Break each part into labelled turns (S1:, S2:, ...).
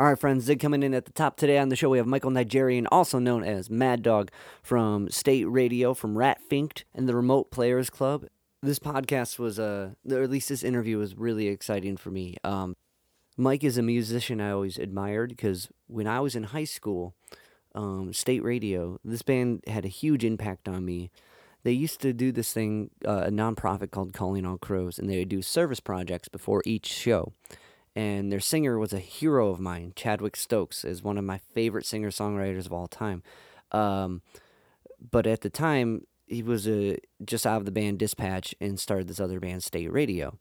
S1: All right, friends, Zig coming in at the top today on the show. We have Michael Najarian, also known as Mad Dog from State Radio, from Rat Finked, and the Remote Players Club. This podcast was, uh, or at least this interview was really exciting for me. Um, Mike is a musician I always admired because when I was in high school, um, State Radio, this band had a huge impact on me. They used to do this thing, uh, a nonprofit called Calling All Crows, and they would do service projects before each show and their singer was a hero of mine. Chadwick Stokes is one of my favorite singer songwriters of all time. Um, but at the time, he was a, just out of the band Dispatch and started this other band, State Radio.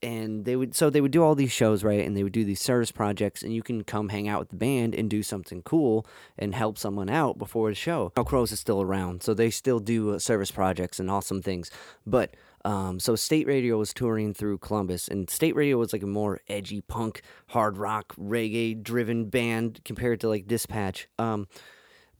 S1: And they would so they would do all these shows right, and they would do these service projects, and you can come hang out with the band and do something cool and help someone out before the show. Now Crows is still around, so they still do uh, service projects and awesome things. But um, so State Radio was touring through Columbus, and State Radio was like a more edgy punk, hard rock, reggae driven band compared to like Dispatch. Um,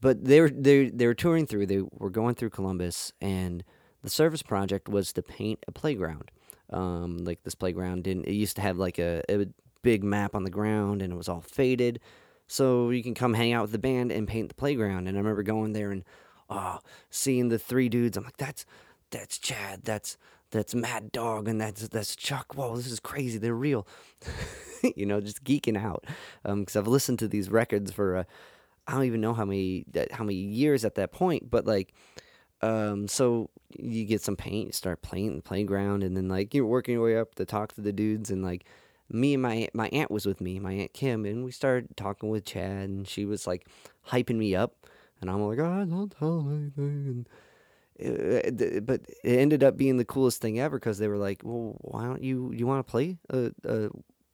S1: but they were they they were touring through. They were going through Columbus, and the service project was to paint a playground. Um, like this playground didn't. It used to have like a, a big map on the ground, and it was all faded. So you can come hang out with the band and paint the playground. And I remember going there and oh, seeing the three dudes. I'm like, that's that's Chad. That's that's Mad Dog and that's that's Chuck. Whoa, this is crazy. They're real. you know, just geeking out because um, I've listened to these records for uh, I don't even know how many how many years at that point, but like. Um, so you get some paint, you start playing in the playground, and then like you're working your way up to talk to the dudes, and like me and my my aunt was with me, my aunt Kim, and we started talking with Chad, and she was like hyping me up, and I'm like, oh, don't tell anything, and but it ended up being the coolest thing ever because they were like, "Well, why don't you you want to play a, a,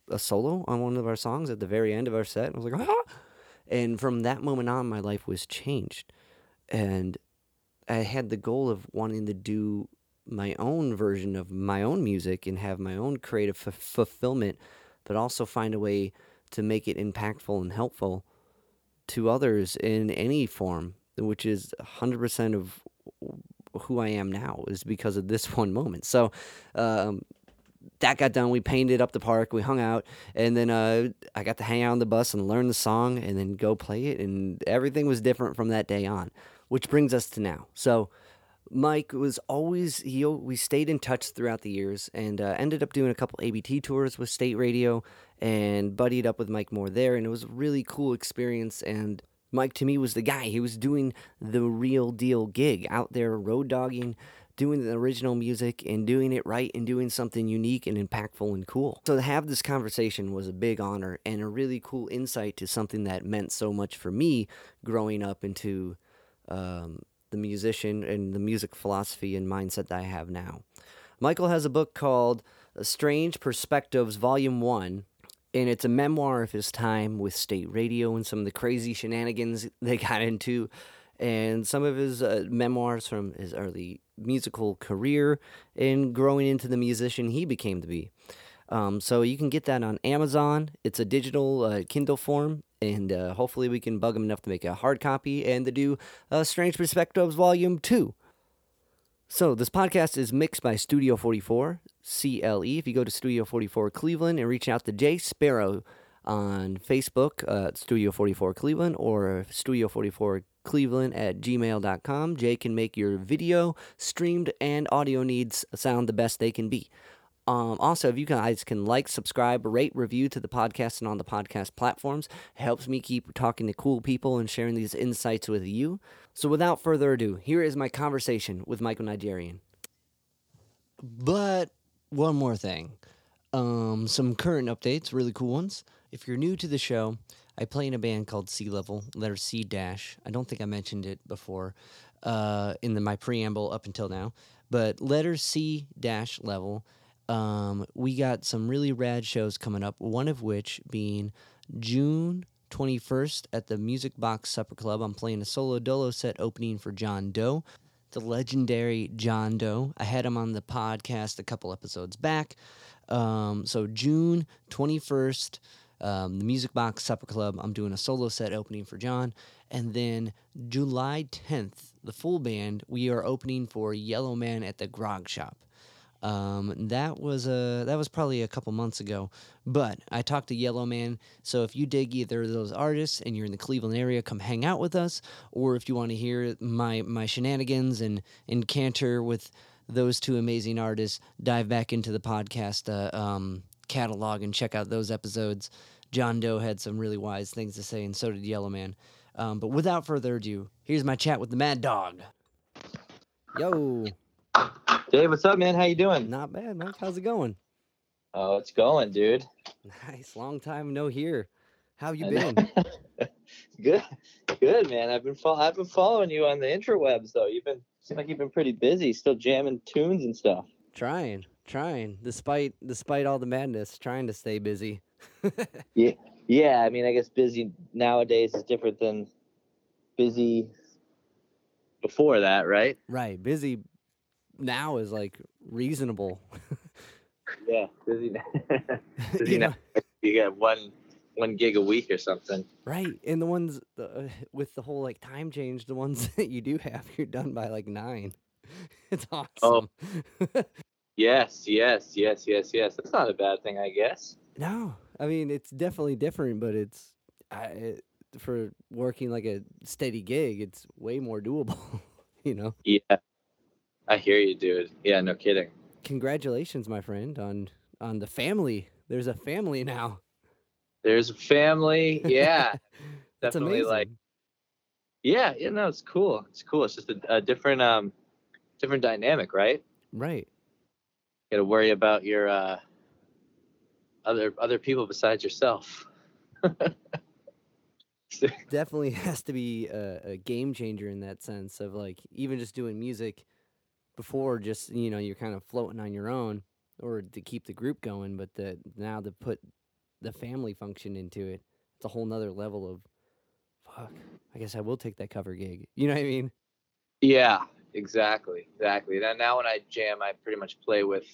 S1: a solo on one of our songs at the very end of our set?" And I was like, "Ah!" And from that moment on, my life was changed, and I had the goal of wanting to do my own version of my own music and have my own creative f- fulfillment, but also find a way to make it impactful and helpful to others in any form, which is 100% of who I am now is because of this one moment. So um, that got done. We painted up the park. We hung out, and then uh, I got to hang out on the bus and learn the song, and then go play it. And everything was different from that day on, which brings us to now. So. Mike was always he we stayed in touch throughout the years and uh, ended up doing a couple ABT tours with State Radio and buddied up with Mike Moore there and it was a really cool experience and Mike to me was the guy. He was doing the real deal gig out there road dogging, doing the original music and doing it right and doing something unique and impactful and cool. So to have this conversation was a big honor and a really cool insight to something that meant so much for me growing up into um, the musician and the music philosophy and mindset that I have now. Michael has a book called Strange Perspectives, Volume 1 and it's a memoir of his time with state radio and some of the crazy shenanigans they got into. And some of his uh, memoirs from his early musical career and growing into the musician he became to be. Um, so you can get that on amazon. It's a digital uh, kindle form and uh, hopefully we can bug him enough to make a hard copy and to do uh, strange perspectives volume 2 so, this podcast is mixed by Studio 44, CLE. If you go to Studio 44 Cleveland and reach out to Jay Sparrow on Facebook, uh, Studio 44 Cleveland, or Studio 44 Cleveland at gmail.com, Jay can make your video, streamed, and audio needs sound the best they can be. Um, also, if you guys can like, subscribe, rate, review to the podcast and on the podcast platforms, it helps me keep talking to cool people and sharing these insights with you. So, without further ado, here is my conversation with Michael Najarian. But one more thing um, some current updates, really cool ones. If you're new to the show, I play in a band called C-Level, letter C dash. I don't think I mentioned it before uh, in the, my preamble up until now, but letter C dash level um, we got some really rad shows coming up, one of which being June 21st at the Music Box Supper Club. I'm playing a solo dolo set opening for John Doe, the legendary John Doe. I had him on the podcast a couple episodes back. Um, so, June 21st, um, the Music Box Supper Club, I'm doing a solo set opening for John. And then July 10th, the full band, we are opening for Yellowman at the Grog Shop. Um, that was a that was probably a couple months ago. But I talked to Yellowman. So if you dig either of those artists and you're in the Cleveland area, come hang out with us. Or if you want to hear my my shenanigans and and canter with those two amazing artists, dive back into the podcast uh, um, catalog and check out those episodes. John Doe had some really wise things to say, and so did Yellowman. Um, but without further ado, here's my chat with the Mad Dog. Yo,
S2: Dave, what's up, man? How you doing?
S1: not bad, Mike. How's it going?
S2: Oh, it's going, dude.
S1: Nice, long time no here. How you been?
S2: good, good, man. I've been fol- I've been following you on the interwebs, though. You've been seem like you've been pretty busy, still jamming tunes and stuff.
S1: trying, trying. Despite despite all the madness, trying to stay busy.
S2: yeah, Yeah, I mean, I guess busy nowadays is different than busy before that, right?
S1: right, busy now is like reasonable.
S2: Yeah, busy. busy
S1: You know,
S2: now. You get one one gig a week or something.
S1: right, and the ones the, uh, with the whole like time change, the ones that you do have, you're done by like nine. It's awesome.
S2: Oh. Yes, yes, yes, yes, yes. That's not a bad thing, I guess.
S1: No, I mean it's definitely different, but it's I, it, for working like a steady gig, it's way more doable. you know.
S2: Yeah, I hear you, dude. Yeah, no kidding.
S1: Congratulations, my friend, on on the family. There's a family now.
S2: There's a family. Yeah,
S1: That's
S2: definitely
S1: amazing.
S2: like yeah, you know, it's cool. It's cool. It's just a, a different um different dynamic, right?
S1: right.
S2: You got to worry about your uh other other people besides yourself.
S1: Definitely has to be a, a game changer in that sense of like even just doing music before just you know you're kind of floating on your own or to keep the group going, but the now to put the family function into it, it's a whole nother level of fuck. I guess I will take that cover gig. You know what I mean?
S2: yeah, exactly, exactly. Now, now when I jam, I pretty much play with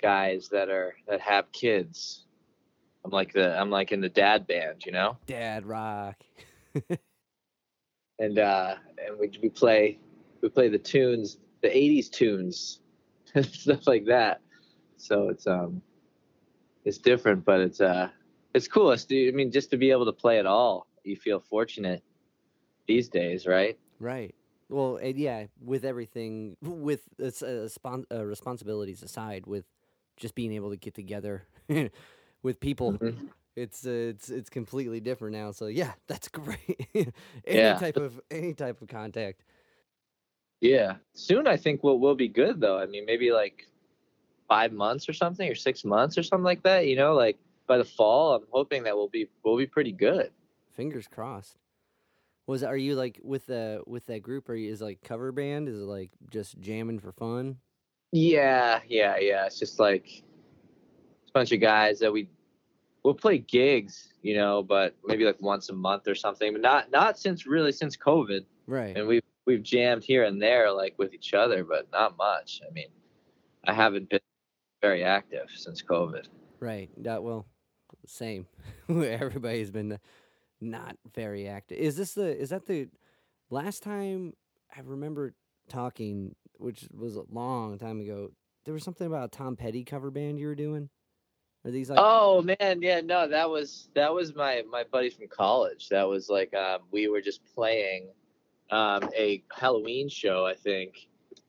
S2: guys that are that have kids. I'm like the I'm like in the dad band, you know.
S1: Dad rock.
S2: and uh and we we play we play the tunes the 80s tunes and stuff like that so it's um it's different but it's uh it's cool it's, i mean just to be able to play at all you feel fortunate these days right
S1: Right. Well, and yeah, with everything, with uh, uh, spon- uh, responsibilities aside, with just being able to get together with people,
S2: Mhm.
S1: it's uh, it's it's completely different now. So yeah, that's great. any
S2: Yeah.
S1: type of any type of contact.
S2: Yeah soon i think we'll we'll be good though i mean maybe like five months or something or six months or something like that you know like by the fall i'm hoping that we'll be we'll be pretty good
S1: Fingers crossed. Was are you like with the with that group? Are you is it like cover band? Is it like just jamming for fun?
S2: Yeah, yeah, yeah. It's just like it's a bunch of guys that we we'll play gigs, you know, but maybe like once a month or something. But not not since really since COVID.
S1: Right.
S2: And we've we've jammed here and there like with each other, but not much. I mean, I haven't been very active since COVID.
S1: Right. That well, same. Everybody's been not very active. Is this the is that the last time I remember talking, which was a long time ago? There was something about a Tom Petty cover band you were doing. Are these like
S2: Oh man, yeah, no, that was that was my my buddy from college. That was like um, we were just playing um, a Halloween show, I think,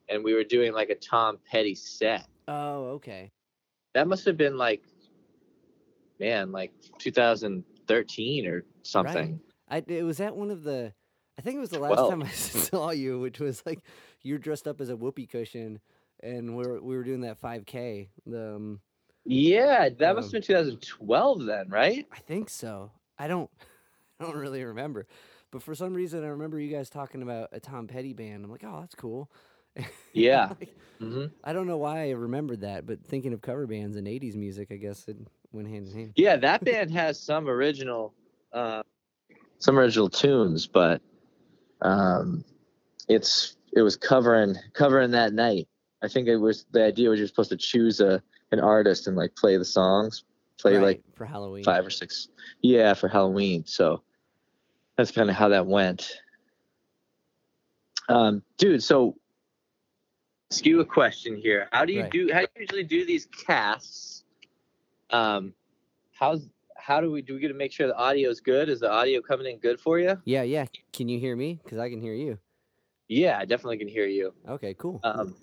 S2: and we were doing like a Tom Petty set.
S1: Oh, okay.
S2: That must have been like, man, like 2013 or something. Right.
S1: I it was at one of the I think it was the last
S2: Well-
S1: time I saw you, which was like you're dressed up as a whoopee cushion and we are we were doing that 5k. The um,
S2: Yeah, that
S1: Um,
S2: must have been 2012 then, right?
S1: I think so. I don't I don't really remember. But for some reason I remember you guys talking about a Tom Petty band. I'm like, "Oh, that's cool."
S2: Yeah.
S1: Like,
S2: hmm
S1: I don't know why I remembered that, but thinking of cover bands and 80s music, I guess it went hand in hand.
S2: Yeah, that band has some original, uh, some original tunes, but um, it's it was covering covering that night. I think it was the idea was you're supposed to choose a an artist and like play the songs, play
S1: Right,
S2: like
S1: for Halloween.
S2: five or six, yeah, for Halloween. So that's kind of how that went. Um, dude, so you a question here. How do you
S1: Right.
S2: do? How do you usually do these casts? Um, how's how do we do? We get to make sure the audio is good. Is the audio coming in good for you?
S1: Yeah, yeah. Can you hear me? Because I can hear you.
S2: Yeah, I definitely can hear you.
S1: Okay, cool.
S2: Um,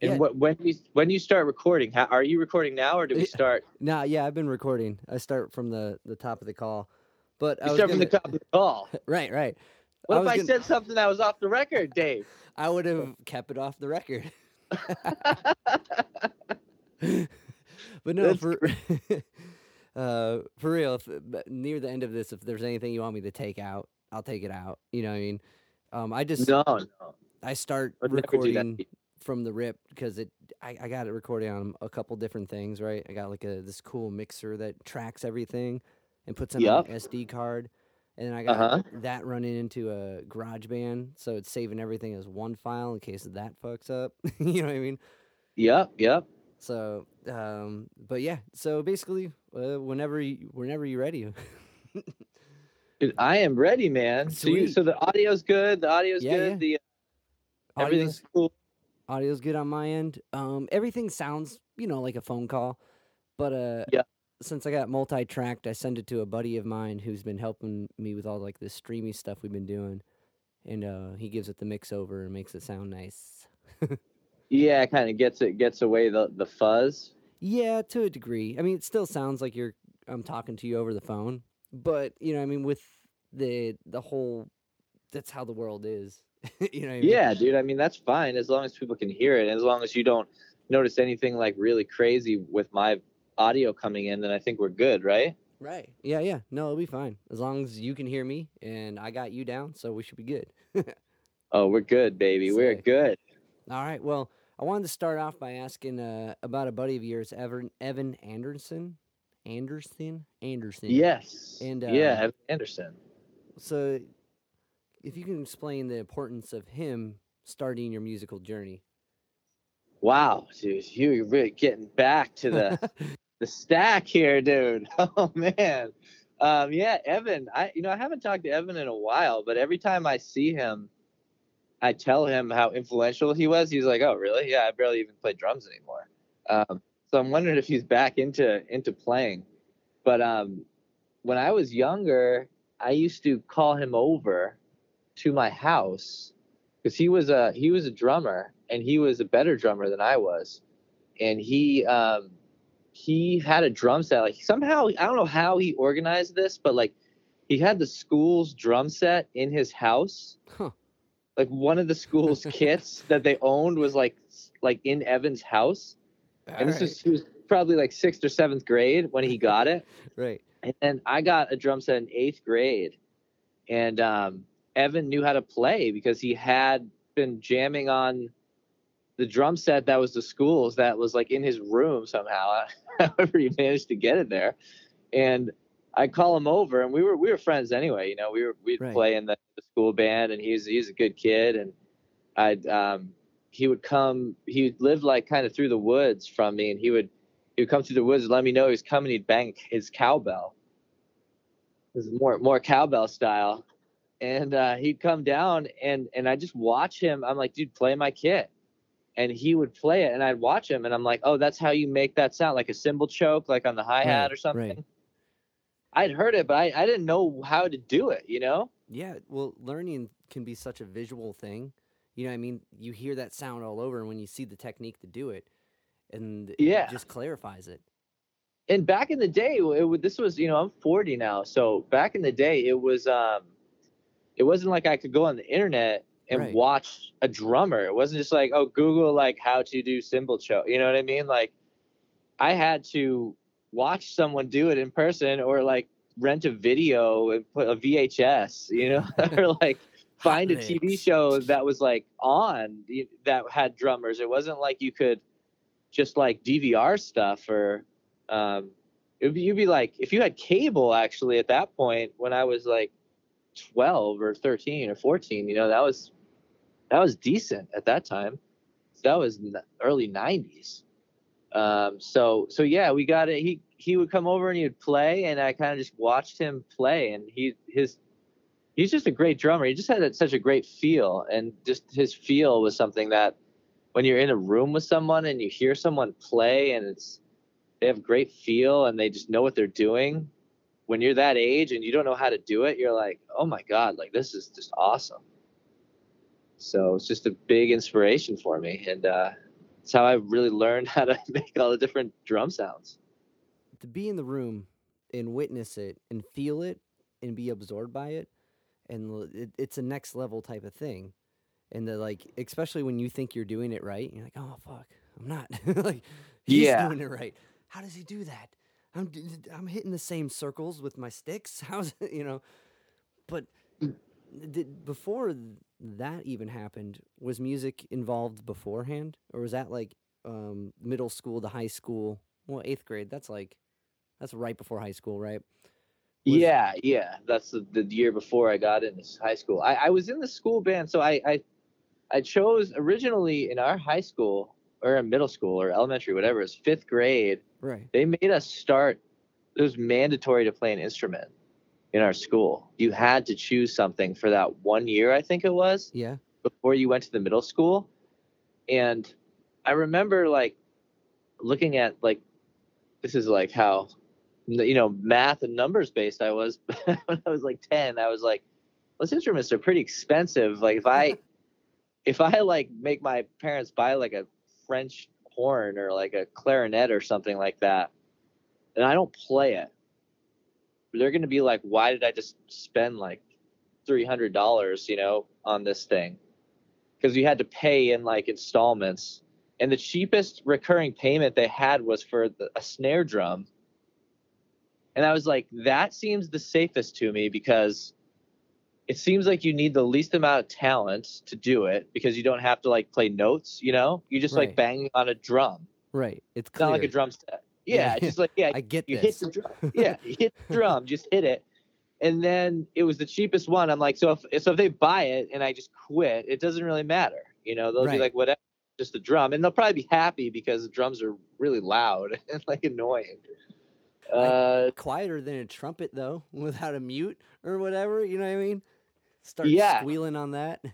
S2: and
S1: Yeah.
S2: what when you when you start recording? How, are you recording now, or do we start?
S1: nah, yeah, I've been recording. I start from the the top of the call, but was
S2: start from the top of the call.
S1: right, right.
S2: What
S1: I
S2: if I
S1: gonna-
S2: said something that was off the record, Dave?
S1: I would have kept it off the record. but no,
S2: That's
S1: for uh, for real. If, near the end of this, if there's anything you want me to take out, I'll take it out. You know what I mean? Um, I just
S2: No, no.
S1: I start
S2: I'd never do that.
S1: recording from the rip because it I, I got it recording on a couple different things, right? I got like a this cool mixer that tracks everything and puts it on an SD card. And then I got
S2: Uh-huh.
S1: that running into a GarageBand, so it's saving everything as one file in case that fucks up. you know what I mean?
S2: Yep, yep.
S1: So, um, but yeah. So basically, uh, whenever you, whenever you're ready.
S2: Dude, I am ready, man. So you, so the audio's good. The audio's
S1: Yeah,
S2: good.
S1: yeah.
S2: The
S1: Audio's-
S2: everything's cool.
S1: audio's good on my end. Um, everything sounds, you know, like a phone call, but uh,
S2: Yeah.
S1: Since I got multi-tracked, I send it to a buddy of mine who's been helping me with all like this streamy stuff we've been doing, and uh, he gives it the mix over and makes it sound nice.
S2: Yeah, it kind of gets it gets away the the fuzz.
S1: Yeah, to a degree. I mean, it still sounds like you're I'm talking to you over the phone, but you know, I mean, with the the whole, that's how the world is. you know. What I mean?
S2: Yeah, dude. I mean, that's fine as long as people can hear it, and as long as you don't notice anything like really crazy with my audio coming in, then I think we're good, right?
S1: Right. Yeah, yeah. No, it'll be fine as long as you can hear me and I got you down, so we should be good.
S2: Oh, we're good, baby. We're good.
S1: All right. Well, I wanted to start off by asking uh, about a buddy of yours, Evan Evan Anderson. Anderson. Anderson.
S2: Yes.
S1: And,
S2: yeah,
S1: uh,
S2: Evan Anderson.
S1: So, if you can explain the importance of him starting your musical journey.
S2: Wow, dude, you're really getting back to the the stack here, dude. Oh man. Um, yeah, Evan. I you know I haven't talked to Evan in a while, but every time I see him, I tell him how influential he was. He's like, "Oh, really? Yeah, I barely even play drums anymore." Um, so I'm wondering if he's back into into playing. But um, when I was younger, I used to call him over to my house because he was a he was a drummer and he was a better drummer than I was, and he um, he had a drum set. Like somehow I don't know how he organized this, but like he had the school's drum set in his house.
S1: Huh.
S2: Like one of the school's kits that they owned was like like in Evan's house, and this was he was probably like sixth or seventh grade when he got it.
S1: right.
S2: And then I got a drum set in eighth grade, and um, Evan knew how to play because he had been jamming on the drum set that was the school's that was like in his room somehow. However, he managed to get it there, and I call him over, and we were we were friends anyway. You know, we were we'd
S1: Right.
S2: play in the, the school band, and he's he's a good kid, and I'd um, he would come. He lived like kind of through the woods from me, and he would he would come through the woods and let me know he was coming. He'd bang his cowbell. This is more more cowbell style, and uh, he'd come down and and I just watch him. I'm like, dude, play my kit, and he would play it, and I'd watch him, and I'm like, oh, that's how you make that sound, like a cymbal choke, like on the hi hat
S1: Right,
S2: or something.
S1: right.
S2: I'd heard it, but I, I didn't know how to do it. You know?
S1: Yeah, well, learning can be such a visual thing. You know, what I mean, you hear that sound all over, and when you see the technique to do it, and
S2: Yeah.
S1: it just clarifies it.
S2: and back in the day it, would this was you know i'm 40 now so back in the day it was um it wasn't like i could go on the internet and
S1: Right.
S2: watch a drummer it wasn't just like oh google like how to do cymbal show. you know what i mean like i had to watch someone do it in person or like rent a video and put a vhs you know or like find a tv show that was like on that had drummers it wasn't like you could just like dvr stuff or um it'd be, you'd be like if you had cable actually at that point when i was like 12 or 13 or 14 you know that was that was decent at that time. That was early 90s um so so yeah we got it. He he would come over and he would play and i kind of just watched him play and he his he's just a great drummer. He just had a, such a great feel and just his feel was something that when you're in a room with someone and you hear someone play and it's they have great feel and they just know what they're doing when you're that age and you don't know how to do it you're like oh my god like this is just awesome so it's just a big inspiration for me and uh it's how i really learned how to make all the different drum sounds.
S1: To be in the room and witness it and feel it and be absorbed by it and l- it, it's a next level type of thing. And the like especially when you think you're doing it right you're like oh fuck i'm not like he's
S2: Yeah.
S1: doing it right. How does he do that? I'm i'm hitting the same circles with my sticks. How's it you know? But did, before that even happened was music involved beforehand? Or was that like um, middle school to high school? Well eighth grade that's like that's right before high school right? Was-
S2: yeah yeah that's the, the year before i got into high school. I, I was in the school band so I, I i chose originally in our high school or in middle school or elementary whatever it's fifth grade.
S1: Right.
S2: They made us start it was mandatory to play an instrument in our school. You had to choose something for that one year i think it was
S1: yeah.
S2: before you went to the middle school. And i remember like looking at like this is like how you know math and numbers based i was when i was like 10 i was like those instruments are pretty expensive. Like if i if i like make my parents buy like a french horn or like a clarinet or something like that and i don't play it they're going to be like why did i just spend like $300 you know on this thing? Because you had to pay in like installments. And the cheapest recurring payment they had was for the, a snare drum. And i was like that seems the safest to me because it seems like you need the least amount of talent to do it because you don't have to like play notes you know? You just
S1: Right.
S2: like bang on a drum.
S1: Right. It's
S2: it's not like a drum set
S1: Yeah.
S2: yeah, just like yeah
S1: i get
S2: you
S1: this.
S2: hit the drum. Yeah hit the drum just hit it. And then it was the cheapest one. I'm like so if so if they buy it and i just quit it doesn't really matter. You know they'll
S1: Right.
S2: be like whatever just the drum. And they'll probably be happy because the drums are really loud and like annoying. Uh
S1: quieter than a trumpet though without a mute or whatever you know what i mean? Start
S2: Yeah.
S1: squealing on that.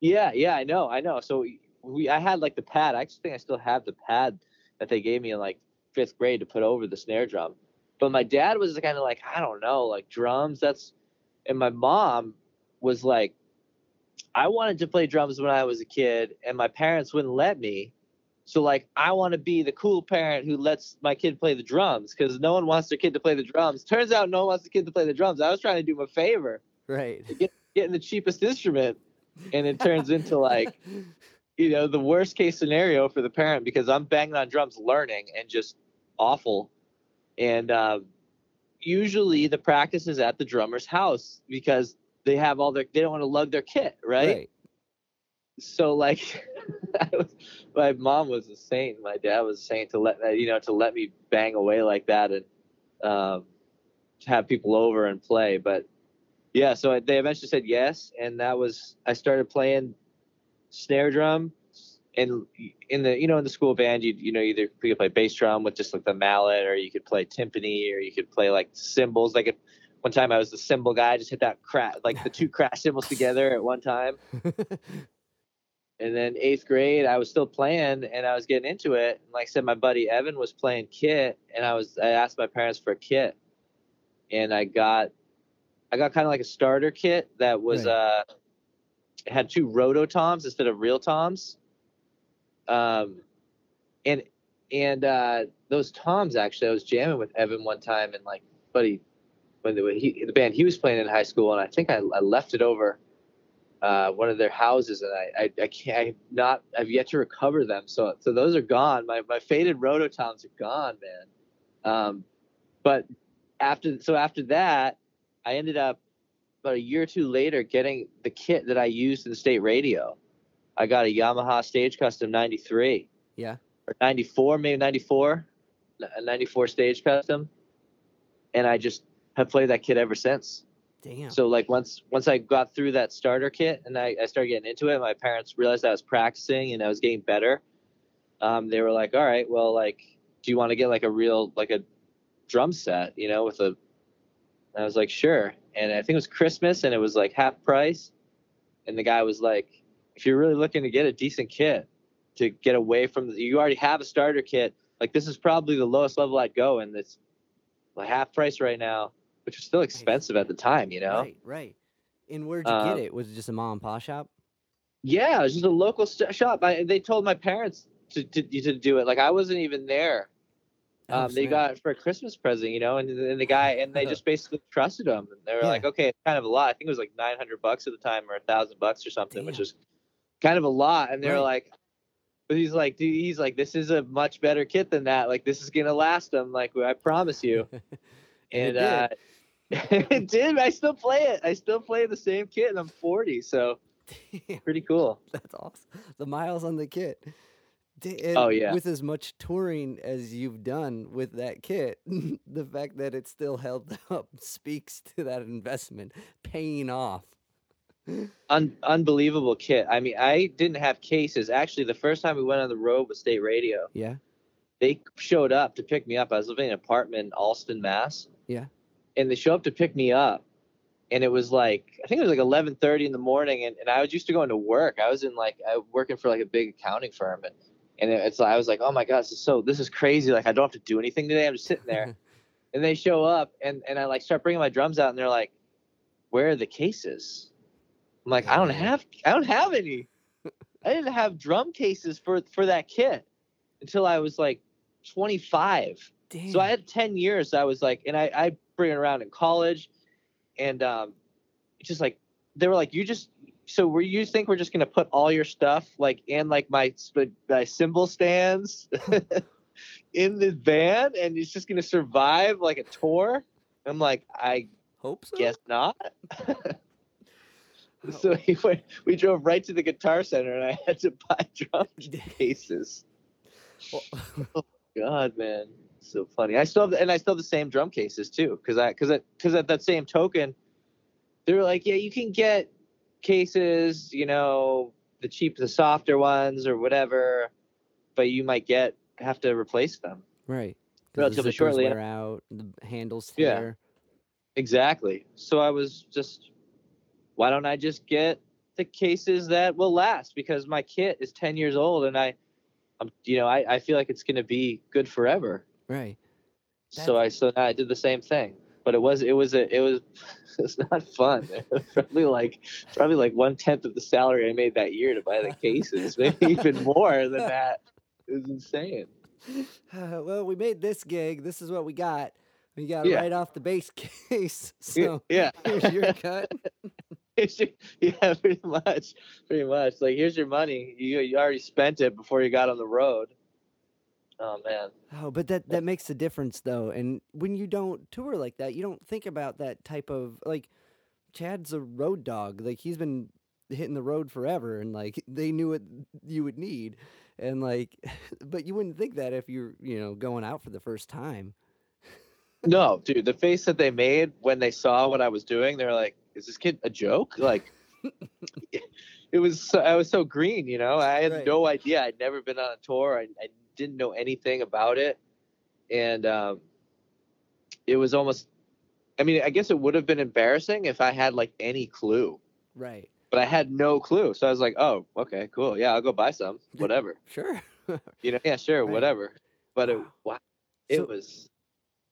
S2: Yeah yeah i know i know. So we i had like the pad. I actually think i still have the pad that they gave me in like fifth grade to put over the snare drum. But my dad was kind of like i don't know like drums that's and my mom was like i wanted to play drums when i was a kid and my parents wouldn't let me. So like i want to be the cool parent who lets my kid play the drums because no one wants their kid to play the drums. Turns out no one wants the kid to play the drums. I was trying to do him a favor.
S1: Right.
S2: Getting the cheapest instrument and it turns into like you know the worst case scenario for the parent because i'm banging on drums learning and just awful. And um, usually the practice is at the drummer's house because they have all their they don't want to lug their kit right, so like was, my mom was a saint. My dad was a saint to let you know to let me bang away like that and um, to have people over and play. But yeah so they eventually said yes and that was i started playing snare drum. And in the you know in the school band you you know either you could play bass drum with just like the mallet or you could play timpani or you could play like cymbals. Like if, one time i was the cymbal guy I just hit that crash like the two crash cymbals together at one time. And then eighth grade i was still playing and i was getting into it. And like i said my buddy evan was playing kit and i was i asked my parents for a kit. And i got i got kind of like a starter kit that was
S1: Right.
S2: uh had two roto toms instead of real toms um and and uh those toms actually i was jamming with evan one time and like buddy when the, he, the band he was playing in high school and i think i, I left it over uh, one of their houses, and I, I, I can't, I've not, I've yet to recover them. So, so those are gone. My, my faded rototoms are gone, man. Um, but after, so after that, I ended up about a year or two later getting the kit that I used in the state radio. I got a Yamaha Stage Custom '93
S1: yeah
S2: or '94, maybe '94, a '94 Stage Custom, and I just have played that kit ever since.
S1: damn
S2: So like once once I got through that starter kit and I, I started getting into it, my parents realized I was practicing and I was getting better. Um, they were like, "All right, well, like, do you want to get like a real like a drum set, you know, with a?" And I was like, "Sure." And I think it was Christmas and it was like half price. And the guy was like, "If you're really looking to get a decent kit, to get away from. The, you already have a starter kit. Like this is probably the lowest level I'd go, and it's like half price right now, which was still expensive at the time. You know.
S1: Right, right. And where'd you
S2: Uh,
S1: get it? Was it just a mom and pop shop?
S2: Yeah, it was just a local st- shop. I, they told my parents to, to to do it. Like I wasn't even there.
S1: Oh,
S2: Um, they got for a Christmas present, you know, and, and the guy and they just basically trusted him. And they were
S1: Yeah.
S2: like, okay, it's kind of a lot. I think it was like nine hundred bucks at the time, or a thousand bucks or something, which
S1: Damn.
S2: is kind of a lot. And they're
S1: Right.
S2: like, but he's like, dude, he's like, this is a much better kit than that. Like this is gonna last them. Like I promise you.
S1: And
S2: uh, it did. I still play it. I still play the same kit, and I'm 40, so pretty cool.
S1: That's awesome. The miles on the kit.
S2: Oh, yeah.
S1: With as much touring as you've done with that kit, the fact that it's still held up speaks to that investment paying off.
S2: Un- unbelievable kit. I mean, I didn't have cases. Actually, the first time we went on the road with State Radio,
S1: Yeah.
S2: they showed up to pick me up. I was living in an apartment in Allston, Mass.
S1: Yeah.
S2: And they showed up to pick me up. And it was like I think it was like eleven thirty in the morning and, and I was used to going to work. I was in like I working for like a big accounting firm and and it's like I was like, Oh my god, this is so this is crazy. Like I don't have to do anything today. I'm just sitting there. and they show up and, and I like start bringing my drums out and they're like, Where are the cases? I'm like, I don't have I don't have any. I didn't have drum cases for for that kit until I was like 25.
S1: Damn.
S2: So I had 10 years. I was like, and I, I bring it around in college and um, just like, they were like, you just, so were you think we're just going to put all your stuff like in like my, my cymbal stands in the van and it's just going to survive like a tour? I'm like, I
S1: Hope so.
S2: guess not. so oh. he went, we drove right to the guitar center and I had to buy drum cases.
S1: Well, oh
S2: God, man, so funny. I still have, the, and I still have the same drum cases too, because I, because because at that same token, they were like, yeah, you can get cases, you know, the cheap, the softer ones or whatever, but you might get have to replace them.
S1: Right. the
S2: Relatively
S1: zippers
S2: shortly,
S1: wear out, the handles
S2: Yeah. Exactly. So I was just, why don't I just get the cases that will last? Because my kit is ten years old, and I, I'm, you know, I, I feel like it's gonna be good forever.
S1: Right.
S2: so I so I did the same thing. But it was it was a it was it's not fun. Probably like probably like one tenth of the salary I made that year to buy the cases, maybe even more than that. It was insane.
S1: Uh, well, we made this gig. This is what we got. We got
S2: Yeah.
S1: right off the base case. So
S2: yeah.
S1: here's your cut.
S2: Ju- yeah, pretty much, pretty much. Like here's your money. You you already spent it before you got on the road. Oh man.
S1: Oh, but that that makes a difference though. And when you don't tour like that, you don't think about that type of like Chad's a road dog. Like he's been hitting the road forever and like they knew what you would need. And like but you wouldn't think that if you're, you know, going out for the first time.
S2: No, dude, the face that they made when they saw what I was doing, they were like, "Is this kid a joke?" Like, it was. So, I was so green, you know. I had
S1: Right.
S2: no idea. I'd never been on a tour. I, I didn't know anything about it, and um, it was almost. I mean, I guess it would have been embarrassing if I had like any clue,
S1: Right.
S2: but I had no clue. So I was like, "Oh, okay, cool. Yeah, I'll go buy some. Whatever.
S1: Sure.
S2: You know, yeah, sure,
S1: Right.
S2: whatever." But it,
S1: Wow.
S2: it
S1: So-
S2: was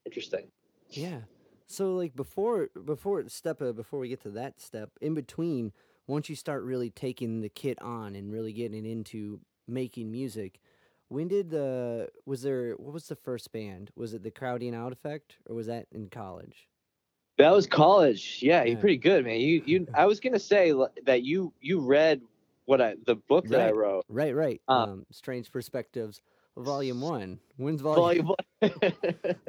S2: interesting.
S1: Yeah. So like before before step uh, before we get to that step, in between, once you start really taking the kit on and really getting into making music, when did the was there what was the first band? Was it the Crowding Out Effect or was that in college?
S2: That was college. Yeah,
S1: Yeah.
S2: you're pretty good, man. You you I was gonna say that you you read what I the book that I wrote.
S1: Right, right.
S2: Uh,
S1: um, Strange Perspectives, Volume One. When's Volume
S2: Volume one.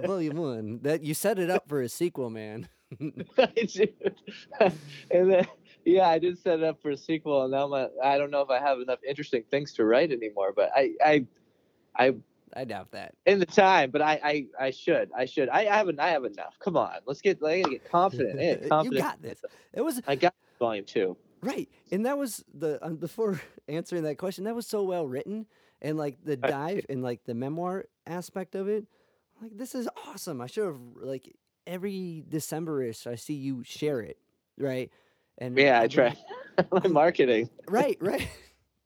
S1: Volume One? That you set it up for a sequel, man.
S2: I and then yeah, I did set it up for a sequel, and now my, I don't know if I have enough interesting things to write anymore. But I I I
S1: I doubt that.
S2: in the time, but I I, I should I should I, I haven't I have enough. Come on, let's get I gotta get confident. I get
S1: you got this. It was
S2: I got volume two.
S1: Right, and that was the um, before answering that question. That was so well written, and like the dive and like the memoir aspect of it. Like this is awesome. I should have like every Decemberish I see you share it, right? And
S2: Yeah, I try my marketing.
S1: Right, right.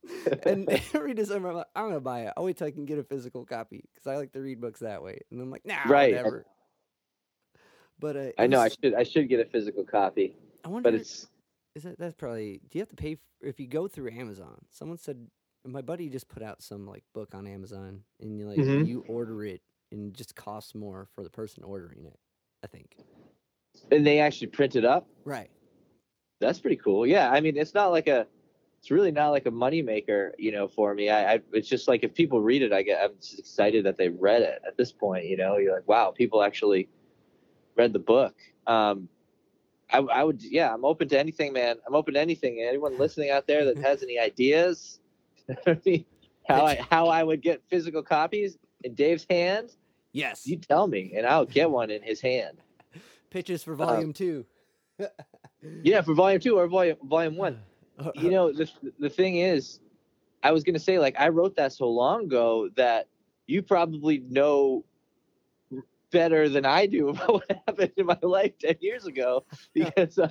S1: and every December, I'm like, I'm gonna buy it. I'll wait till I can get a physical copy because I like to read books that way. And I'm like, nah,
S2: Right,
S1: whatever. But uh,
S2: I know I should I should get a physical copy,
S1: I wonder.
S2: but it's
S1: Is that that's probably? Do you have to pay f- if you go through Amazon? Someone said my buddy just put out some like book on Amazon, and you like
S2: Mhm.
S1: you order it, and it just costs more for the person ordering it. I think.
S2: and they actually print it up.
S1: Right.
S2: That's pretty cool. Yeah, I mean, it's not like a, it's really not like a moneymaker, you know, for me. I, I, it's just like if people read it, I get, I'm just excited that they read it. At this point, you know, you're like, wow, people actually read the book. Um, I, I would, yeah, I'm open to anything, man. I'm open to anything. Anyone listening out there that has any ideas, how I, how I would get physical copies in Dave's hand,
S1: Yes.
S2: you tell me, and I'll get one in his hand.
S1: Pitches for volume two.
S2: Yeah, for volume two or volume volume one. You know the the thing is i was going to say like i wrote that so long ago that you probably know better than i do about what happened in my life 10 years ago because uh,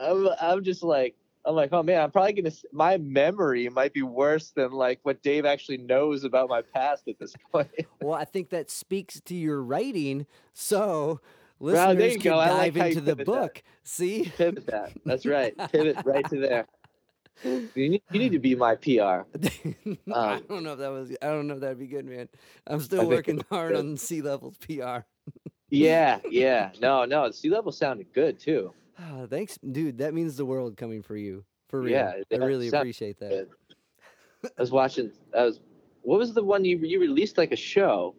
S2: I'm, I'm just like i'm like oh man i'm probably going to my memory might be worse than like what dave actually knows about my past at this point
S1: Well, I think that speaks to your writing, so
S2: Well,
S1: listeners
S2: you
S1: can
S2: go. I like
S1: dive
S2: you
S1: into the
S2: pivot that.
S1: book. See,
S2: pivot that that's right pivot right to there you need, you need to be my pr
S1: I
S2: Um,
S1: don't know if that was. I don't know if that'd be good, man. I'm still
S2: think
S1: working hard on C-Level's PR.
S2: yeah yeah no no C-Level sounded good too
S1: Ah, Thanks, dude. That means the world coming for you. For real.
S2: Yeah,
S1: I really appreciate that.
S2: good. I was watching. I was. What was the one you you released like a show?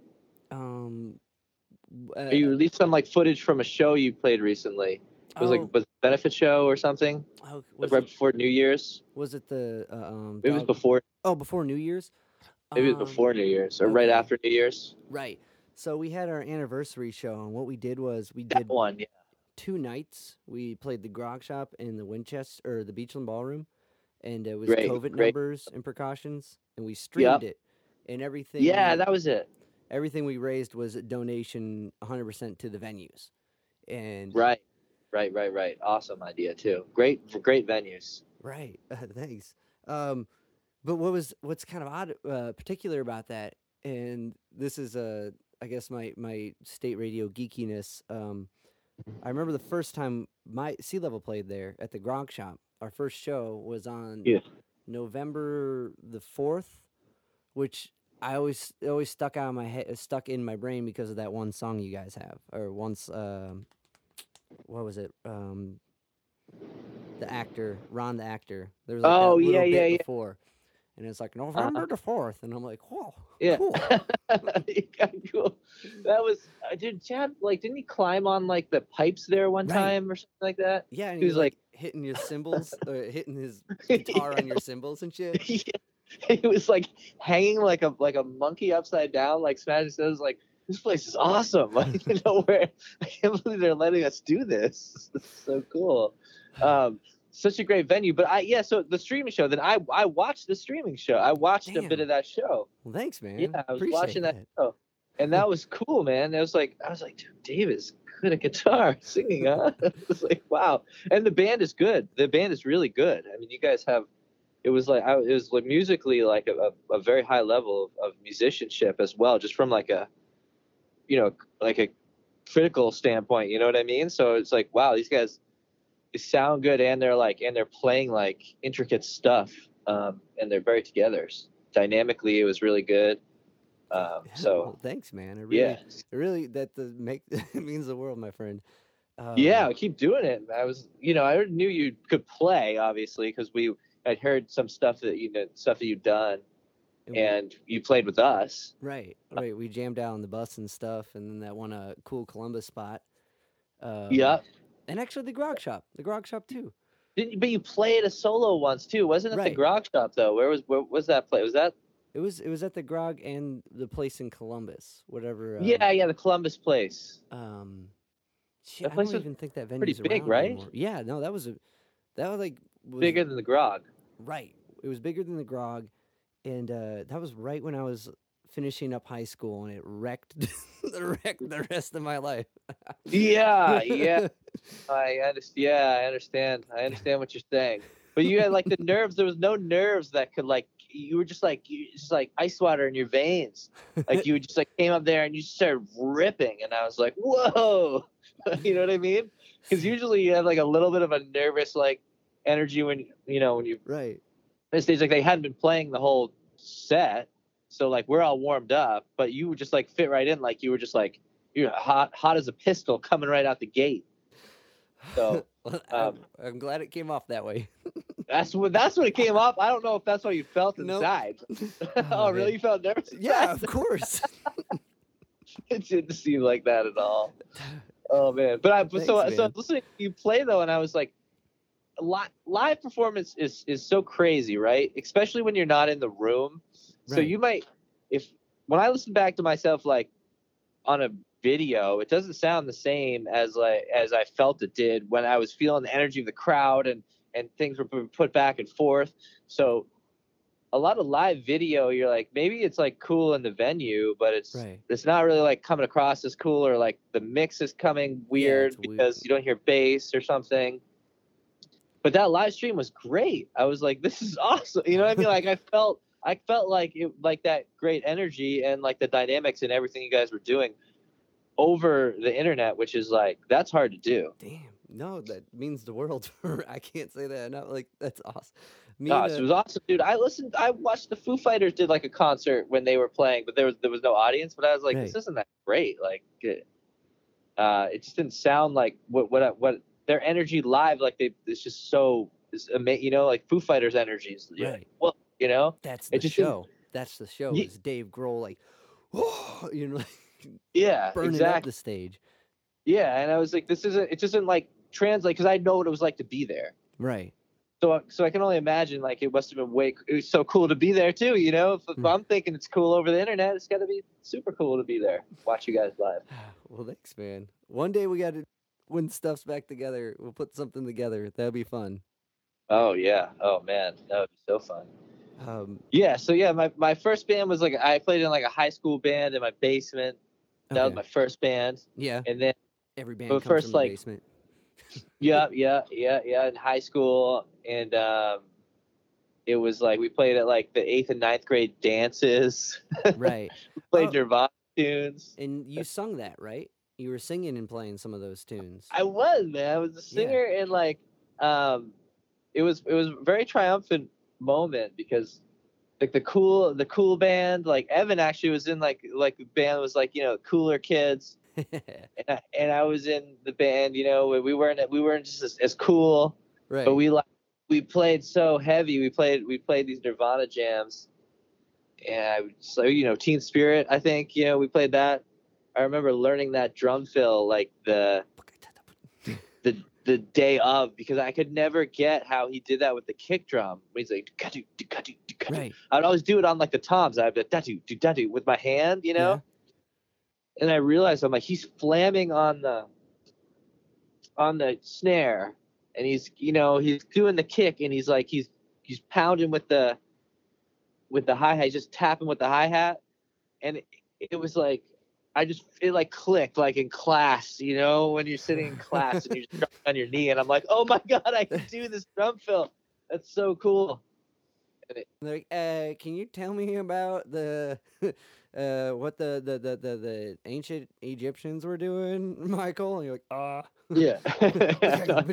S1: Um, uh,
S2: you released some like footage from a show you played recently. It was
S1: oh,
S2: like was it a benefit show or something.
S1: oh,
S2: right
S1: it,
S2: before New Year's.
S1: was it the uh, um?
S2: It was before.
S1: Oh, before New Year's.
S2: Maybe it was
S1: Um,
S2: before New Year's or right after New Year's.
S1: Right. So we had our anniversary show, and what we did was we
S2: That
S1: did
S2: one. Yeah.
S1: two nights. We played the Grog Shop and the Winchester or the Beachland Ballroom, and it was
S2: Great,
S1: COVID
S2: great.
S1: numbers and precautions, and we streamed it, and everything.
S2: Yeah, that was it.
S1: everything we raised was a donation 100% to the venues, and
S2: Right. Right. Right. Right. Awesome idea too. Great. Great venues.
S1: Right. thanks. Um, but what was what's kind of odd, uh, particular about that, and this is uh, I guess my my state radio geekiness. Um, I remember the first time my C-Level played there at the Grog Shop. Our first show was on
S2: Yeah.
S1: November the fourth, which I always always stuck out of my head, stuck in my brain because of that one song you guys have, or once. Um, what was it? Um, the actor, Ron, the actor. There was like
S2: Oh, yeah,
S1: bit
S2: yeah, yeah.
S1: before, and it's like November the fourth, and I'm like, whoa,
S2: Yeah.
S1: cool.
S2: Yeah, cool. That was, uh, dude. Chad, like, didn't he climb on like the pipes there one
S1: Right.
S2: time or something like that?
S1: Yeah, and
S2: He
S1: he
S2: was
S1: was like, hitting your cymbals, or hitting his guitar on your cymbals and shit.
S2: he was like hanging like a like a monkey upside down, like smashing says like this place is awesome. Like you know where I can't believe they're letting us do this. It's so cool. Um, such a great venue. But I yeah, so the streaming show. Then I I watched the streaming show. I watched a bit of that show.
S1: Well, thanks, man.
S2: Yeah, I was
S1: Appreciate
S2: watching that show, and that was cool, man. It was like I was like, dude, Dave is good at guitar singing, huh? it was like wow, and the band is good. The band is really good. I mean, you guys have. It was like I, it was like musically like a, a, a very high level of, of musicianship as well, just from like a, you know, like a critical standpoint. You know what I mean? So it's like wow, these guys, they sound good, and they're like and they're playing like intricate stuff, um, and they're very together. Dynamically, it was really good. Um, so
S1: well, thanks, man. It really,
S2: yeah,
S1: it really that the make it means the world, my friend. Um,
S2: yeah, keep doing it. I was, you know, I knew you could play, obviously, because we had heard some stuff that you know, stuff that you've done,
S1: and
S2: you played with us.
S1: right, right. We jammed out on the bus and stuff, and then that one uh, cool Columbus spot. Um,
S2: yeah,
S1: and actually the Grog Shop, the Grog Shop too.
S2: Didn't you, but you played a solo once too, wasn't it?
S1: Right.
S2: The Grog Shop though. Where was where was that play? Was that?
S1: It was it was at the Grog and the place in Columbus, whatever. Um,
S2: yeah, yeah, the Columbus place.
S1: Um, shit,
S2: That
S1: I
S2: place
S1: don't
S2: was
S1: even think that
S2: pretty
S1: venue's
S2: big, right?
S1: anymore. Yeah, no, that was a that was like was,
S2: Bigger than the Grog.
S1: Right. It was bigger than the Grog, and uh, that was right when I was finishing up high school, and it wrecked the wrecked the rest of my life.
S2: Yeah, yeah. I understand. Yeah, I understand. I understand what you're saying. But you had like the nerves. There was no nerves that could like you were just like you just like ice water in your veins. Like you just like came up there and you started ripping, and I was like, whoa, you know what I mean? Because usually you have like a little bit of a nervous like energy when you know when you
S1: right.
S2: Stage like they hadn't been playing the whole set, so like we're all warmed up, but you would just like fit right in, like you were just like you're hot hot as a pistol coming right out the gate. So
S1: Well,
S2: um,
S1: I'm, I'm glad it came off that way.
S2: that's what that's what it came off. I don't know if that's what you felt
S1: Nope.
S2: inside.
S1: Oh,
S2: oh, really? You felt nervous?
S1: yeah, of course.
S2: it didn't seem like that at all. Oh man! But I but so so I was listening to you play though, and I was like, li- live performance is is so crazy, right? Especially when you're not in the room. So you might, if when I listen back to myself, like on a video, it doesn't sound the same as like as I felt it did when I was feeling the energy of the crowd and and things were put back and forth. So a lot of live video, you're like maybe it's like cool in the venue, but it's
S1: Right.
S2: it's not really like coming across as cool or like the mix is coming weird
S1: weird.
S2: because you don't hear bass or something. But that live stream was great. I was like, this is awesome. You know what I mean? Like I felt I felt like it like that great energy and like the dynamics and everything you guys were doing over the internet, which is like that's hard to do.
S1: Damn. No, that means the world. I can't say that enough. Like that's awesome. Me
S2: Gosh,
S1: and,
S2: it was awesome, dude. I listened. I watched the Foo Fighters did like a concert when they were playing, but there was there was no audience. But I was like, this isn't that great. Like, it, uh, it just didn't sound like what what I- what their energy live. Like they, it's just so, it's ama- you know, like Foo Fighters energy is, you're
S1: Right.
S2: well, you know,
S1: that's the show. That's the show. Is Dave Grohl like, oh, you know, like
S2: yeah,
S1: burning up the stage.
S2: yeah. And I was like, this isn't, it doesn't like translate because I know what it was like to be there.
S1: Right.
S2: So, so I can only imagine like it must have been way. It was so cool to be there too. You know, if, if
S1: Hmm.
S2: I'm thinking it's cool over the internet, it's got to be super cool to be there. Watch you guys live.
S1: Well, thanks, man. One day we got to, when stuff's back together, we'll put something together. That'll be fun.
S2: Oh yeah. Oh man, that would be so fun.
S1: Um,
S2: Yeah. So yeah, my, my first band was like I played in like a high school band in my basement. That was my first band,
S1: yeah.
S2: and then
S1: Every band
S2: but
S1: comes
S2: first, like-
S1: basement.
S2: yeah, yeah, yeah, yeah, in high school, and um, it was like we played at like the eighth and ninth grade dances.
S1: right.
S2: played
S1: Oh.
S2: Nirvana tunes.
S1: And you sung that, right? You were singing and playing some of those tunes.
S2: I was man. I was a
S1: Yeah.
S2: singer, and like, um, it was it was a very triumphant moment because like the cool the cool band like Evan actually was in like like the band was like you know cooler kids and I, and I was in the band you know we weren't we weren't just as, as cool
S1: right.
S2: but we like we played so heavy we played we played these Nirvana jams and I, so you know Teen Spirit I think you know we played that I remember learning that drum fill like the the the day of because I could never get how he did that with the kick drum. He's like, "Ka-doo, doo, ka-doo, doo, ka-doo."
S1: right.
S2: I'd always do it on like the toms. I'd be like, "Da-doo, doo, da-doo," with my hand, you know. And I realized I'm like, he's flamming on the on the snare, and he's you know he's doing the kick, and he's like he's he's pounding with the with the hi hat, just tapping with the hi hat, and it, it was like I just it like clicked like in class, you know, when you're sitting in class and you're just on your knee, and I'm like, oh my god, I can do this drum fill. That's so cool.
S1: Like, uh, can you tell me about the, uh, what the the, the, the, the ancient Egyptians were doing, Michael? And you're like, ah.
S2: Yeah.
S1: Uh.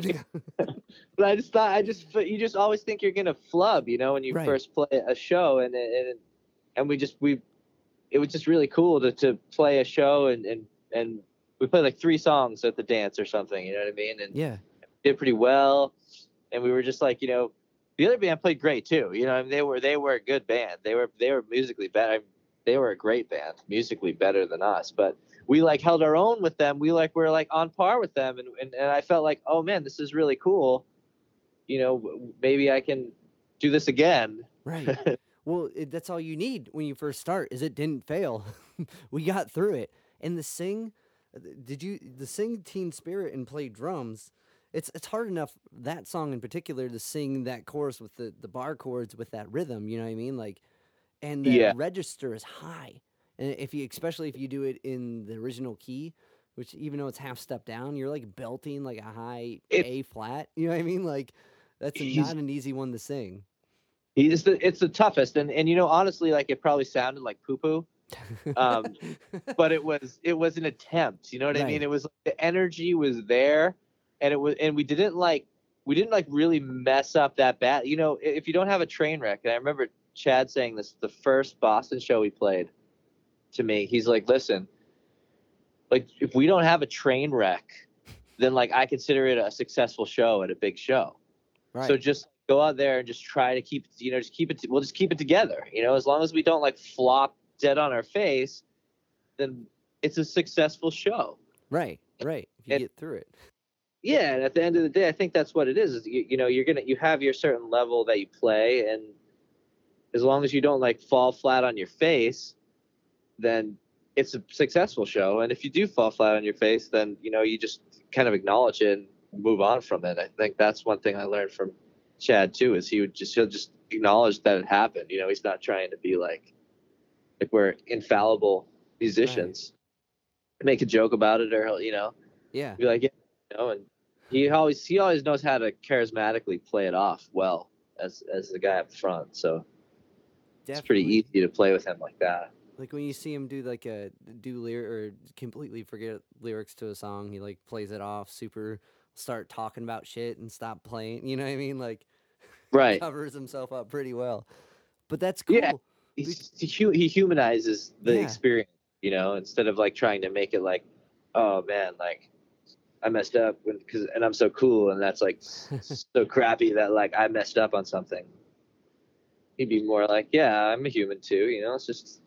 S2: but I just thought I just you just always think you're gonna flub, you know, when you
S1: Right.
S2: first play a show, and and and we just we it was just really cool to to play a show and and and we played like three songs at the dance or something, you know what I mean, and
S1: yeah.
S2: did pretty well, and we were just like you know. The other band played great too. You know, I mean, they were they were a good band. They were they were musically better. They were a great band, musically better than us. But we like held our own with them. We like we were like on par with them, and and, and I felt like, oh man, this is really cool. You know, maybe I can do this again.
S1: Right. well, it, that's all you need when you first start. Is it didn't fail. we got through it. And the sing, uh, did you the sing Teen Spirit and play drums? It's it's hard enough that song in particular to sing that chorus with the the bar chords with that rhythm. You know what I mean? Like, and the
S2: Yeah.
S1: register is high. And if you especially if you do it in the original key, which even though it's half step down, you're like belting like a high
S2: It-
S1: A flat. You know what I mean? Like that's a, not an easy one to sing.
S2: He's the it's the toughest, and and you know honestly, like it probably sounded like poo poo, um, but it was it was an attempt. You know what I mean? It was the energy was there, and it was and we didn't like we didn't like really mess up that bad. You know, if you don't have a train wreck, and I remember Chad saying this the first Boston show we played to me. He's like, listen, like if we don't have a train wreck, then like I consider it a successful show at a big show.
S1: right.
S2: So just go out there and just try to keep, you know, just keep it. We'll just keep it together. You know, as long as we don't like flop dead on our face, then it's a successful show.
S1: right. Right. If you
S2: and-
S1: get through it.
S2: Yeah, and at the end of the day, I think that's what it is. is you, you know, you're gonna you have your certain level that you play, and as long as you don't like fall flat on your face, then it's a successful show. And if you do fall flat on your face, then you know you just kind of acknowledge it and move on from it. I think that's one thing I learned from Chad too, is he would just he'll just acknowledge that it happened. You know, he's not trying to be like like we're infallible musicians. Make a joke about it, or he'll, you know,
S1: Yeah.
S2: be like, yeah, you know, and he always he always knows how to charismatically play it off well as as the guy up front. So it's pretty easy to play with him like that.
S1: Like when you see him do like a do lyric or completely forget lyrics to a song, he like plays it off super, start talking about shit and stop playing. You know what I mean? Like
S2: Right.
S1: covers himself up pretty well. But that's cool.
S2: Yeah. He's, he, he humanizes the
S1: Yeah.
S2: experience, you know, instead of like trying to make it like, oh man, like I messed up when, cause, and I'm so cool. And that's like so crappy that like I messed up on something. He'd be more like, yeah, I'm a human too, you know, let's just,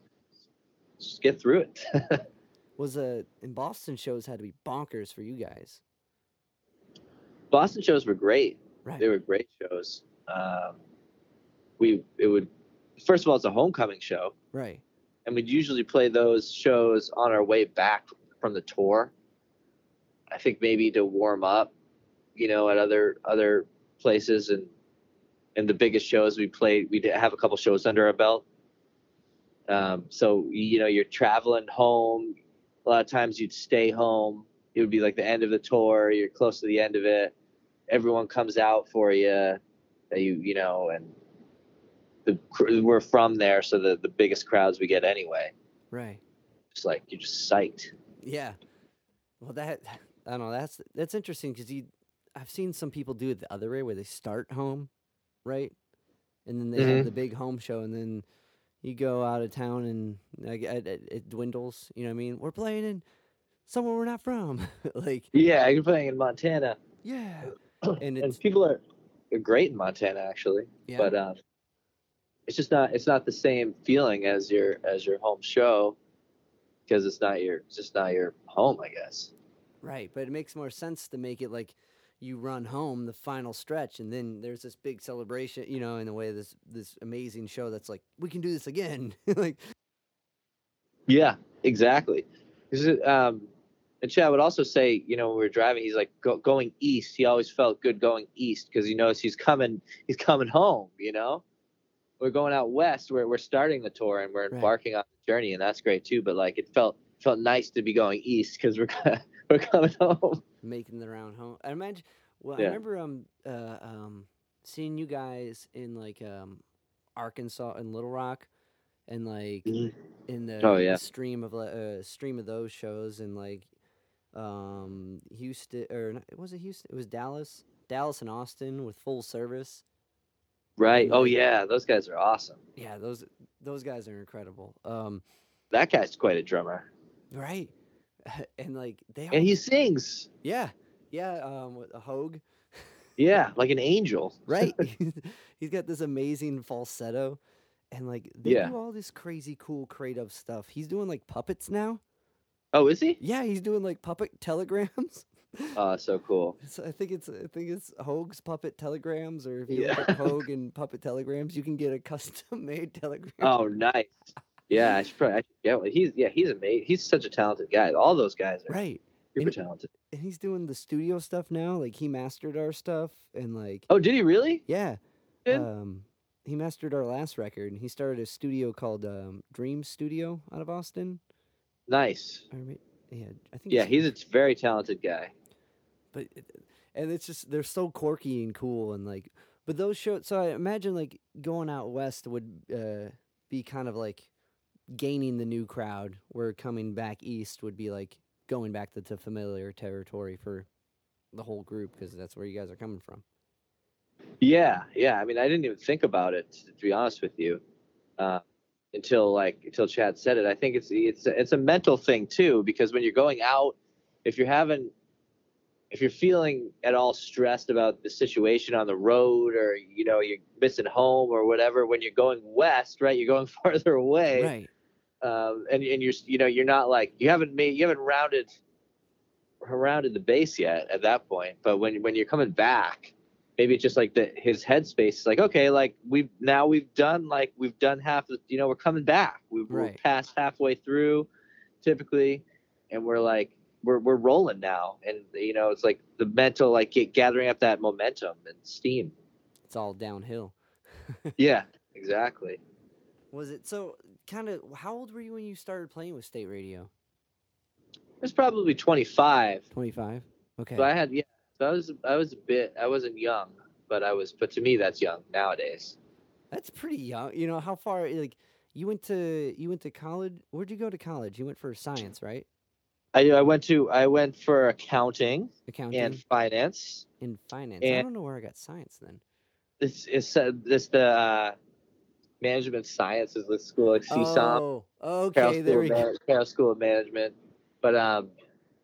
S2: just get through it.
S1: Was uh in Boston shows had to be bonkers for you guys.
S2: Boston shows were great.
S1: Right.
S2: They were great shows. Um, we it would first of all it's a homecoming show,
S1: Right.
S2: and we'd usually play those shows on our way back from the tour. I think maybe to warm up, you know, at other other places and and the biggest shows we played, we did have a couple shows under our belt. Um, so you know, you're traveling home. A lot of times you'd stay home. It would be like the end of the tour. You're close to the end of it. Everyone comes out for you. That you you know, and the we're from there, so the the biggest crowds we get anyway.
S1: Right.
S2: Just like you're just psyched.
S1: Yeah. Well, that I don't know. That's that's interesting because you, I've seen some people do it the other way where they start home, right, and then they
S2: Mhm.
S1: have the big home show, and then you go out of town and like it, it, dwindles. You know what I mean? We're playing in somewhere we're not from. like
S2: Yeah, you're playing in Montana,
S1: yeah,
S2: and,
S1: and it's
S2: people are great in Montana actually.
S1: yeah,
S2: but um, it's just not it's not the same feeling as your as your home show because it's not your it's just not your home i guess
S1: right. But it makes more sense to make it like you run home the final stretch, and then there's this big celebration. You know, in the way, this this amazing show that's like we can do this again. like
S2: yeah exactly um and chad would also say you know when we were driving he's like go, going east he always felt good going east because he knows he's coming he's coming home you know we're going out west we're, we're starting the tour and we're
S1: Right.
S2: embarking on the journey and that's great too but like it felt felt nice to be going east because we're we're coming home
S1: making the round home. I imagine. Well, I remember um uh um seeing you guys in like um Arkansas and Little Rock, and like
S2: Mhm.
S1: in the,
S2: Oh,
S1: the stream of uh, stream of those shows and like um Houston or not, was it Houston? It was Dallas, Dallas and Austin with full service.
S2: right oh yeah those guys are awesome
S1: Yeah, those those guys are incredible. Um,
S2: that guy's quite a drummer
S1: right, and like they
S2: and he sings
S1: yeah yeah um with a Hoag.
S2: yeah like an angel
S1: right? He's got this amazing falsetto, and like they
S2: Yeah.
S1: do all this crazy cool creative stuff. He's doing like puppets now.
S2: Oh is he
S1: Yeah, he's doing like puppet telegrams.
S2: oh so cool
S1: So I think it's I think it's Hoag's puppet telegrams, or if you
S2: Yeah.
S1: look Hoag and puppet telegrams, you can get a custom made telegram.
S2: oh nice yeah i should probably I should get one he's yeah he's amazing he's such a talented guy all those guys are
S1: right.
S2: super
S1: And-
S2: talented
S1: And he's doing the studio stuff now. Like he mastered our stuff, and like
S2: oh did he really
S1: yeah,
S2: Good.
S1: um, he mastered our last record, and he started a studio called um, Dream Studio out of Austin.
S2: Nice
S1: Or may- yeah, I think.
S2: yeah he's a very talented guy
S1: but and it's just they're so quirky and cool and like But those shows, so I imagine like going out west would uh, be kind of like gaining the new crowd, where coming back east would be like going back to, to familiar territory for the whole group because that's where you guys are coming from.
S2: Yeah, yeah. I mean, I didn't even think about it to be honest with you, uh, until like until Chad said it. I think it's it's it's a mental thing too because when you're going out, if you're having, if you're feeling at all stressed about the situation on the road or you know you're missing home or whatever, when you're going west, right, you're going farther away,
S1: Right.
S2: um, and and you're you know you're not like you haven't made you haven't rounded rounded the base yet at that point. But when when you're coming back, maybe it's just like the his headspace is like okay, like we've now we've done like we've done half the you know we're coming back. We, We're
S1: Right.
S2: past halfway through, typically, and we're like we're we're rolling now, and you know it's like the mental like get, gathering up that momentum and steam.
S1: It's all downhill.
S2: yeah, exactly.
S1: Was it so? Kind of. How old were you when you started playing with state radio?
S2: It's probably 25.
S1: Twenty five. Okay.
S2: So I had yeah. So I was I was a bit I wasn't young, but I was but to me that's young nowadays.
S1: That's pretty young. You know how far? Like you went to you went to college. Where'd you go to college? You went for science, right?
S2: I I went to I went for accounting
S1: Accounting
S2: and finance.
S1: and finance. I don't know where I got science then.
S2: This is uh, this the uh, management sciences the school like CSOM,
S1: Oh,
S2: Carroll
S1: okay.
S2: School,
S1: There we go.
S2: Carroll School of Management. But um,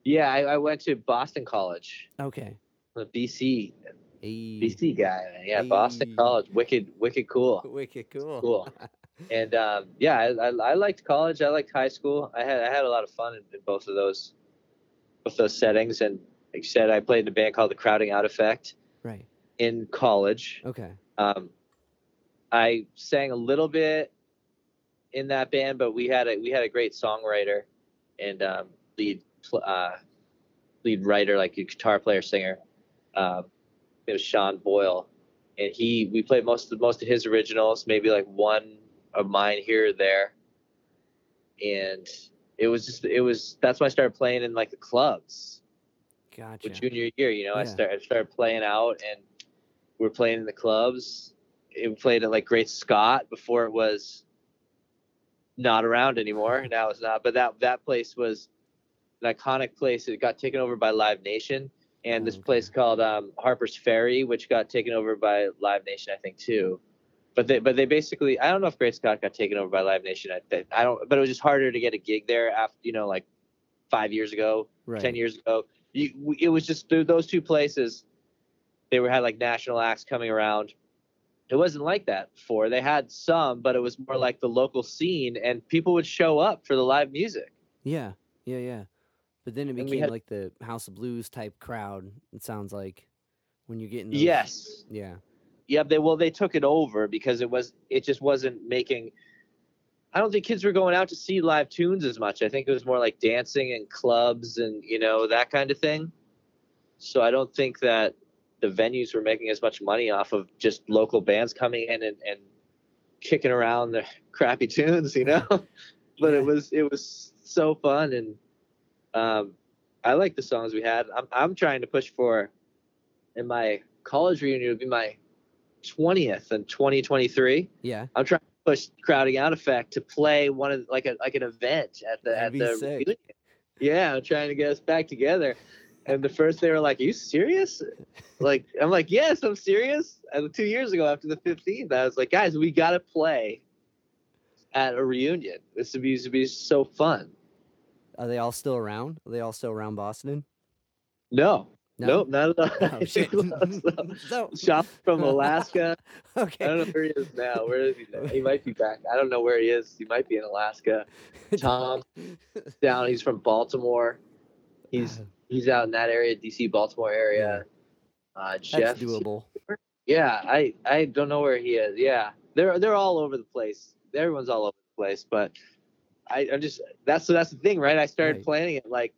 S2: yeah, I, I went to Boston College.
S1: Okay.
S2: A BC
S1: Hey.
S2: BC guy. man. Yeah, Boston College, wicked wicked cool.
S1: Wicked cool.
S2: Cool. and um, yeah, I, I, I liked college. I liked high school. I had I had a lot of fun in, in both of those, both those settings. And like you said, I played in a band called the Crowding Out Effect
S1: right.
S2: in college.
S1: Okay.
S2: Um, I sang a little bit in that band, but we had a we had a great songwriter and um, lead uh, lead writer, like a guitar player singer. Um, it was Sean Boyle, and he we played most of most of his originals, maybe like one of mine here or there. And it was just it was that's when I started playing in like the clubs
S1: Gotcha.
S2: with junior year. You know, I
S1: Yeah.
S2: started I started playing out, and we are playing in the clubs. It we played at like Great Scott before it was not around anymore. Now it's not, but that that place was an iconic place. It got taken over by Live Nation, and this
S1: Okay.
S2: place called um, Harper's Ferry, which got taken over by Live Nation, I think too. But they but they basically I don't know if Great Scott got taken over by Live Nation. I, I don't, but it was just harder to get a gig there after you know like five years ago
S1: right.
S2: 10 years ago you, it was just th- those two places they were had like national acts coming around it wasn't like that before they had some but it was more like the local scene and people would show up for the live music
S1: Yeah. Yeah. Yeah. But then it became
S2: had-
S1: like the House of Blues type crowd. It sounds like when you're getting. Those,
S2: yes
S1: Yeah.
S2: yeah they well they took it over because it was it just wasn't making i don't think kids were going out to see live tunes as much i think it was more like dancing and clubs and you know that kind of thing so i don't think that the venues were making as much money off of just local bands coming in and, and kicking around the crappy tunes you know but it was it was so fun and um i like the songs we had. I'm, I'm trying to push for in my college reunion it would be my 20th in 2023
S1: Yeah.
S2: i'm trying to push crowding out effect to play one of like a like an event at the
S1: That'd
S2: at the
S1: sick.
S2: reunion. yeah i'm trying to get us back together. And the first they were like are you serious? Like i'm like yes i'm serious. And two years ago after the 15th i was like guys we gotta play at a reunion. This would be, this would be so fun
S1: Are they all still around? Are they all still around Boston?
S2: no,
S1: No?
S2: nope not at all
S1: Oh, shit. so,
S2: shop from alaska
S1: okay.
S2: I don't know where he is now. Where is he now? He might be back. I don't know where he is. He might be in Alaska. Tom down. He's from Baltimore. He's he's out in that area, DC, Baltimore area. Uh,
S1: That's doable.
S2: Yeah, I I don't know where he is. Yeah, they're they're all over the place. Everyone's all over the place. But I I'm just that's that's the thing, right? I started
S1: Right.
S2: planning it like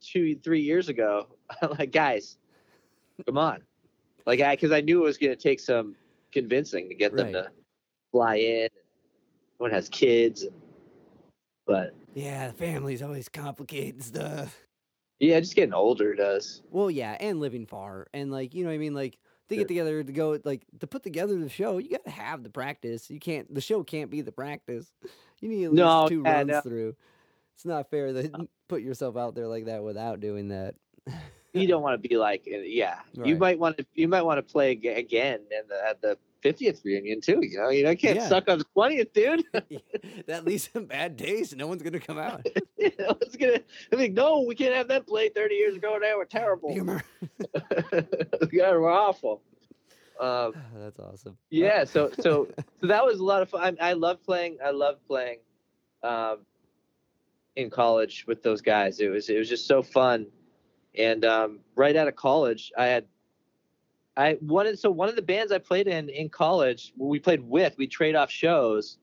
S2: two three years ago. I'm like, guys, come on, like I because I knew it was gonna take some convincing to get them
S1: Right.
S2: to fly in. One has kids, and, but
S1: Yeah, the family's always complicating stuff.
S2: yeah, just getting older does.
S1: Well, yeah, and living far, and like you know, what I mean, like to get together to go like to put together the show, you got to have the practice. You can't. The show can't be the practice. You need at least
S2: No,
S1: two
S2: yeah,
S1: runs
S2: no.
S1: through. It's not fair to put yourself out there like that without doing that.
S2: you don't want to be like, uh, yeah. You might want to. You might want to play again in the, at the 50th reunion too. You know, you know, you can't
S1: Yeah.
S2: suck on the 20th, dude.
S1: that leaves some bad days. No one's gonna come out.
S2: you know, it's gonna. I mean, no, we can't have that play 30 years ago. Now we're terrible.
S1: Humor.
S2: yeah, we're awful. Um,
S1: That's awesome.
S2: yeah so so so that was a lot of fun i, I love playing i love playing um in college with those guys it was it was just so fun and um right out of college i had i wanted so one of the bands i played in in college we played with we trade off shows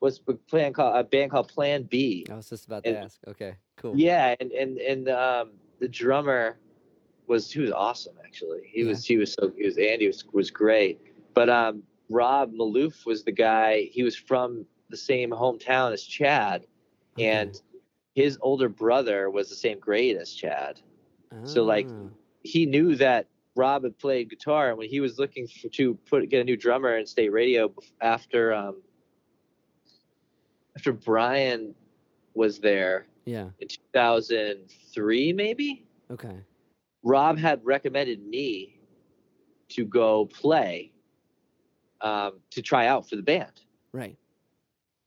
S2: was a plan called a band called plan b
S1: I was just about to ask. Okay, cool.
S2: yeah, and and and um, the drummer was he was awesome actually. He
S1: Yeah.
S2: was he was so he was Andy was was great. But um, Rob Maloof was the guy. He was from the same hometown as Chad,
S1: Okay.
S2: and his older brother was the same grade as Chad. so, like,
S1: Ah,
S2: He knew that Rob had played guitar, and when he was looking for, to put get a new drummer in state radio after um, after Brian was there
S1: yeah.
S2: in 2003 maybe
S1: Okay.
S2: rob had recommended me to go play um, to try out for the band
S1: Right.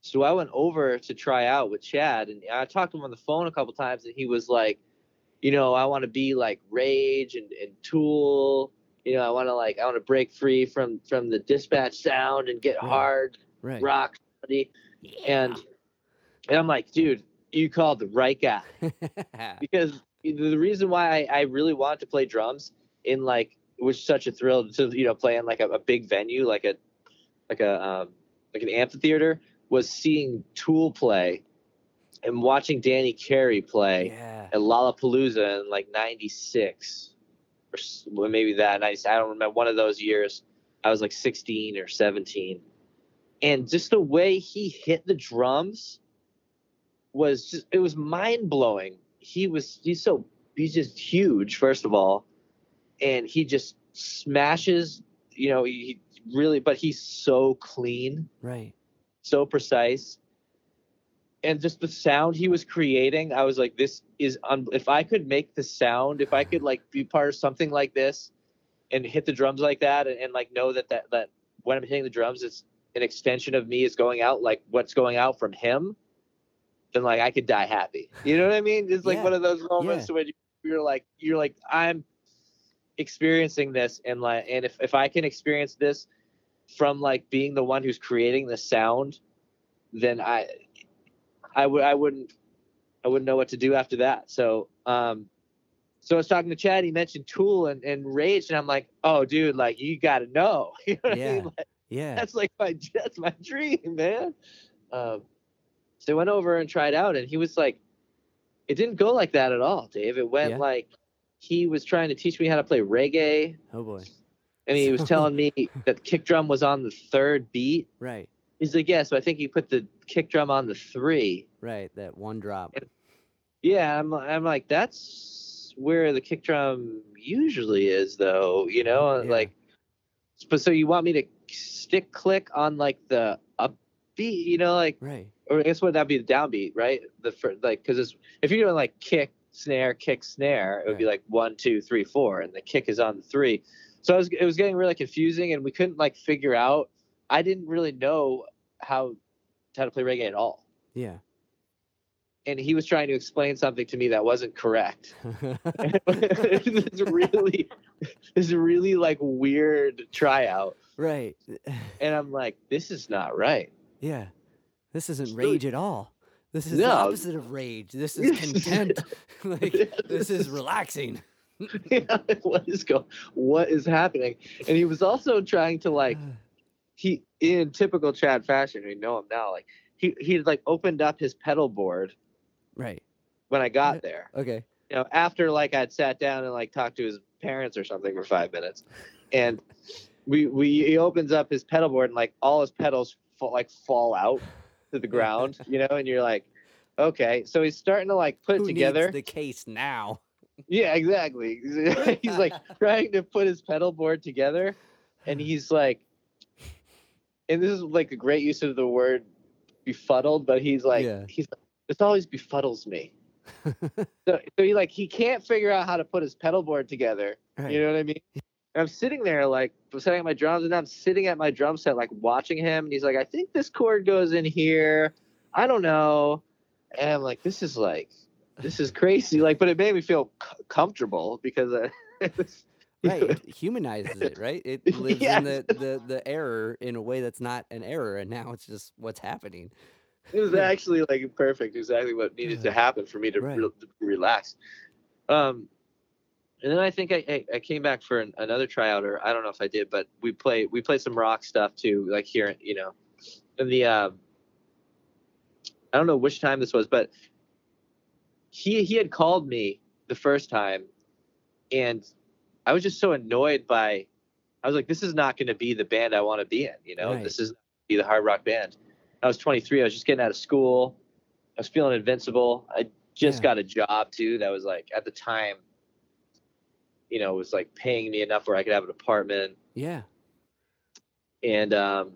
S2: so i went over to try out with chad and i talked to him on the phone a couple times and he was like you know i want to be like rage and, and tool you know i want to like i want to break free from from the dispatch sound and get
S1: Right.
S2: hard
S1: Right.
S2: rock and and i'm like dude you called the right guy because the reason why I, I really want to play drums in like it was such a thrill to you know play in like a, a big venue like a like a um, like an amphitheater was seeing Tool play and watching Danny Carey play
S1: yeah.
S2: at Lollapalooza in like '96 or maybe that 90, I don't remember one of those years. I was like 16 or 17, and just the way he hit the drums was just it was mind blowing. He was he's so he's just huge first of all, and he just smashes. You know he really, but he's so clean
S1: Right.
S2: so precise and just the sound he was creating i was like this is un- if i could make the sound if i could like be part of something like this and hit the drums like that and, and like know that, that that when i'm hitting the drums it's an extension of me is going out like what's going out from him then like i could die happy. You know what i mean? It's like
S1: Yeah.
S2: one of those moments when you- you're like you're like i'm experiencing this and like and if, if i can experience this from like being the one who's creating the sound then i i would i wouldn't i wouldn't know what to do after that so um so i was talking to chad he mentioned tool and, and rage and i'm like oh dude like you gotta know you know what i mean
S1: Yeah.
S2: like,
S1: Yeah.
S2: that's like my that's my dream man um so i went over and tried out and he was like it didn't go like that at all dave it went
S1: Yeah.
S2: like he was trying to teach me how to play reggae
S1: oh boy.
S2: and he was telling me that kick drum was on the third beat.
S1: Right.
S2: He's like, yeah, so I think he put the kick drum on the three.
S1: Right. That one drop.
S2: Yeah, I'm, I'm like, that's where the kick drum usually is, though, you know,
S1: Yeah.
S2: like, but so you want me to stick click on like the up beat, you know, like,
S1: Right.
S2: or I guess what that'd be the downbeat, right? The first, like, because if you're doing like kick, snare, kick, snare, it would be like one, two, three, four, and the kick is on the three. So it was it was getting really confusing, and we couldn't like figure out. I didn't really know how how to play reggae at all,
S1: Yeah.
S2: and he was trying to explain something to me that wasn't correct. it's really it's a really like weird tryout,
S1: right.
S2: and I'm like, this is not right.
S1: Yeah. This isn't rage at all. This is the opposite of rage. This is content. like this is relaxing.
S2: Yeah, what is go what is happening and he was also trying to like uh. He in typical chad fashion we know him now like he he like opened up his pedal board
S1: right.
S2: when i got there
S1: Okay.
S2: you know after like i'd sat down and like talked to his parents or something for five minutes and we we he opens up his pedal board and like all his pedals fall, like fall out to the ground you know and you're like okay so he's starting to like put
S1: Who
S2: it together
S1: the case now?
S2: yeah, exactly. he's like trying to put his pedal board together, and he's like, and this is like a great use of the word befuddled, but he's like,
S1: Yeah.
S2: he's like, this always befuddles me. so, so he like he can't figure out how to put his pedal board together.
S1: Right.
S2: You know what I mean? And I'm sitting there like I'm setting up my drums, and I'm sitting at my drum set like watching him, and he's like, I think this chord goes in here. I don't know. And I'm like, this is like, this is crazy. Like, but it made me feel c- comfortable because uh, it's,
S1: right. It humanizes it, right? It lives
S2: Yes.
S1: in the, the, the error in a way that's not an error, and now it's just what's happening.
S2: it was actually like perfect, exactly what needed to happen for me to,
S1: Right.
S2: re- to relax. Um, and then I think I, I, I came back for an, another tryout, or I don't know if I did, but we played we played some rock stuff too, like here, you know, in the um, I don't know which time this was, but he he had called me the first time, and I was just so annoyed by, I was like, this is not going to be the band I want to be in, you know,
S1: Right.
S2: this is be the hard rock band. I was 23. I was just getting out of school. I was feeling invincible. I just
S1: Yeah.
S2: got a job too. That was like at the time, you know, was like paying me enough where I could have an apartment.
S1: Yeah.
S2: And um,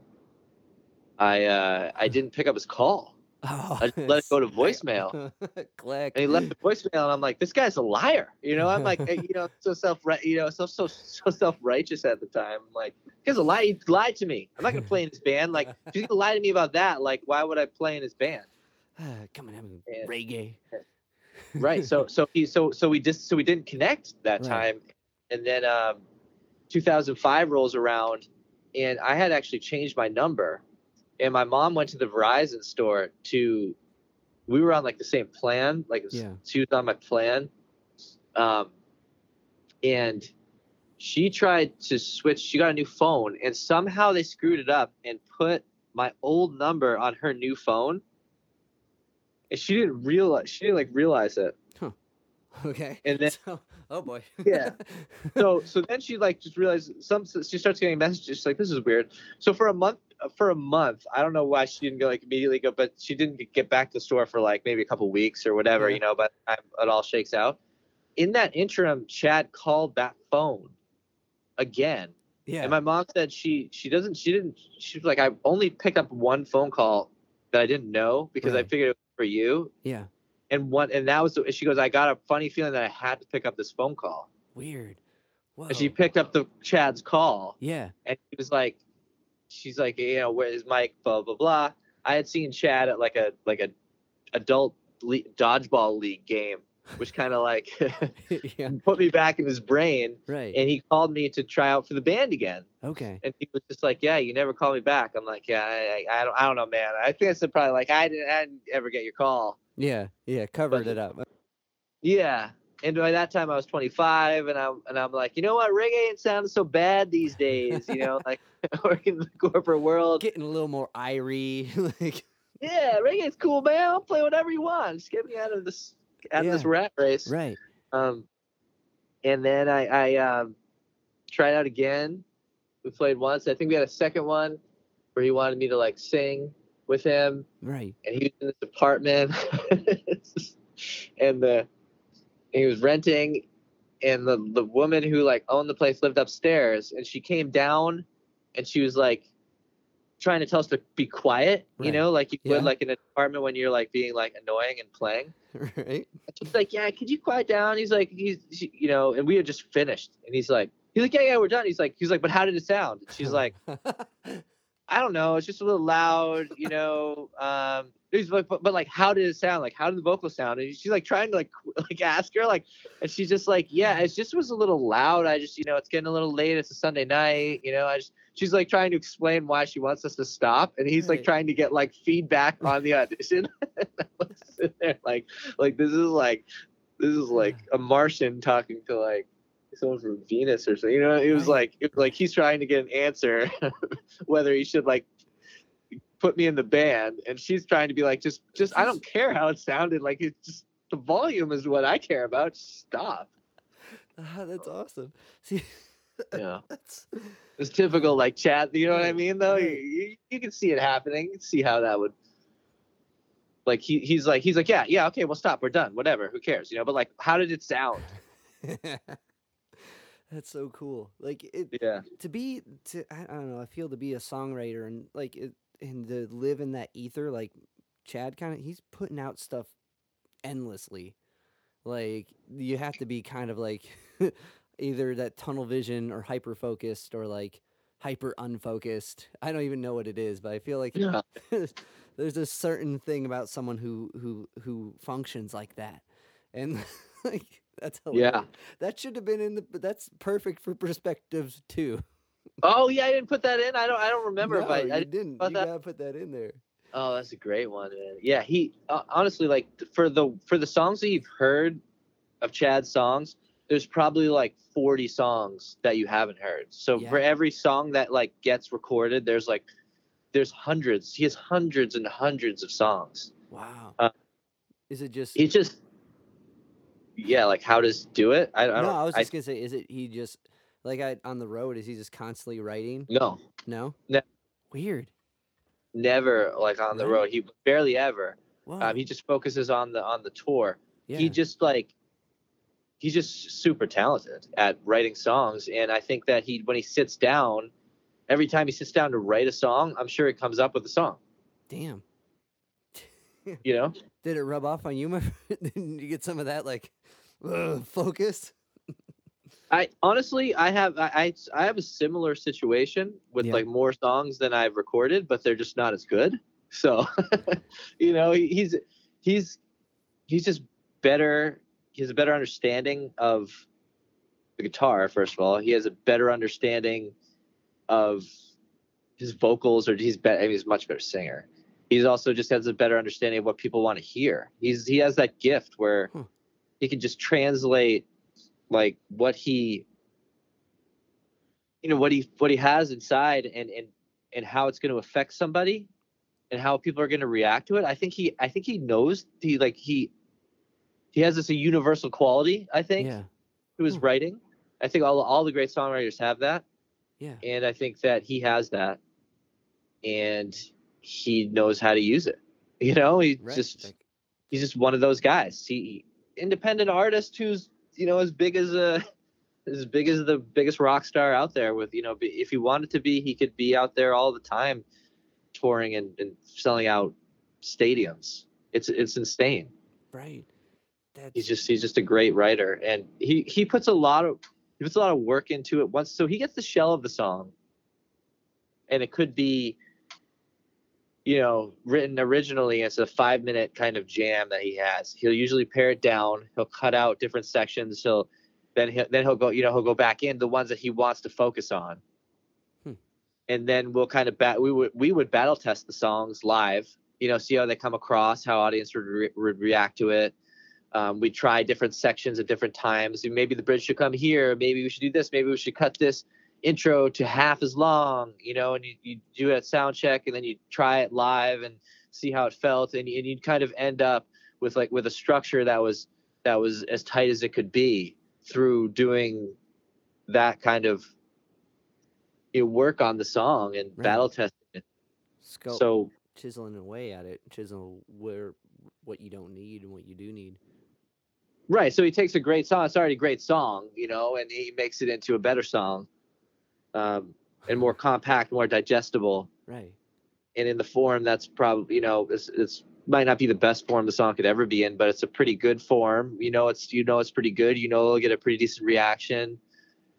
S2: I uh, I didn't pick up his call.
S1: Oh,
S2: I just let it go to voicemail.
S1: Click.
S2: And he left the voicemail, and I'm like, this guy's a liar. You know, I'm like, you know, so self, you know, so so so self righteous at the time. I'm like, guy's a lie. He lied to me. I'm not gonna play in his band. Like, if he's gonna lie to me about that, like, why would I play in his band?
S1: Come on, having
S2: And-
S1: reggae.
S2: right so so he so so we just so we didn't connect that
S1: Right.
S2: time and then um 2005 rolls around and i had actually changed my number and my mom went to the verizon store to we were on like the same plan like was-
S1: Yeah.
S2: she was on my plan um and she tried to switch she got a new phone and somehow they screwed it up and put my old number on her new phone and she didn't realize she didn't like realize it
S1: Okay.
S2: And then-
S1: So- oh boy.
S2: Yeah. so so then she like just realized some she starts getting messages she's like this is weird so for a month for a month i don't know why she didn't go like immediately go but she didn't get back to the store for like maybe a couple weeks or whatever
S1: Yeah.
S2: you know but it all shakes out in that interim chad called that phone again
S1: yeah.
S2: and my mom said she she doesn't she didn't she was like i only picked up one phone call that i didn't know because i figured it was for you
S1: yeah.
S2: and one and that was the, she goes i got a funny feeling that i had to pick up this phone call
S1: Weird. Whoa.
S2: and she picked up the Chad's call,
S1: yeah.
S2: and he was like, she's like, you know, where's Mike? Blah blah blah. I had seen Chad at like a like a adult le- dodgeball league game, which kind of like
S1: yeah.
S2: put me back in his brain.
S1: Right.
S2: And he called me to try out for the band again,
S1: okay.
S2: and he was just like, "Yeah, you never call me back." I'm like, "Yeah, I, I, I don't, I don't know, man. I think it's probably like I didn't, I didn't ever get your call."
S1: Yeah. Yeah. Covered
S2: But-
S1: it up.
S2: Yeah. And by that time I was 25 and I'm and I'm like, you know what, reggae ain't sounding so bad these days, you know, like working in the corporate world.
S1: Getting a little more irie. like.
S2: Yeah, reggae's cool, man. I'll play whatever you want. Just get me out of this out of this rat race.
S1: Right.
S2: Um and then I, I um tried out again. We played once. I think we had a second one where he wanted me to like sing with him
S1: Right.
S2: and he was in this apartment and the he was renting and the the woman who like owned the place lived upstairs and she came down and she was like trying to tell us to be quiet you know like you
S1: Yeah.
S2: would like in an apartment when you're like being like annoying and playing
S1: right.
S2: she's like yeah could you quiet down he's like he's she, you know and we had just finished and he's like he's like yeah yeah we're done he's like he's like but how did it sound and she's like I don't know. It's just a little loud, you know. Um, he's like, but, but like, how did it sound? Like, how did the vocal sound? And she's like trying to like like ask her like, and she's just like, yeah, it just was a little loud. I just, you know, it's getting a little late. It's a Sunday night, you know. I just, she's like trying to explain why she wants us to stop, and he's like trying to get like feedback on the audition. and I was there like, like this is like, this is like a Martian talking to like someone from Venus or something. You know, it was like it was like he's trying to get an answer whether he should like put me in the band, and she's trying to be like, just just I don't care how it sounded. Like it's just the volume is what I care about. Stop.
S1: Ah, that's awesome. See,
S2: Yeah,
S1: that's
S2: it's typical like Chad. You know what I mean? Though you, you, you can see it happening. See how that would. Like he, he's like he's like yeah yeah okay we'll stop we're done whatever who cares you know but like how did it sound
S1: That's so cool. Like it
S2: Yeah.
S1: to be to I I don't know. I feel to be a songwriter and like it, and to live in that ether. Like Chad, kind of, he's putting out stuff endlessly. Like you have to be kind of like either that tunnel vision or hyper focused or like hyper unfocused. I don't even know what it is, but I feel like
S2: Yeah.
S1: there's a certain thing about someone who who who functions like that, and like that's
S2: Yeah.
S1: That should have been in the. That's perfect for perspectives too.
S2: Oh yeah, I didn't put that in. I don't. I don't remember.
S1: no,
S2: but
S1: you
S2: I,
S1: didn't. You
S2: that.
S1: gotta put that in there.
S2: Oh, that's a great one, man. Yeah, he uh, honestly like for the for the songs that you've heard of Chad's songs, there's probably like 40 songs that you haven't heard. So
S1: Yeah.
S2: for every song that like gets recorded, there's like there's hundreds. He has hundreds and hundreds of songs.
S1: Wow.
S2: Uh,
S1: is it just?
S2: He just yeah, like how does do it? I, I
S1: no,
S2: don't. Know.
S1: I was
S2: I-
S1: just gonna say, is it he just like I, on the road? Is he just constantly writing?
S2: no,
S1: No.
S2: No.
S1: Weird.
S2: never like on the road. He barely ever. Um, he just focuses on the on the tour.
S1: yeah.
S2: he just like he's just super talented at writing songs and i think that he when he sits down every time he sits down to write a song i'm sure it comes up with a song
S1: Damn.
S2: you know
S1: Did it rub off on you? My? Did you get some of that like ugh, focus?
S2: I honestly i have i i, I have a similar situation with
S1: Yeah.
S2: like more songs than i've recorded but they're just not as good so you know he, he's he's he's just better he has a better understanding of the guitar first of all he has a better understanding of his vocals or he's better I mean, he's a much better singer he's also just has a better understanding of what people want to hear he's he has that gift where
S1: Hmm.
S2: he can just translate like what he you know what he what he has inside and and and how it's going to affect somebody and how people are going to react to it i think he i think he knows he like he he has this a universal quality i think
S1: Yeah.
S2: to his
S1: Hmm.
S2: writing i think all all the great songwriters have that
S1: Yeah.
S2: and I think that he has that, and he knows how to use it. You know, he
S1: Right.
S2: just
S1: like,
S2: he's just one of those guys. He independent artist who's you know as big as uh, a as big as the biggest rock star out there. With you know, if he wanted to be, he could be out there all the time, touring and, and selling out stadiums. It's it's insane.
S1: right. That's
S2: He's just he's just a great writer, and he he puts a lot of he puts a lot of work into it. Once so he gets the shell of the song, and it could be, you know, written originally as a five minute kind of jam that he has. He'll usually pare it down. He'll cut out different sections. He'll then he'll, then he'll go you know he'll go back in the ones that he wants to focus on.
S1: Hmm.
S2: And then we'll kind of bat we would we would battle test the songs live. You know, see how they come across, how audience would, re- would react to it um, we try different sections at different times. Maybe the bridge should come here. Maybe we should do this. Maybe we should cut this intro to half as long, you know, and you, you do at sound check and then you try it live and see how it felt. And, and you'd kind of end up with like, with a structure that was, that was as tight as it could be through doing that kind of you know, work on the song and
S1: Right.
S2: battle testing it.
S1: scope
S2: So
S1: chiseling away at it, chisel where what you don't need and what you do need.
S2: Right. So he takes a great song. It's already a great song, you know, and he makes it into a better song, um, and more compact, more digestible,
S1: Right.
S2: and in the form that's probably, you know, it's, it's might not be the best form the song could ever be in, but it's a pretty good form. You know, it's you know it's pretty good. You know, it'll get a pretty decent reaction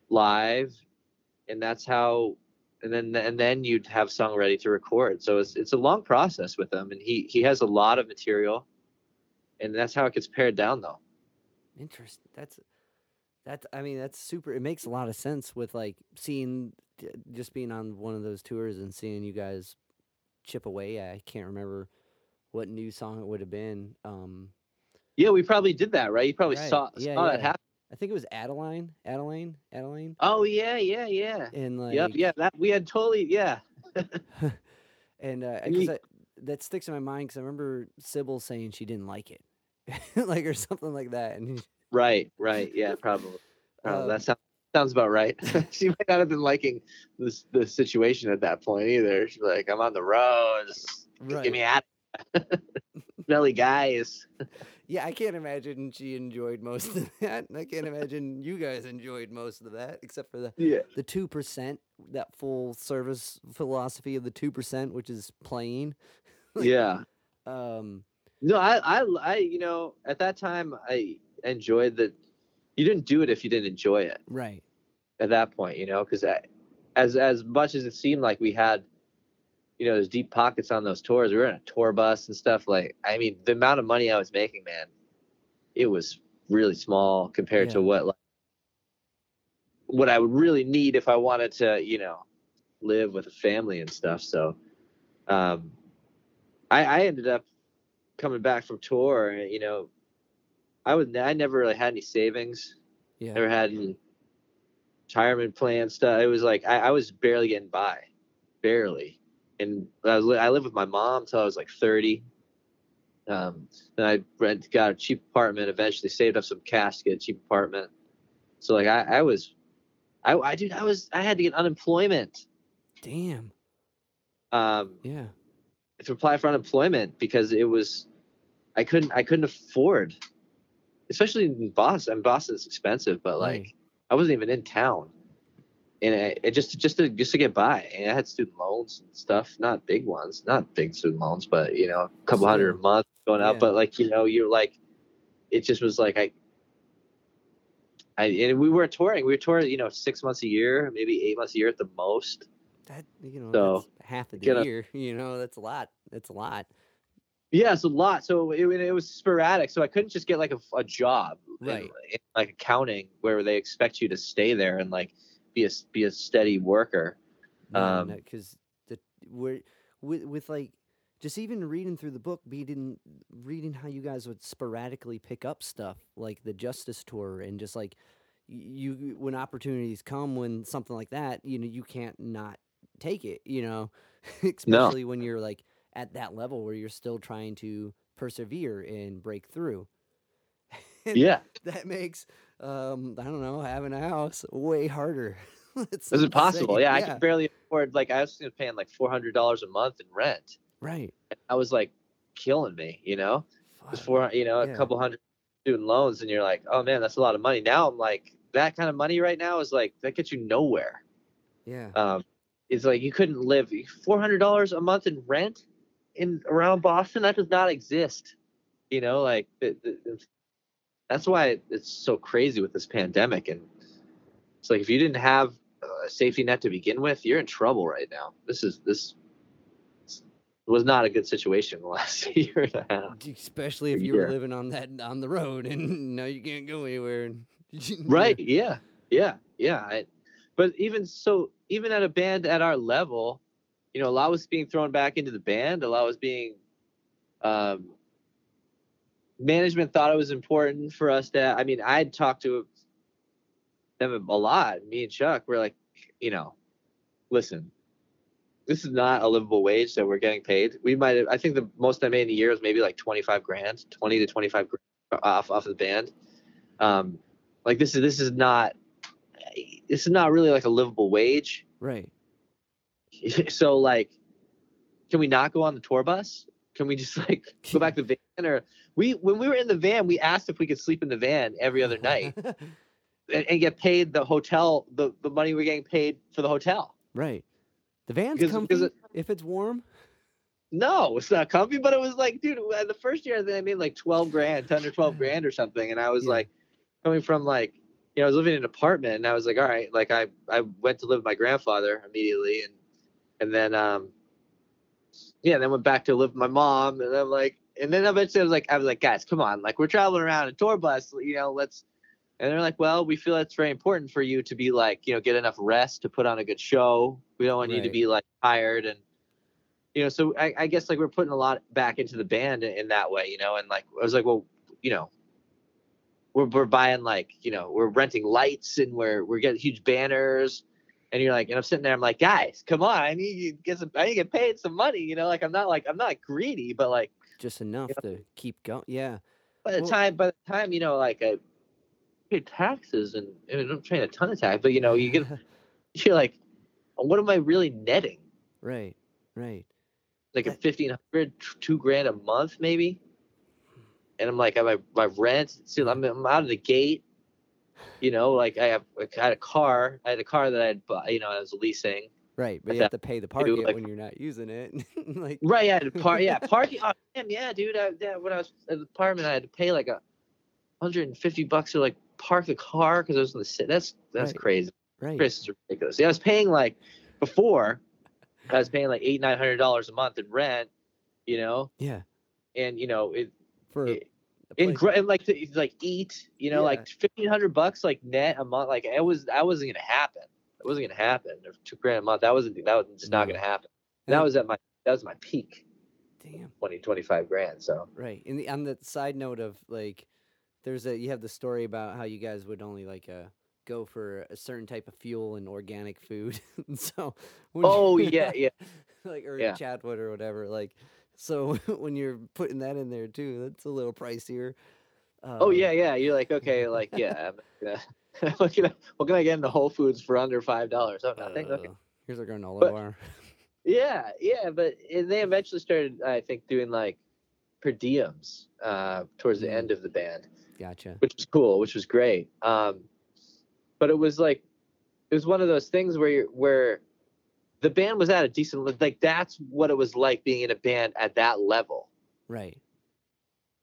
S2: live, and that's how. And then and then you'd have song ready to record. So it's it's a long process with him, and he he has a lot of material, and that's how it gets pared down though.
S1: Interesting. That's that's. I mean, that's super. It makes a lot of sense with like seeing just being on one of those tours and seeing you guys chip away. I can't remember what new song it would have been. Um,
S2: Yeah, we probably did that, right? You probably
S1: Right.
S2: saw,
S1: Yeah,
S2: saw that
S1: yeah.
S2: happen.
S1: I think it was Adeline, Adeline, Adeline,
S2: Oh yeah, yeah, yeah.
S1: and like
S2: yep, yeah. That we had totally, yeah.
S1: and uh,
S2: And
S1: 'cause
S2: you-
S1: I, that sticks in my mind because I remember Sybil saying she didn't like it, like or something like that, and
S2: Right, right, yeah, probably.
S1: Um,
S2: that sounds sounds about right. she might not have been liking this the situation at that point either. She's like, I'm on the road. Just
S1: right.
S2: Get me out. smelly guys.
S1: Yeah, I can't imagine she enjoyed most of that. I can't imagine you guys enjoyed most of that, except for the
S2: Yeah.
S1: the two percent, that full service philosophy of the two percent, which is playing. Like,
S2: Yeah.
S1: Um,
S2: No, I, I, I, you know, at that time, I enjoyed that. You didn't do it if you didn't enjoy it.
S1: right.
S2: At that point, you know, because as as much as it seemed like we had, you know, those deep pockets on those tours, we were in a tour bus and stuff. Like, I mean, the amount of money I was making, man, it was really small compared to what like what I would really need if I wanted to, you know, live with a family and stuff. So, um, I, I ended up coming back from tour, and, you know, I was I never really had any savings,
S1: Yeah.
S2: never had any retirement plan stuff. It was like I, I was barely getting by, barely. And I was I lived with my mom till I was like thirty. Um, then I rent got a cheap apartment. Eventually, saved up some cash to get a cheap apartment. So like I, I was, I I dude I was I had to get unemployment.
S1: Damn.
S2: Um,
S1: Yeah.
S2: to apply for unemployment because it was I couldn't I couldn't afford, especially in Boston. And Boston's expensive, but like
S1: Right.
S2: I wasn't even in town, and it, it just just to just to get by. And I had student loans and stuff, not big ones, not big student loans, but you know, a couple hundred a month going up.
S1: Yeah.
S2: But like you know, you're like, it just was like I. I, and we were touring. We were touring, you know, six months a year, maybe eight months a year at the most.
S1: That you know,
S2: So,
S1: that's half of the year. You know, that's a lot. That's a lot.
S2: Yeah, it's a lot. So it, it was sporadic. So I couldn't just get like a, a job,
S1: Right.
S2: in, like accounting, where they expect you to stay there and like be a be a steady worker. Um,
S1: because the we're with with like just even reading through the book, reading reading how you guys would sporadically pick up stuff like the Justice Tour and just like you when opportunities come when something like that, you know, you can't not take it. You know, especially when you're like at that level where you're still trying to persevere and break through.
S2: Yeah,
S1: that makes um I don't know having a house way harder. It's
S2: is it possible?
S1: insane.
S2: Yeah, I could barely afford. Like I was paying like four hundred dollars a month in rent.
S1: right.
S2: I was like killing me, you know. For you know
S1: Yeah.
S2: a couple hundred student loans, and you're like, oh man, that's a lot of money. Now I'm like, that kind of money right now is like that gets you nowhere.
S1: Yeah.
S2: um, it's like you couldn't live four hundred dollars a month in rent in around Boston. That does not exist. You know, like it, it- that's why it's so crazy with this pandemic. And it's like if you didn't have a safety net to begin with, you're in trouble right now. This is this was not a good situation the last year and a half.
S1: Especially if you were living on that on the road and now you can't go anywhere.
S2: Right? Yeah, yeah, yeah. I, but even so, even at a band at our level, you know, a lot was being thrown back into the band. A lot was being. Um, management thought it was important for us to. I mean, I'd talked to them a lot. Me and Chuck were like, you know, listen, this is not a livable wage that we're getting paid. We might have. I think the most I made in a year was maybe like twenty five grand, twenty to twenty five off off of the band. Um, like this is this is not this is not really like a livable wage.
S1: Right.
S2: So like, can we not go on the tour bus? Can we just like go back to the van? Or we when we were in the van, we asked if we could sleep in the van every other night and, and get paid the hotel the the money we're getting paid for the hotel.
S1: right. The van's
S2: Because-
S1: comfy
S2: because it-
S1: if it's warm.
S2: No, it's not comfy, but it was like, dude, uh, the first year I think I made like 12 grand, 10 or 12 grand or something. And I was
S1: Yeah.
S2: like, coming from like, you know, I was living in an apartment and I was like, all right, like I, I went to live with my grandfather immediately. And, and then, um, yeah, then went back to live with my mom. And I'm like, and then eventually I was like, I was like, guys, come on. Like we're traveling around in a tour bus, you know, let's, and they're like, well, we feel it's very important for you to be like, you know, get enough rest to put on a good show. We don't want you to be like tired and, you know, so I, I guess like we're putting a lot back into the band in, in that way, you know, and like I was like, well, you know, we're we're buying like, you know, we're renting lights and we're we're getting huge banners, and you're like, and I'm sitting there, I'm like, guys, come on, I need to get some, I need to get paid some money, you know, like I'm not like I'm not greedy, but like
S1: Just enough to keep going. Yeah.
S2: by the
S1: Well-
S2: time by the time you know like I pay taxes and, and I'm paying a ton of tax, but you know you get you're like, what am I really netting?
S1: right. Right.
S2: Like a
S1: That-
S2: fifteen hundred, two grand a month maybe. and I'm like, I my my rent. See, I'm, I'm out of the gate. You know, like I have, I had a car. I had a car that I had, bu- you know, I was leasing.
S1: Right, but you have to pay the parking
S2: like-
S1: when you're not using it. like
S2: Right, yeah, the par- yeah, parking. Oh, damn, yeah, dude. I, yeah, when I was at the apartment, I had to pay like a hundred and fifty bucks to like park the car because I was in the city. That's that's
S1: Right.
S2: crazy.
S1: right.
S2: Chris is ridiculous. Yeah, I was paying like before. I was paying like eight nine hundred dollars a month in rent. You know,
S1: Yeah.
S2: and you know it.
S1: For
S2: it- in gr- and like to, like eat, you know,
S1: Yeah.
S2: like fifteen hundred bucks like net a month. Like it was that wasn't gonna happen. It wasn't gonna happen. Or two grand a month. That wasn't that was just not gonna happen.
S1: And
S2: That was at my that was my peak,
S1: damn.
S2: 20, 25 grand. So
S1: Right. And the, on the side note of like, there's a you have the story about how you guys would only like uh go for a certain type of fuel and organic food. And so. when you-
S2: Oh yeah, yeah.
S1: like or
S2: Yeah.
S1: Chadwood or whatever. Like, so when you're putting that in there too, that's a little pricier.
S2: Oh
S1: Um,
S2: yeah, yeah. You're like, okay, like yeah, I'm gonna, what can I what can I get in the Whole Foods for under five dollars? Oh nothing. Okay.
S1: uh, Here's our granola
S2: But-
S1: bar.
S2: Yeah, yeah, but and they eventually started, I think, doing like per diems uh, towards the
S1: Mm.
S2: end of the band,
S1: Gotcha.
S2: which was cool, which was great. Um, but it was like it was one of those things where you're, where the band was at a decent like that's what it was like being in a band at that level.
S1: Right.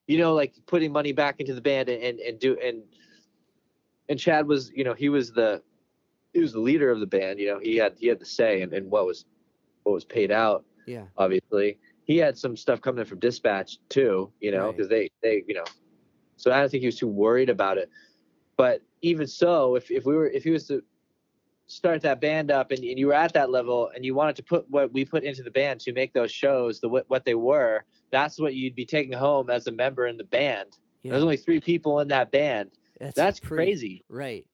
S2: you know, like putting money back into the band and, and, and do and and Chad was, you know, he was the he was the leader of the band, you know, he had he had the say and, in what was what was paid out,
S1: Yeah.
S2: obviously. He had some stuff coming in from dispatch too, you know,
S1: Right.
S2: because they they, you know, so I don't think he was too worried about it. But even so, if if we were if he was to start that band up and, and you were at that level and you wanted to put what we put into the band to make those shows the what, what they were that's what you'd be taking home as a member in the band
S1: Yeah.
S2: there's only three people in that band
S1: that's
S2: that's
S1: pretty-
S2: crazy
S1: Right.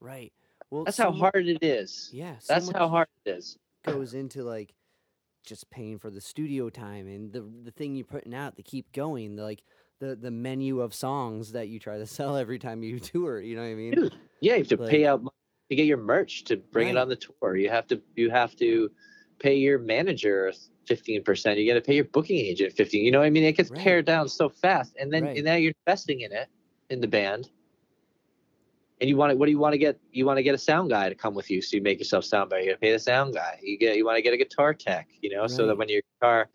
S1: Right. Well,
S2: that's
S1: so
S2: how hard it is
S1: Yeah. so
S2: that's how hard it is
S1: goes into like just paying for the studio time and the the thing you're putting out to keep going. The, like the the menu of songs that you try to sell every time you tour. You know what I mean?
S2: Dude, yeah you have to pay out money to get your merch to bring it on the tour you have to you have to pay your manager 15% you got to pay your booking agent 15 you know what i mean it gets
S1: Right.
S2: pared down so fast and then
S1: Right.
S2: and now you're investing in it in the band and you want to what do you want to get you want to get a sound guy to come with you so you make yourself sound better you got to pay the sound guy you get you want to get a guitar tech you know so that when your guitar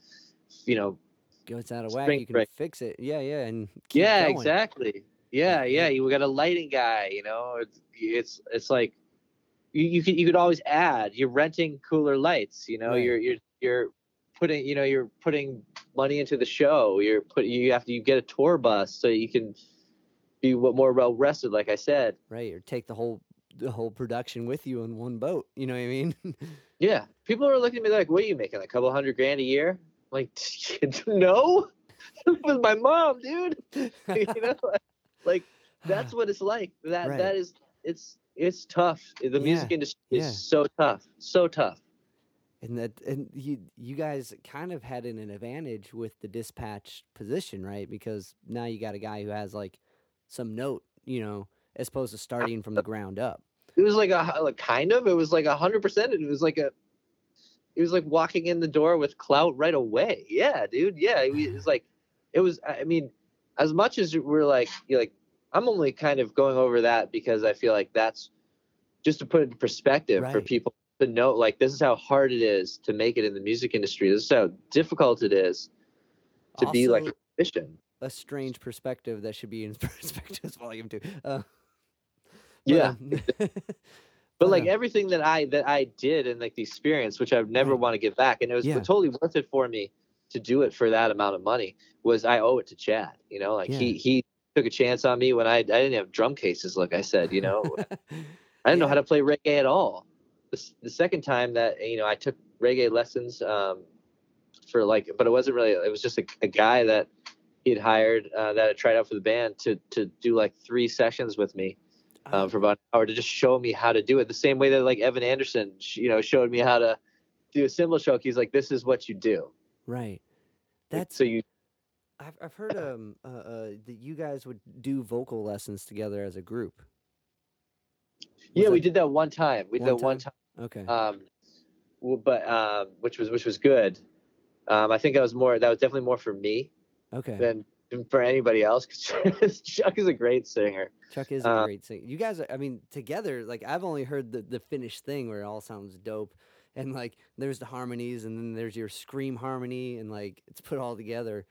S2: you know
S1: Goes out of whack. You can
S2: break.
S1: fix it. Yeah. Yeah. And
S2: yeah
S1: going.
S2: exactly yeah
S1: Yeah.
S2: yeah you got a lighting guy you know it's it's, it's like you, you could you could always add you're renting cooler lights you know
S1: Right.
S2: you're you're you're putting you know you're putting money into the show you're put you have to you get a tour bus so you can be what more well rested like i said
S1: Right. Or take the whole the whole production with you in one boat. You know what I mean?
S2: yeah people are looking at me like what are you making a couple hundred grand a year I'm like no with my mom dude you know like that's what it's like that
S1: Right.
S2: that is it's it's tough. The music
S1: Yeah,
S2: industry is
S1: yeah.
S2: so tough so tough.
S1: And that and you you guys kind of had an advantage with the dispatch position, right? Because now you got a guy who has like some note, you know, as opposed to starting from the ground up.
S2: it was like a like kind of. It was like a hundred percent. It was like a it was like walking in the door with clout right away. Yeah dude. Yeah. It was like it was i mean as much as we're like you're like i'm only kind of going over that because i feel like that's just to put it in perspective for people to know like this is how hard it is to make it in the music industry this is how difficult it is to be like a
S1: Also,
S2: musician
S1: a strange perspective that should be in perspectives volume two. Uh,
S2: yeah
S1: um,
S2: but like
S1: uh,
S2: everything that I that I did and like the experience, which I've never
S1: Right.
S2: want to give back, and it was
S1: Yeah.
S2: totally worth it for me to do it for that amount of money. Was I owe it to Chad? You know, like he he took a chance on me when I I didn't have drum cases. Like I said, you know, I didn't know how to play reggae at all. The, the second time that you know I took reggae lessons um, for like, but it wasn't really. It was just a, a guy that he had hired uh, that had tried out for the band to to do like three sessions with me
S1: Ah,
S2: um, for about an hour to just show me how to do it the same way that like Evan Anderson, you know, showed me how to do a cymbal choke. He's like, this is what you do.
S1: right. That's
S2: so you,
S1: I've I've heard um uh, uh that you guys would do vocal lessons together as a group.
S2: yeah,
S1: Was
S2: we did that one time. We did
S1: One
S2: that one
S1: time?
S2: time,
S1: Okay.
S2: um, but um, which was which was good. Um, I think that was more. That was definitely more for me
S1: okay.
S2: than for anybody else because Chuck is a great singer.
S1: Chuck is a
S2: Uh,
S1: great singer. You guys, are, I mean, together, like I've only heard the the finished thing where it all sounds dope, and like there's the harmonies, and then there's your scream harmony, and like it's put all together.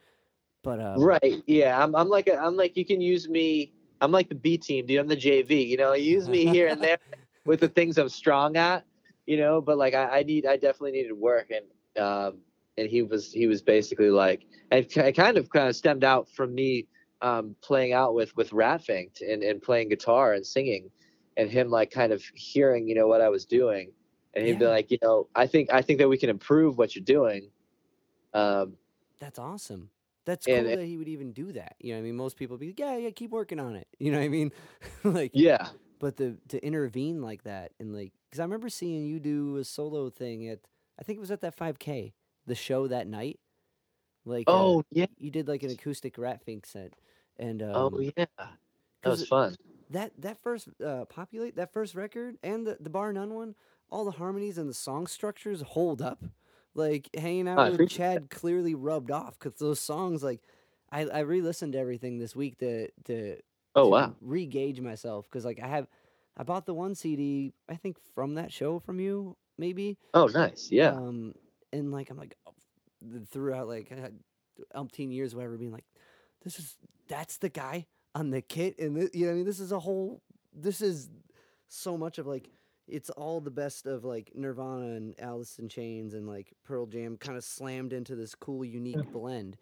S1: But um,
S2: Right. Yeah. I'm. I'm like. A, I'm like. You can use me. I'm like the B team, dude. I'm the JV. You know, use me here and there with the things I'm strong at. You know, but like I, I need. I definitely needed work, and um, and he was. He was basically like. Ki- it kind of kind of stemmed out from me um playing out with with Ratfinked and and playing guitar and singing, and him like kind of hearing you know what I was doing, and he'd be like, you know, I think I think that we can improve what you're doing. Um,
S1: That's awesome. That's cool
S2: And it-
S1: that he would even do that. You know, what I mean, most people be like, yeah, yeah, keep working on it. You know what I mean? like,
S2: yeah.
S1: but the to intervene like that and like, because I remember seeing you do a solo thing at, I think it was at that 5K, the show that night. Like, uh,
S2: Oh yeah.
S1: you did like an acoustic Rat Fink set, and um,
S2: Oh yeah. that was fun.
S1: that that first uh, populate that first record and the the bar none one, all the harmonies and the song structures hold up. Like hanging out
S2: I
S1: with Chad clearly rubbed off because those songs like. I, I re-listened to everything this week to to
S2: Oh
S1: to
S2: wow.
S1: re-gauge myself because like I have I bought the one CD I think from that show from you maybe
S2: Oh nice. Yeah.
S1: um and like I'm like throughout like I had umpteen years whatever being like this is that's the guy on the kit and thi- you know I mean this is a whole this is so much of like it's all the best of like Nirvana and Alice in Chains and like Pearl Jam kind of slammed into this cool unique blend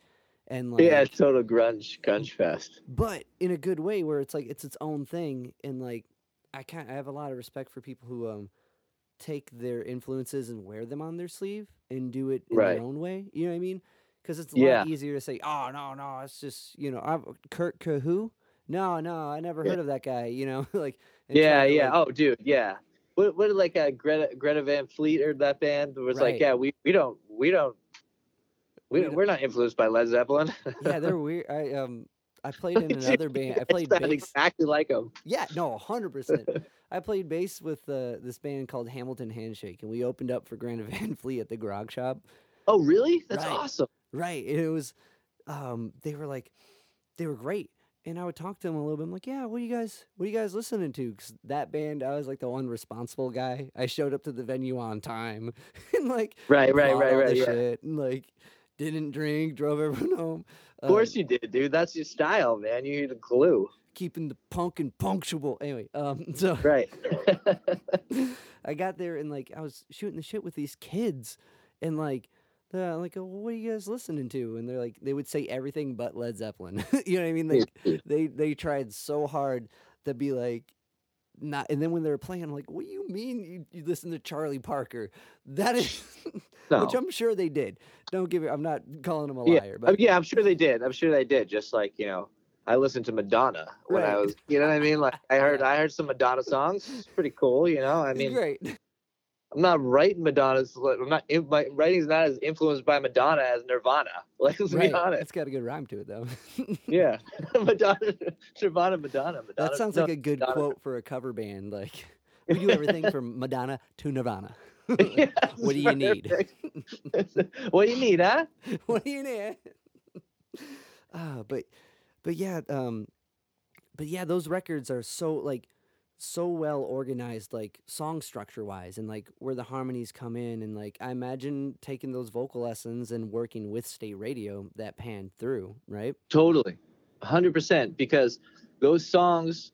S1: and like
S2: yeah. it's Total grunge grunge fest.
S1: but in a good way where it's like it's its own thing and like i kind I have a lot of respect for people who um take their influences and wear them on their sleeve and do it in
S2: Right.
S1: their own way you know what i mean because it's a
S2: Yeah.
S1: lot easier to say oh no no it's just you know I've, kurt Cahu? no no i never
S2: Yeah.
S1: heard of that guy you know like
S2: Yeah. Yeah.
S1: like-
S2: Oh dude. Yeah. What what like a Greta Greta Van Fleet or that band was
S1: Right.
S2: like yeah we we don't we don't we,
S1: We
S2: don't,
S1: don't-
S2: we're not influenced by Led Zeppelin.
S1: yeah they're weird i um i played in another band i played bass
S2: exactly like them.
S1: Yeah, no, hundred percent. I played bass with uh, this band called Hamilton Handshake, and we opened up for Greta Van Fleet at the Grog Shop.
S2: Oh really? That's
S1: Right.
S2: awesome.
S1: Right, and it was, um, they were like, they were great, and I would talk to them a little bit. I'm like, yeah, what are you guys, what are you guys listening to? Because that band, I was like the one responsible guy. I showed up to the venue on time, and like,
S2: Right. Right.
S1: right,
S2: Right.
S1: all
S2: Right.
S1: the
S2: Yeah.
S1: shit, and like, didn't drink, drove everyone home.
S2: Of course you did, dude. That's your style, man. You're the glue.
S1: keeping the punk and punctual. Anyway, um, so
S2: Right.
S1: I got there and like I was shooting the shit with these kids, and like they're like, oh, "What are you guys listening to?" And they're like, they would say everything but Led Zeppelin. you know what I mean? Like mm-hmm. they they tried so hard to be like. Not and then when they were playing, I'm like, "What do you mean you, you listen to Charlie Parker?" That is,
S2: no.
S1: which I'm sure they did. Don't give it. I'm not calling them a
S2: Yeah,
S1: liar, but
S2: yeah, I'm sure they did. I'm sure they did. Just like you know, I listened to Madonna when I was, you know what I mean. Like I heard, I heard some Madonna songs. It's pretty cool, you know. I mean,
S1: great.
S2: I'm not writing Madonna's. I'm not. My writing's not as influenced by Madonna as Nirvana. Like, let's
S1: right.
S2: be honest.
S1: It's got a good rhyme to it though.
S2: Yeah, Madonna, Nirvana, Madonna, Madonna.
S1: That sounds like a good
S2: Madonna.
S1: quote for a cover band. Like we do everything from Madonna to Nirvana.
S2: Yeah,
S1: What do you need?
S2: what do you need, huh?
S1: what do you need? Ah, but but yeah, um, but yeah, those records are so like so well organized, like song structure wise, and like where the harmonies come in, and like I imagine taking those vocal lessons and working with state radio that panned through, right?
S2: Totally, hundred percent. Because those songs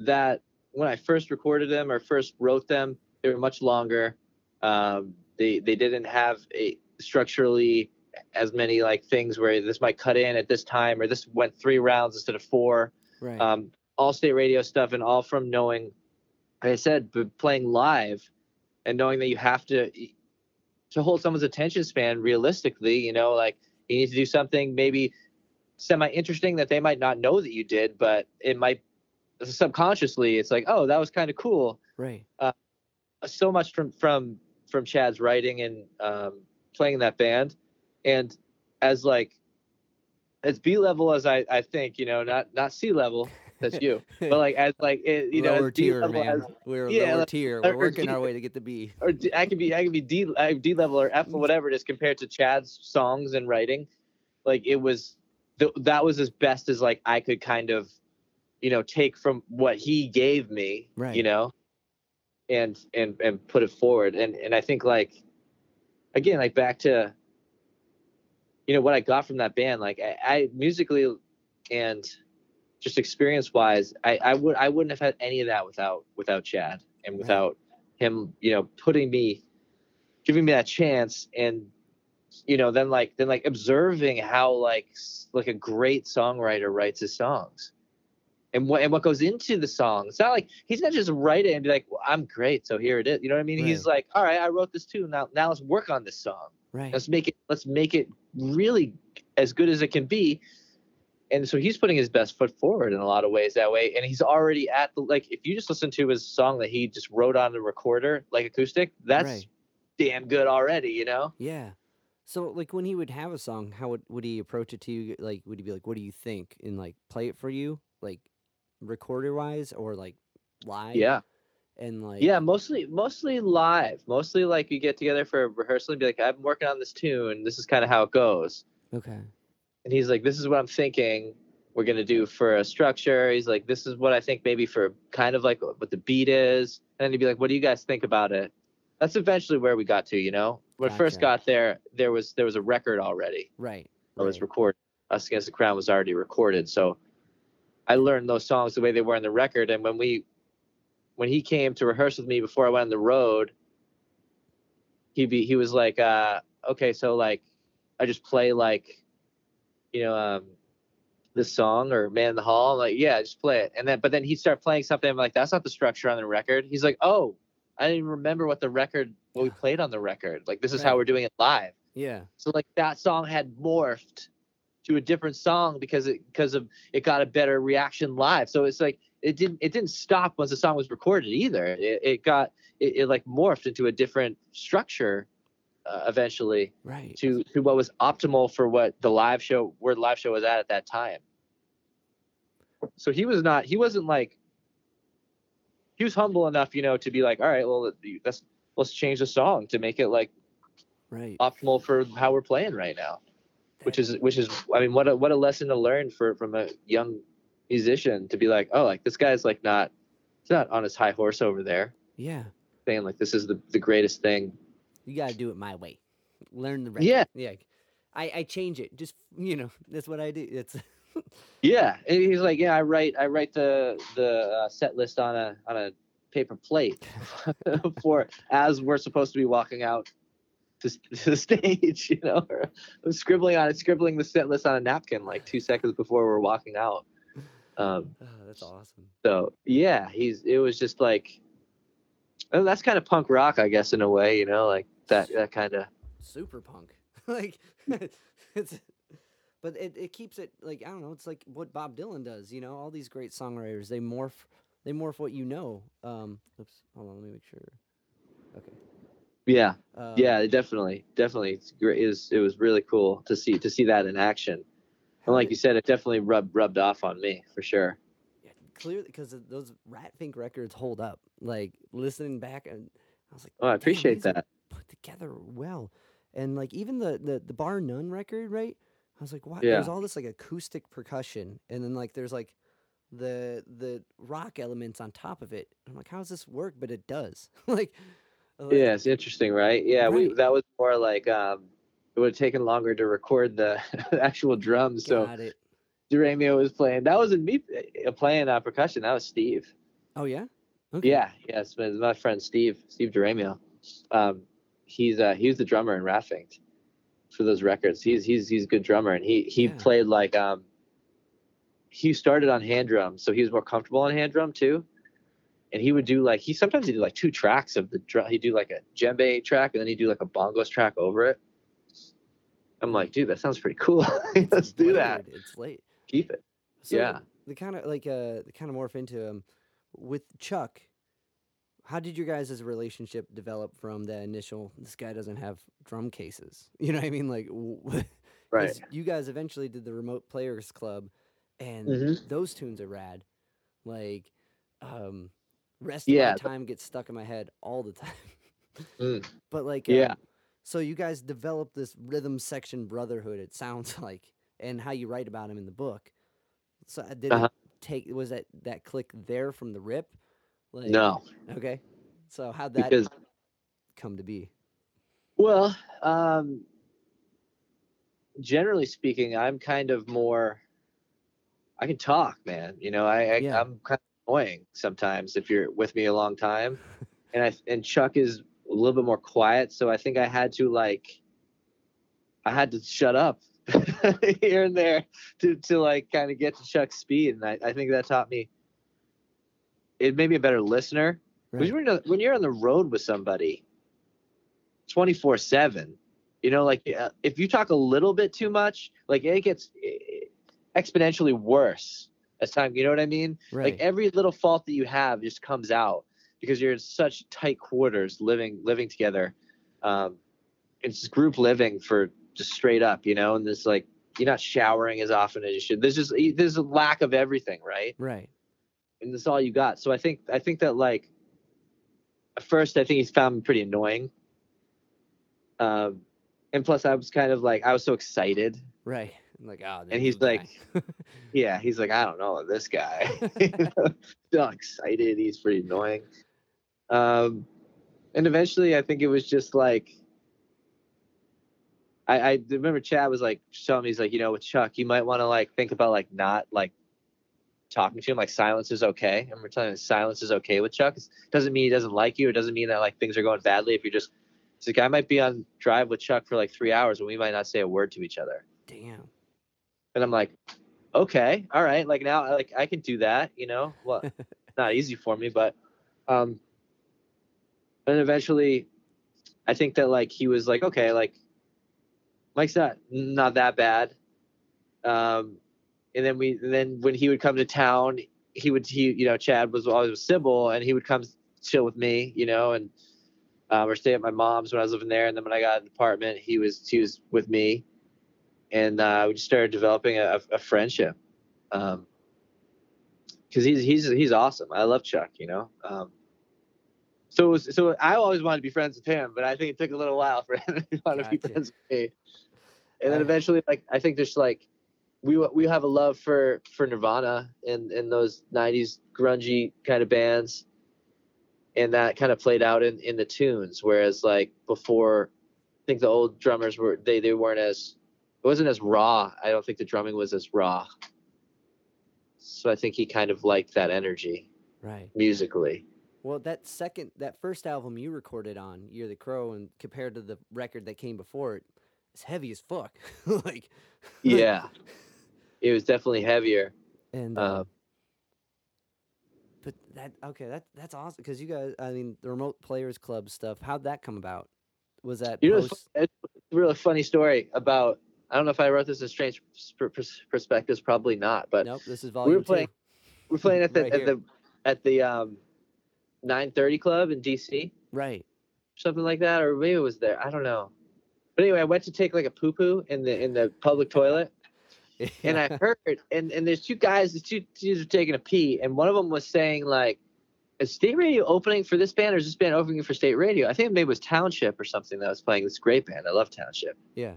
S2: that when I first recorded them or first wrote them, they were much longer. Um, they they didn't have a structurally as many like things where this might cut in at this time or this went three rounds instead of four.
S1: Right.
S2: Um, all state radio stuff and all from knowing, like I said, playing live and knowing that you have to to hold someone's attention span realistically. You know, like you need to do something maybe semi interesting that they might not know that you did, but it might subconsciously it's like, oh, that was kind of cool.
S1: right.
S2: So much from from from Chad's writing and um, playing that band, and as like as B level as I I think you know not not C level that's you but like as like it, you know
S1: lower
S2: as
S1: tier,
S2: level
S1: man.
S2: as,
S1: We're
S2: yeah,
S1: lower
S2: like,
S1: tier. We're working our way to get the B.
S2: or D, I can be I can be D I- D level or F or whatever it is compared to Chad's songs and writing. Like it was th- that was as best as like I could kind of, you know, take from what he gave me,
S1: Right.
S2: you know, and and and put it forward. And and I think like, again, like back to, you know, what I got from that band. Like I, I musically, and just experience wise, I I would I wouldn't have had any of that without without Chad and without him, you know, putting me, giving me that chance and you know then like then like observing how like like a great songwriter writes his songs. And what and what goes into the song. It's not like he's not just write it and be like well, i'm great so here it is. You know what i mean? He's like all right i wrote this too. Now now let's work on this song.
S1: Right.
S2: let's make it let's make it really as good as it can be and so he's putting his best foot forward in a lot of ways that way and he's already at the like if you just listen to his song that he just wrote on the recorder like acoustic that's
S1: Right.
S2: damn good already you know
S1: Yeah. So like when he would have a song, how would would he approach it to you? Like would he be like, "What do you think?" and like play it for you, like recorder wise, or like live?
S2: yeah
S1: And like
S2: Yeah, mostly mostly live. Mostly like you get together for a rehearsal and be like, I'm working on this tune. This is kind of how it goes.
S1: Okay.
S2: And he's like, This is what I'm thinking we're gonna do for a structure. He's like, This is what I think maybe for kind of like what the beat is. And then he'd be like, What do you guys think about it? That's eventually where we got to, you know? When I first got there, there was there was a record already.
S1: Right.
S2: That was recorded. Us Against the Crown was already recorded. So I learned those songs the way they were in the record. And when we when he came to rehearse with me before I went on the road, he be he was like, uh, okay, so like I just play like, you know, um this song or Man in the Hall. I'm like, yeah, just play it. And then but then he'd start playing something. I'm like, that's not the structure on the record. He's like, oh, I didn't even remember what the record what we played on the record. Like this is how we're doing it live.
S1: Yeah.
S2: So like that song had morphed to a different song because it because of it got a better reaction live. So it's like it didn't it didn't stop once the song was recorded either. It, it got it, it like morphed into a different structure uh, eventually
S1: Right.
S2: to to what was optimal for what the live show where the live show was at at that time. So he was not he wasn't like he was humble enough, you know, to be like, all right, well let's let's change the song to make it like
S1: Right.
S2: optimal for how we're playing right now which is which is i mean what a what a lesson to learn for from a young musician to be like oh like this guy's like not he's not on his high horse over there
S1: Yeah.
S2: saying like this is the, the greatest thing
S1: You gotta do it my way. Learn the record.
S2: Yeah.
S1: Yeah. I I change it. Just you know, that's what I do. It's
S2: yeah and he's like yeah i write i write the the uh, set list on a on a paper plate for as we're supposed to be walking out to, to the stage you know or I'm scribbling on it scribbling the set list on a napkin like two seconds before we're walking out um
S1: oh, that's awesome.
S2: So yeah, he's it was just like that's kind of punk rock, I guess, in a way, you know, like that that kind of
S1: super punk. like it's but it, it keeps it like I don't know, it's like what Bob Dylan does, you know, all these great songwriters, they morph they morph what you know. Um oops, hold on, let me make sure. Okay.
S2: yeah,
S1: Uh,
S2: yeah, definitely, definitely. It's great. It was, it was really cool to see to see that in action. And like you said, it definitely rubbed rubbed off on me for sure.
S1: yeah, clearly because those Rat Fink records hold up. Like listening back and I was like,
S2: Oh, I appreciate that.
S1: Put together well. And like even the the, the Bar None record, right? I was like, what?
S2: Yeah.
S1: There's all this like acoustic percussion, and then like there's like the the rock elements on top of it. I'm like, how does this work? But it does. like, like,
S2: Yeah, it's interesting, right? Yeah, we that was more like um, it would have taken longer to record the actual drums. So
S1: it.
S2: Duramio was playing. That wasn't me uh, playing uh, percussion. That was Steve.
S1: Oh yeah. Okay.
S2: Yeah, yes, my, my friend Steve, Steve Duramio. Um, he's uh, he was the drummer in Raffinged for those records. He's he's he's a good drummer, and he he
S1: Yeah.
S2: played like um. He started on hand drum, so he was more comfortable on hand drum too. And he would do like he sometimes he'd do like two tracks of the drum. He'd do like a djembe track, and then he'd do like a bongos track over it. I'm like, dude, that sounds pretty cool. Let's do that.
S1: It's late.
S2: Keep it.
S1: So
S2: Yeah.
S1: The kind of like uh the kind of morph into um with Chuck. How did your guys' relationship develop from the initial? This guy doesn't have drum cases. You know what I mean? Like,
S2: Right.
S1: You guys eventually did the Remote Players Club, and
S2: Mhm.
S1: those tunes are rad. Like, um, rest
S2: Yeah,
S1: of my time gets stuck in my head all the time.
S2: Mm.
S1: But like,
S2: Yeah.
S1: um, so you guys developed this rhythm section brotherhood. It sounds like, and how you write about him in the book. So uh, did
S2: Uh-huh.
S1: it take was that that click there from the rip? Like,
S2: No,
S1: Okay. So how'd that
S2: because
S1: come to be?
S2: well, um, generally speaking, I'm kind of more. I can talk, man. You know, I, I
S1: Yeah.
S2: I'm kind of annoying sometimes if you're with me a long time, and I and Chuck is a little bit more quiet, so I think I had to like. I had to shut up here and there to to like kind of get to Chuck's speed, and I, I think that taught me. It made me a better listener.
S1: Right.
S2: when you're, when you're on the road with somebody 24 7, you know, like uh, if you talk a little bit too much, like it gets exponentially worse as time, you know what I mean?
S1: Right.
S2: Like every little fault that you have just comes out because you're in such tight quarters living living together. Um, it's group living for just straight up, you know, and this like you're not showering as often as you should. There's just there's a lack of everything, right?
S1: right.
S2: And that's all you got. So I think I think that like at first I think he's found me pretty annoying. Um, and plus I was kind of like I was so excited.
S1: Right. I'm like, oh,
S2: And he's
S1: like.
S2: Yeah, he's like I don't know this guy. Still excited. He's pretty annoying. Um, and eventually I think it was just like. I, I remember Chad was like telling me he's like you know with Chuck you might want to like think about like not like talking to him like silence is okay. And we're telling him silence is okay with Chuck. It doesn't mean he doesn't like you. It doesn't mean that like things are going badly. If you're just, it's like I might be on drive with Chuck for like three hours and we might not say a word to each other.
S1: Damn.
S2: And I'm like, okay, all right. Like now, like I can do that. You know, well, not easy for me, but, um, and eventually, I think that like he was like, okay, like Mike's not not that bad. Um, and then we and then when he would come to town, he would he you know Chad was always with Sybil, and he would come chill with me, you know, and um, or stay at my mom's when I was living there. And then when I got an apartment, he was he was with me, and uh, we just started developing a, a friendship. Um, because he's he's he's awesome. I love Chuck, you know. Um, so it was, so I always wanted to be friends with him, but I think it took a little while for him to want to be friends with me. And then eventually, like I think there's like we we have a love for for Nirvana and and those '90s grungy kind of bands, and that kind of played out in in the tunes. Whereas like before, I think the old drummers were they they weren't as it wasn't as raw. I don't think the drumming was as raw. So I think he kind of liked that energy
S1: Right.
S2: musically.
S1: Well, that second, that first album you recorded on, Year of the Crow, and compared to the record that came before it, it's heavy as fuck. like,
S2: Yeah, it was definitely heavier.
S1: and
S2: Uh,
S1: uh, but that okay, that that's awesome because you guys, I mean, the Remote Players Club stuff. How'd that come about? Was that
S2: You know, it's, it's a really funny story about. I don't know if I wrote this in strange pers- pers- perspectives. Probably not, but
S1: nope, this is volume we
S2: were playing.
S1: two.
S2: We're playing at the
S1: Right
S2: at the at the um, 930 Club in DC,
S1: Right.
S2: something like that, or maybe it was there. I don't know. But anyway, I went to take like a poo poo in the in the public toilet, and I heard, and and there's two guys, the two dudes are taking a pee, and one of them was saying like, "Is State Radio opening for this band, or is this band opening for State Radio?" I think maybe it was Township or something that was playing this great band. I love Township,
S1: yeah.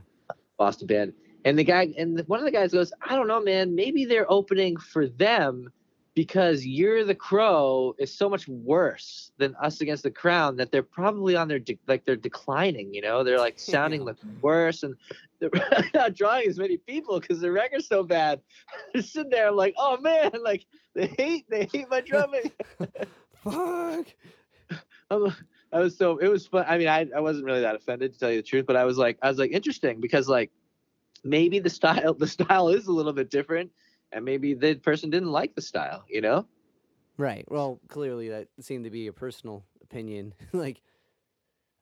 S2: Boston band. And the guy, and one of the guys goes, "I don't know, man. Maybe they're opening for them." Because year of the crow is so much worse than us against the crown that they're probably on their de- like they're declining. You know, they're like sounding
S1: Yeah.
S2: like worse, and they're not drawing as many people because the record's so bad. I'm sitting there I'm like, oh man, like they hate they hate my drumming.
S1: Fuck.
S2: I'm, I was so it was fun. I mean, I I wasn't really that offended to tell you the truth, but I was like I was like interesting because like maybe the style the style is a little bit different, and maybe the person didn't like the style. You know?
S1: Right. Well, clearly that seemed to be a personal opinion. like,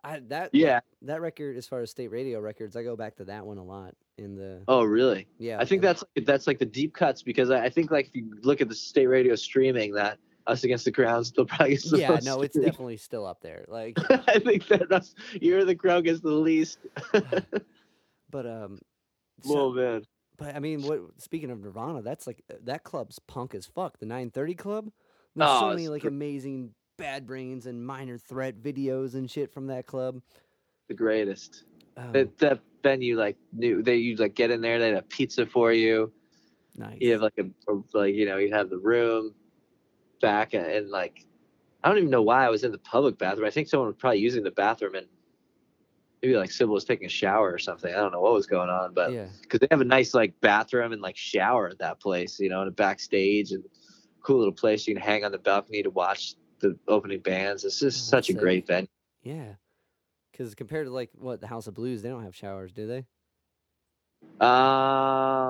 S1: I that that-
S2: Yeah.
S1: that, record as far as state radio records, I go back to that one a lot. In the
S2: Oh really?
S1: yeah,
S2: I think that's that's like the deep cuts because I, I think like if you look at the state radio streaming that us against the crowns still probably
S1: yeah. No, it's
S2: stream.
S1: definitely still up there. Like,
S2: I think that us year of the crow gets the least.
S1: but um, so-
S2: Well man.
S1: But I mean, what? Speaking of Nirvana, that's like uh, that club's punk as fuck. The 930 Club. There's so
S2: Oh,
S1: many like amazing Bad Brains and Minor Threat videos and shit from that club.
S2: The greatest.
S1: Oh,
S2: That that venue like knew they you like get in there, they had a pizza for you.
S1: nice.
S2: You have like a, a like you know you have the room back and, and like I don't even know why I was in the public bathroom. I think someone was probably using the bathroom and maybe like Sybil was taking a shower or something. I don't know what was going on, but
S1: yeah.
S2: because they have a nice like bathroom and like shower at that place, you know, and a backstage and cool little place you can hang on the balcony to watch the opening bands. It's just
S1: Oh,
S2: such a great venue.
S1: Yeah. Because compared to like what the House of Blues, they don't have showers, do they?
S2: Uh,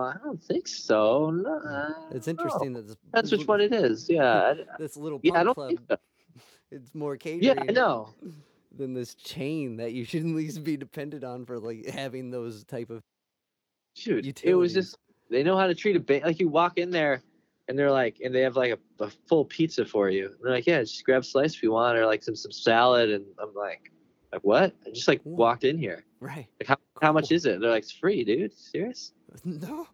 S2: I don't think so. No,
S1: It's
S2: no.
S1: interesting that this,
S2: That's which one it is. Yeah,
S1: This little
S2: yeah. I don't
S1: club,
S2: think so.
S1: it's more catering
S2: Yeah, I know.
S1: than this chain that you should at least be dependent on for like having those type of.
S2: shoot Dude, it was just they know how to treat a ba- like you walk in there and they're like and they have like a, a full pizza for you. And they're like, yeah, just grab a slice if you want or like some some salad. And I'm like, like what? I just like walked in here.
S1: Right.
S2: Like how how much is it? They're like, it's free, dude. Serious?
S1: No.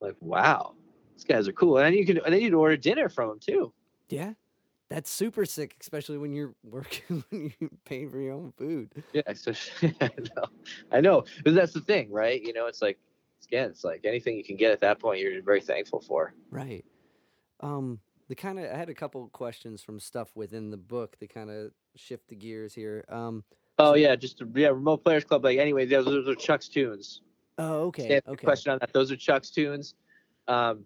S2: Like wow, these guys are cool. And then you can and then you'd order dinner from them too.
S1: Yeah. That's super sick, especially when you're working, when you're paying for your own food.
S2: Yeah, especially I know, I know, but that's the thing, right? You know, it's like again, it's like anything you can get at that point, you're very thankful for.
S1: Right. Um, the kind of I had a couple questions from stuff within the book to kind of shift the gears here. Um,
S2: Oh
S1: So-
S2: yeah, just yeah, remote players club. Like anyway, those, those are Chuck's tunes.
S1: oh, okay.
S2: Your
S1: Okay.
S2: Question on that. Those are Chuck's tunes. Um,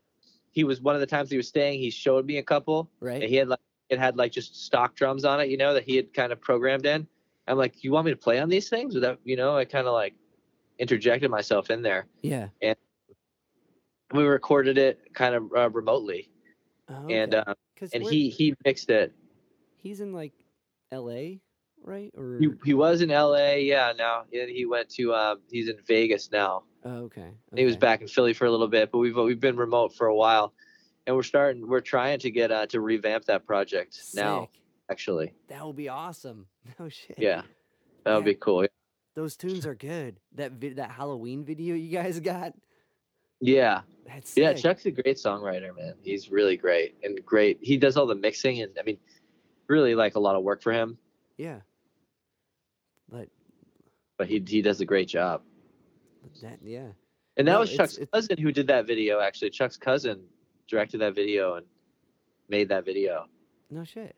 S2: he was one of the times he was staying. He showed me a couple,
S1: Right.
S2: and he had like it had like just stock drums on it, you know, that he had kind of programmed in. I'm like, you want me to play on these things? Without, you know, I kind of like interjected myself in there.
S1: Yeah.
S2: And we recorded it kind of uh, remotely,
S1: Oh,
S2: and
S1: okay.
S2: uh,
S1: 'Cause
S2: and he he mixed it.
S1: he's in like L.A. right or
S2: He, he was in L.A. Yeah, now and he went to um, he's in Vegas now.
S1: oh, okay.
S2: He was back in Philly for a little bit, but we've we've been remote for a while, and we're starting. We're trying to get uh, to revamp that project now. Actually,
S1: That would be awesome. No shit.
S2: yeah, that would
S1: Yeah.
S2: be cool.
S1: Those tunes are good. That vid- that Halloween video you guys got.
S2: Yeah,
S1: That's sick. yeah.
S2: Chuck's a great songwriter, man. He's really great and great. He does all the mixing, and I mean, really like a lot of work for him,
S1: Yeah. But
S2: but he he does a great job.
S1: that yeah.
S2: And that
S1: No,
S2: was Chuck's
S1: it's-
S2: cousin who did that video. Actually, Chuck's cousin directed that video and made that video.
S1: No shit.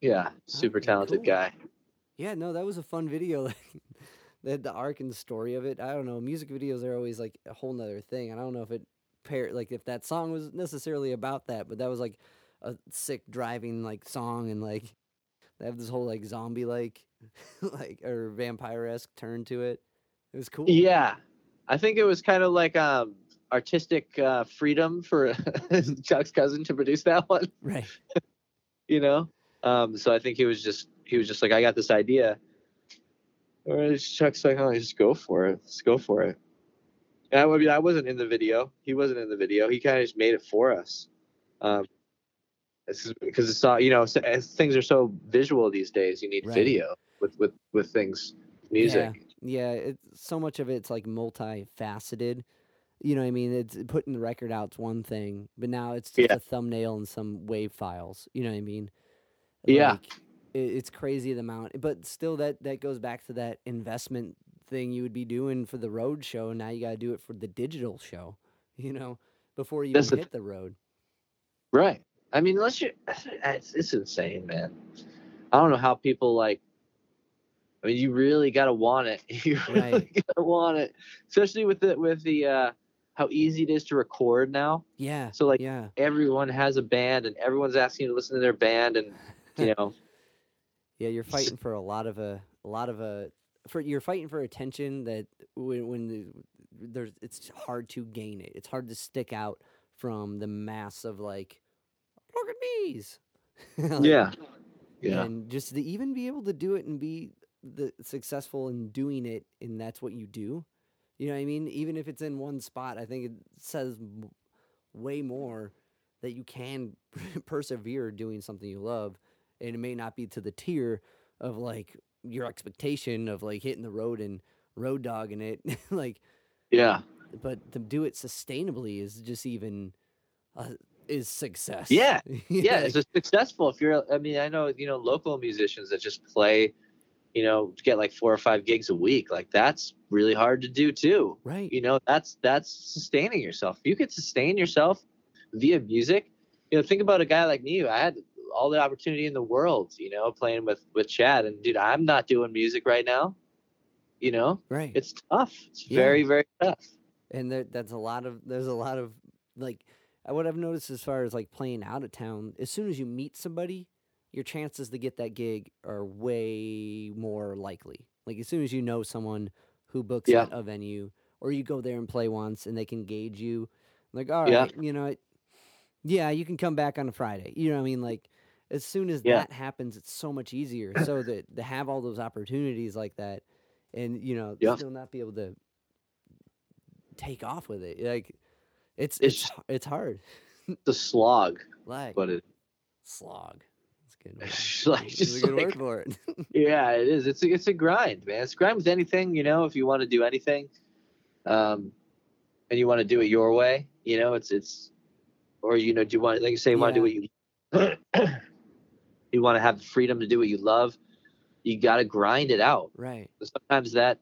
S2: Yeah, super
S1: Okay,
S2: talented
S1: cool.
S2: guy.
S1: Yeah, no, that was a fun video. Like the the arc and story of it. I don't know. Music videos are always like a whole nother thing. and I don't know if it pair like if that song was necessarily about that, but that was like a sick driving like song and like they have this whole like zombie like like or vampire esque turn to it. It was cool.
S2: Yeah, I think it was kind of like um artistic uh, freedom for Chuck's cousin to produce that one.
S1: Right.
S2: You know, um, so I think he was just he was just like, I got this idea. Or Chuck's like, oh, just go for it. Let's go for it. And I, I mean, I wasn't in the video. He wasn't in the video. He kind of just made it for us. Um, because it's all you know, so, as things are so visual these days. You need
S1: Right.
S2: video with with with things, music.
S1: Yeah, it's so much of it's like multifaceted. You know what I mean? It's putting the record out's one thing, but now it's just
S2: Yeah.
S1: a thumbnail and some wave files. You know what I mean?
S2: Yeah.
S1: Like, it, it's crazy the amount, but still that that goes back to that investment thing you would be doing for the road show. and Now you got to do it for the digital show. You know, before you
S2: That's
S1: even
S2: the
S1: hit the road.
S2: Right. I mean, unless you, it's, it's insane, man. I don't know how people like. I mean, you really gotta want it. You really
S1: Right.
S2: gotta want it, especially with the with the uh, how easy it is to record now.
S1: Yeah.
S2: So, like,
S1: yeah,
S2: Everyone has a band, and everyone's asking you to listen to their band, and you know,
S1: Yeah, you're fighting for a lot of a, a lot of a for you're fighting for attention that when when the, there's it's hard to gain it. It's hard to stick out from the mass of like look at me's. Like,
S2: yeah, yeah,
S1: And just to even be able to do it and be the successful in doing it and that's what you do. You know what I mean? Even if it's in one spot, I think it says way more that you can persevere doing something you love and it may not be to the tier of like your expectation of like hitting the road and road dogging it like
S2: yeah,
S1: but to do it sustainably is just even uh, is success
S2: Yeah, yeah.
S1: like-
S2: It's a successful if you're. I mean, I know you know local musicians that just play, you know, get like four or five gigs a week. Like that's really hard to do too.
S1: Right.
S2: You know, that's that's sustaining yourself. If you could sustain yourself via music, you know, think about a guy like me. I had all the opportunity in the world, you know, playing with with Chad. And dude, I'm not doing music right now. You know,
S1: Right.
S2: it's tough. It's
S1: Yeah.
S2: very very tough.
S1: and there, that's a lot of there's a lot of like what I've noticed as far as like playing out of town. As soon as you meet somebody, your chances to get that gig are way more likely. Like as soon as you know someone who books
S2: Yeah.
S1: at a venue, or you go there and play once, and they can gauge you, like all right,
S2: Yeah.
S1: you know, yeah, you can come back on a Friday. You know what I mean? Like as soon as
S2: Yeah.
S1: that happens, it's so much easier. so that to have all those opportunities like that, and you know,
S2: Yeah.
S1: still not be able to take off with it. Like it's
S2: It's
S1: it's it's, it's hard.
S2: the slog,
S1: Like
S2: but it,
S1: slog. Good.
S2: It's like just
S1: a good
S2: like,
S1: word for it.
S2: yeah, it is. It's a, it's a grind, man. It's a grind with anything, you know. If you want to do anything, um, and you want to do it your way, you know, it's it's, or you know, do you want like you say, you want to do what you, you want to have the freedom to do what you love. You got to grind it out.
S1: right.
S2: Sometimes that,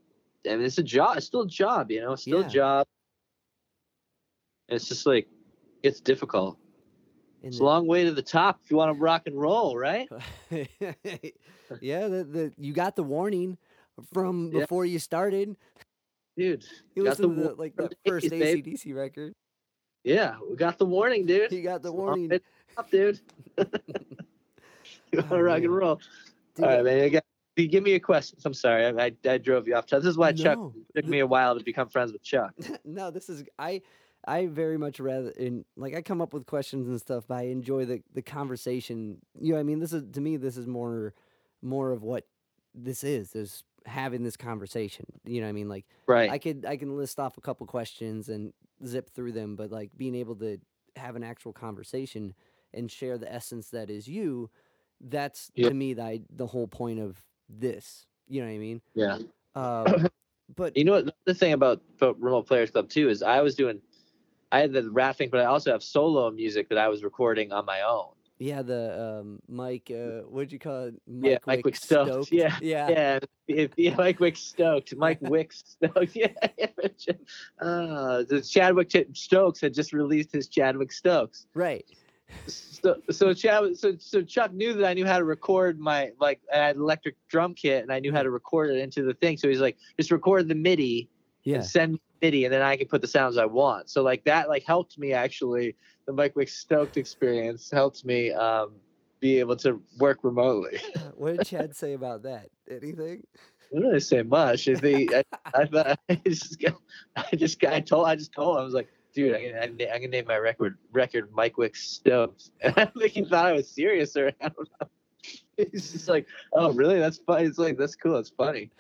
S2: I mean, it's a job. It's still a job, you know. It's still
S1: Yeah.
S2: a job. And it's just like, it's difficult. It's a long way to the top if you want to rock and roll, right?
S1: yeah, the, the you got the warning from
S2: Yeah.
S1: before you started.
S2: Dude,
S1: You
S2: got
S1: listened to the, like the
S2: the
S1: first
S2: 80s, babe.
S1: Record.
S2: Yeah, we got the warning, dude.
S1: You got the warning.
S2: the top, dude. you want
S1: Oh,
S2: to rock and roll?
S1: Dude,
S2: All right, man. I got, give me a question. I'm sorry, I, I, I drove you off. This is why Chuck took me a while to become friends with Chuck.
S1: no, this is I I very much rather in like I come up with questions and stuff, but I enjoy the the conversation. You know, what I mean, this is to me, this is more more of what this is. Is having this conversation. You know, what I mean, like
S2: Right.
S1: I could I can list off a couple questions and zip through them, but like being able to have an actual conversation and share the essence that is you, that's
S2: Yeah.
S1: to me the the whole point of this. You know what I mean?
S2: yeah.
S1: Um, but
S2: You know what? The thing about Remote Players Club too is I was doing, I had the rapping, but I also have solo music that I was recording on my own.
S1: Yeah, the um, Mike. Uh, what'd you call it?
S2: Yeah, Mike Wick Stoked, yeah,
S1: yeah,
S2: Yeah, if, yeah, Mike Wick stoked. Mike Wick stoked. Yeah, uh, the Chadwick Ch- Stokes had just released his Chadwick Stokes.
S1: Right.
S2: So, so Chad, so so Chuck knew that I knew how to record my like I had an electric drum kit and I knew how to record it into the thing. So he's like, just record the MIDI
S1: Yeah.
S2: and send me MIDI, and then I can put the sounds I want. So like that like helped me actually. The Mike Wick stoked experience helped me um, be able to work remotely.
S1: What did Chad say about that? Anything?
S2: I didn't really say much. Is the I, I I just got, I just got, I told I just told him I was like, dude, I'm gonna, I'm gonna name my record record Mike Wick Stoked. And I think he thought I was serious or I don't know. He's just like, oh really? That's funny. It's like that's cool. It's funny.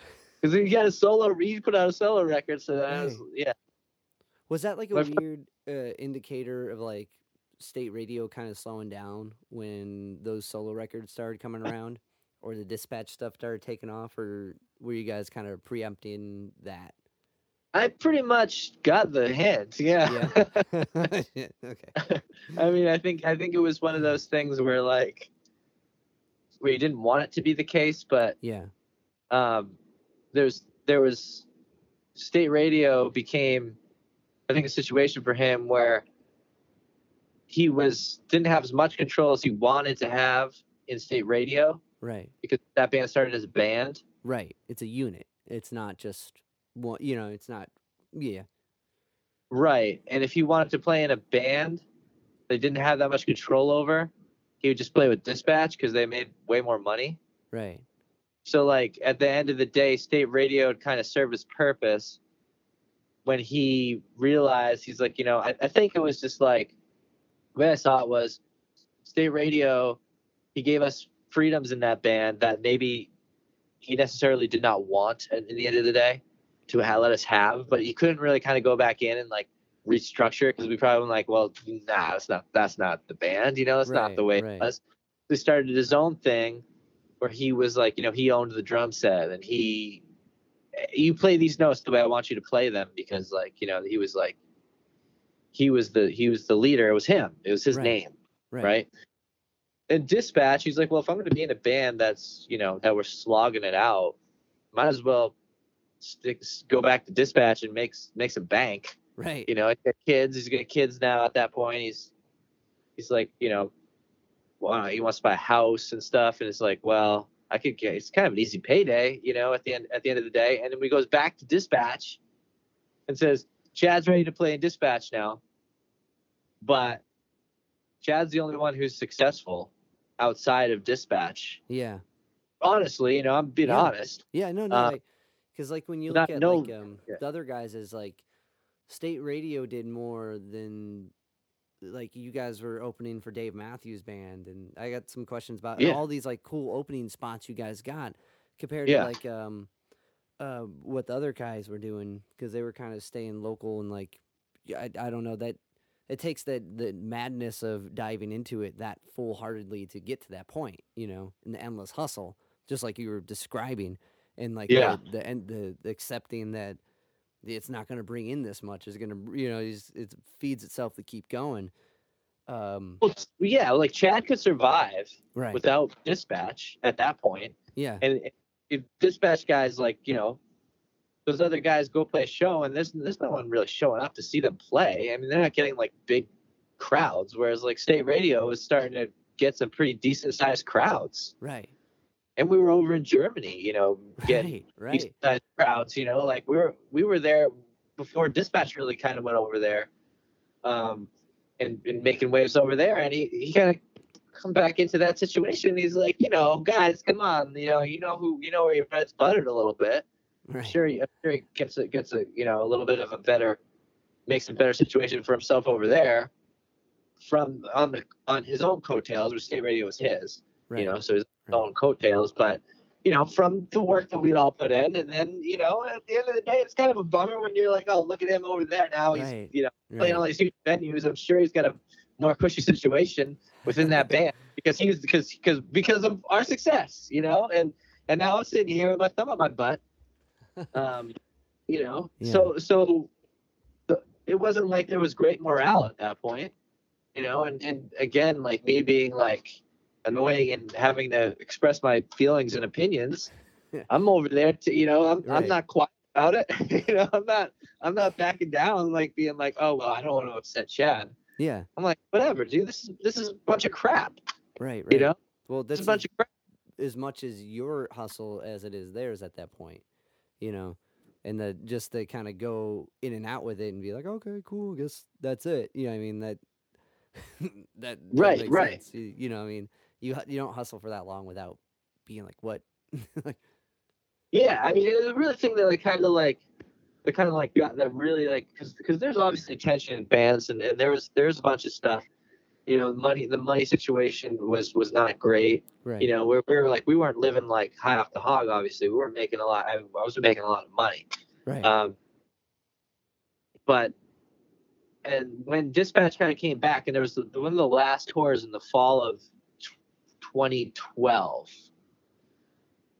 S2: Because he got a solo. He put out a solo record, so I was yeah.
S1: Was that like a
S2: My
S1: weird uh, indicator of like state radio kind of slowing down when those solo records started coming around, or the dispatch stuff started taking off, or were you guys kind of preempting that?
S2: I pretty much got the hint. Yeah.
S1: Yeah. okay.
S2: I mean, I think I think it was one of those things where like where you didn't want it to be the case, but
S1: Yeah.
S2: um, there's there was state radio became I think a situation for him where he was didn't have as much control as he wanted to have in state radio
S1: Right.
S2: because that band started as a band.
S1: Right. It's a unit. It's not just one. You know. It's not. Yeah.
S2: Right. And if he wanted to play in a band they didn't have that much control over, he would just play with dispatch because they made way more money.
S1: Right.
S2: So like at the end of the day, state radio had kind of served its purpose when he realized he's like, you know, I, I think it was just like the way I saw it was state radio, he gave us freedoms in that band that maybe he necessarily did not want at, in the end of the day to ha- let us have, but he couldn't really kind of go back in and like restructure it because we probably were like, well, nah, that's not that's not the band, you know, that's not the way
S1: right.
S2: it was. He started his own thing where he was like, you know, he owned the drum set and he you play these notes the way I want you to play them because like, you know, he was like he was the he was the leader, it was him. It was his
S1: Right,
S2: name,
S1: Right.
S2: right? And dispatch, he's like, Well, if I'm gonna be in a band that's, you know, that we're slogging it out, might as well stick go back to dispatch and make make some bank.
S1: Right.
S2: You know, he's got kids. He's got kids now. At that point, he's he's like, you know, well, he wants to buy a house and stuff, and it's like, well, I could get. It's kind of an easy payday, you know, at the end at the end of the day. And then he goes back to dispatch and says, Chad's ready to play in dispatch now, but Chad's the only one who's successful outside of dispatch.
S1: Yeah.
S2: Honestly, you know, I'm being
S1: Yeah.
S2: honest.
S1: Yeah, no, no,
S2: Uh,
S1: because like when you
S2: not-
S1: look at
S2: no-
S1: like um,
S2: yeah.
S1: the other guys, is like state radio did more than like you guys were opening for Dave Matthews Band, and I got some questions about
S2: Yeah.
S1: all these like cool opening spots you guys got compared
S2: Yeah.
S1: to like um uh what the other guys were doing because they were kind of staying local and like I, I don't know that it takes that the madness of diving into it that full heartedly to get to that point, you know, in the endless hustle, just like you were describing, and like
S2: Yeah.
S1: the the, the, the accepting that it's not going to bring in this much It's going to you know it's, it feeds itself to keep going. Um,
S2: Well, yeah, like Chad could survive
S1: right.
S2: without dispatch at that point.
S1: yeah.
S2: And if dispatch guys like, you know, those other guys go play a show and there's there's no one really showing up to see them play. I mean, they're not getting like big crowds, whereas like state radio is starting to get some pretty decent sized crowds.
S1: Right.
S2: And we were over in Germany, you know, getting
S1: Right. Right.
S2: crowds, you know, like we were we were there before dispatch really kind of went over there. Um and, and making waves over there and he, he kind of come back into that situation he's like, you know, guys, come on, you know, you know who you know where your bread's buttered a little bit. I'm
S1: Right.
S2: sure he, I'm sure he gets a gets a you know a little bit of a better makes a better situation for himself over there from on the on his own coattails, which state radio was his,
S1: Right.
S2: you know, so his
S1: Right.
S2: Own coattails, but you know, from the work that we'd all put in, and then you know, at the end of the day, it's kind of a bummer when you're like, oh, look at him over there now. He's
S1: Right.
S2: you know
S1: Right.
S2: playing all these huge venues. I'm sure he's got a more cushy situation within that band because he's because because because of our success, you know, and and now I'm sitting here with my thumb on my butt. Um, you know,
S1: Yeah.
S2: so so the, it wasn't like there was great morale at that point, you know, and and again, like me being like annoying and having to express my feelings and opinions. I'm over there to you know, I'm
S1: Right.
S2: I'm not quiet about it. you know, I'm not I'm not backing down like being like, oh well, I don't want to upset Chad.
S1: Yeah.
S2: I'm like, whatever, dude. This is this is a bunch of crap.
S1: Right. Right.
S2: You know,
S1: Well,
S2: this is a bunch of crap.
S1: as much as your hustle as it is theirs at that point, you know, and the just to kind of go in and out with it and be like, okay, cool, I guess that's it. You know, I mean that that that
S2: Right, right.
S1: sense. You, you know, I mean you you don't hustle for that long without being like, what, like,
S2: Yeah, I mean, the really thing that like kind of like the kind of like got that really like because because there's obviously tension in bands and, and there was there's a bunch of stuff. You know, money the money situation was was not great.
S1: right?
S2: You know, we're we were like we weren't living like high off the hog. Obviously, we weren't making a lot. I, I wasn't making a lot of money.
S1: right,
S2: Um, but and when dispatch kind of came back, and there was the, one of the last tours in the fall of 2012.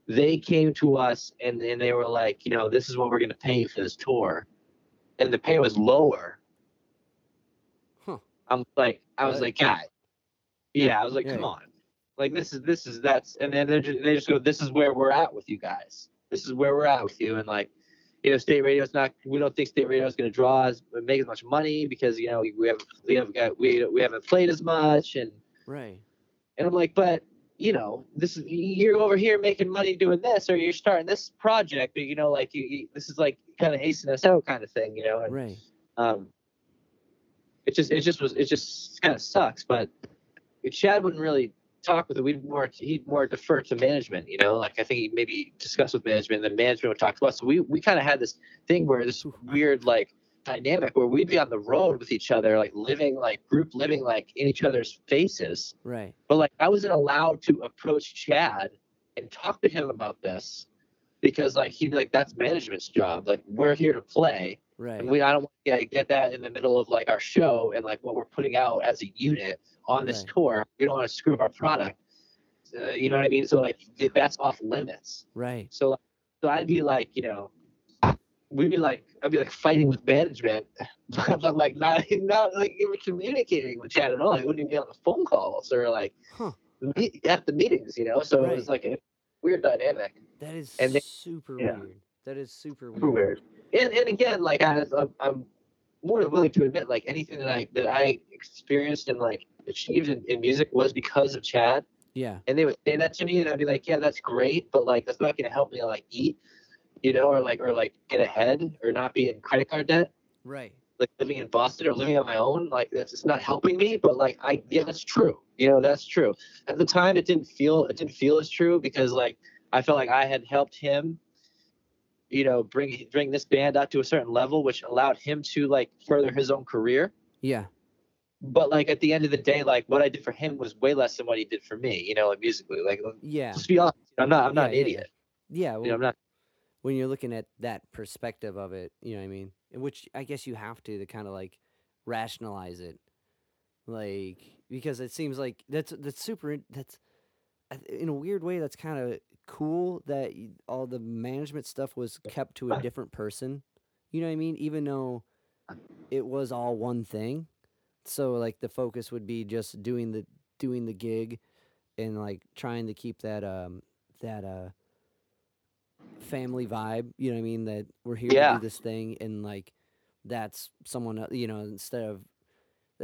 S2: They came to us and, and they were like, you know, this is what we're going to pay for this tour, and the pay was lower.
S1: Huh.
S2: I'm like, I was like, guy, yeah, I was like, come on, like this is this is that's, and then they just, they just go, this is where we're at with you guys. This is where we're at with you, and like you know, state radio's not. We don't think state radio is going to draw as make as much money because you know we have we have got we we haven't played as much, and
S1: right,
S2: and I'm like, but you know, this is you're over here making money doing this, or you're starting this project, but you know, like you, you this is like kind of acing us out kind of thing, you know, and
S1: right,
S2: um, it just it just was it just kind of sucks, but Chad wouldn't really talk with it. We'd more he'd more defer to management, you know. Like I think he maybe discuss with management, and then management would talk to us. So we we kind of had this thing where this weird like dynamic where we'd be on the road with each other, like living like group living like in each other's faces.
S1: right,
S2: But like I wasn't allowed to approach Chad and talk to him about this because like he'd be like that's management's job. Like we're here to play.
S1: right,
S2: And we I don't want to get, get that in the middle of like our show and like what we're putting out as a unit on this
S1: Right.
S2: tour. We don't want to screw up our product. Uh, you know what I mean? So like that's off limits.
S1: right,
S2: So so I'd be like, you know, we'd be like I'd be like fighting with management, but like not not like even communicating with Chad at all. He wouldn't even be on the phone calls or like
S1: Huh.
S2: meet, at the meetings, you know. So it was like a weird dynamic.
S1: That is
S2: And they-
S1: super
S2: yeah.
S1: weird. That is super weird.
S2: super weird. And and again, like I, I'm, I'm more than willing to admit, like anything that I that I experienced and like achieved in, in music was because of Chad.
S1: Yeah.
S2: And they would say that to me, and I'd be like, yeah, that's great, but like that's not gonna help me like eat, you know, or like or like get ahead, or not be in credit card debt.
S1: Right.
S2: Like living in Boston or living on my own, like that's it's not helping me. But like I, yeah, that's true. You know, that's true. At the time, it didn't feel it didn't feel as true because like I felt like I had helped him you know bring bring this band up to a certain level which allowed him to like further his own career
S1: Yeah.
S2: but like at the end of the day like what i did for him was way less than what he did for me you know like musically like
S1: Yeah.
S2: just be honest i'm not i'm not
S1: Yeah,
S2: an
S1: yeah,
S2: idiot
S1: Yeah.
S2: you
S1: Well,
S2: know i'm not
S1: when you're looking at that perspective of it, you know what I mean? Which I guess you have to to kind of like rationalize it, like because it seems like that's that's super. That's in a weird way that's kind of cool that all the management stuff was kept to a different person. You know what I mean? Even though it was all one thing, so like the focus would be just doing the doing the gig and like trying to keep that um that uh family vibe you know what i mean? That we're here to do this thing and like that's someone you know instead of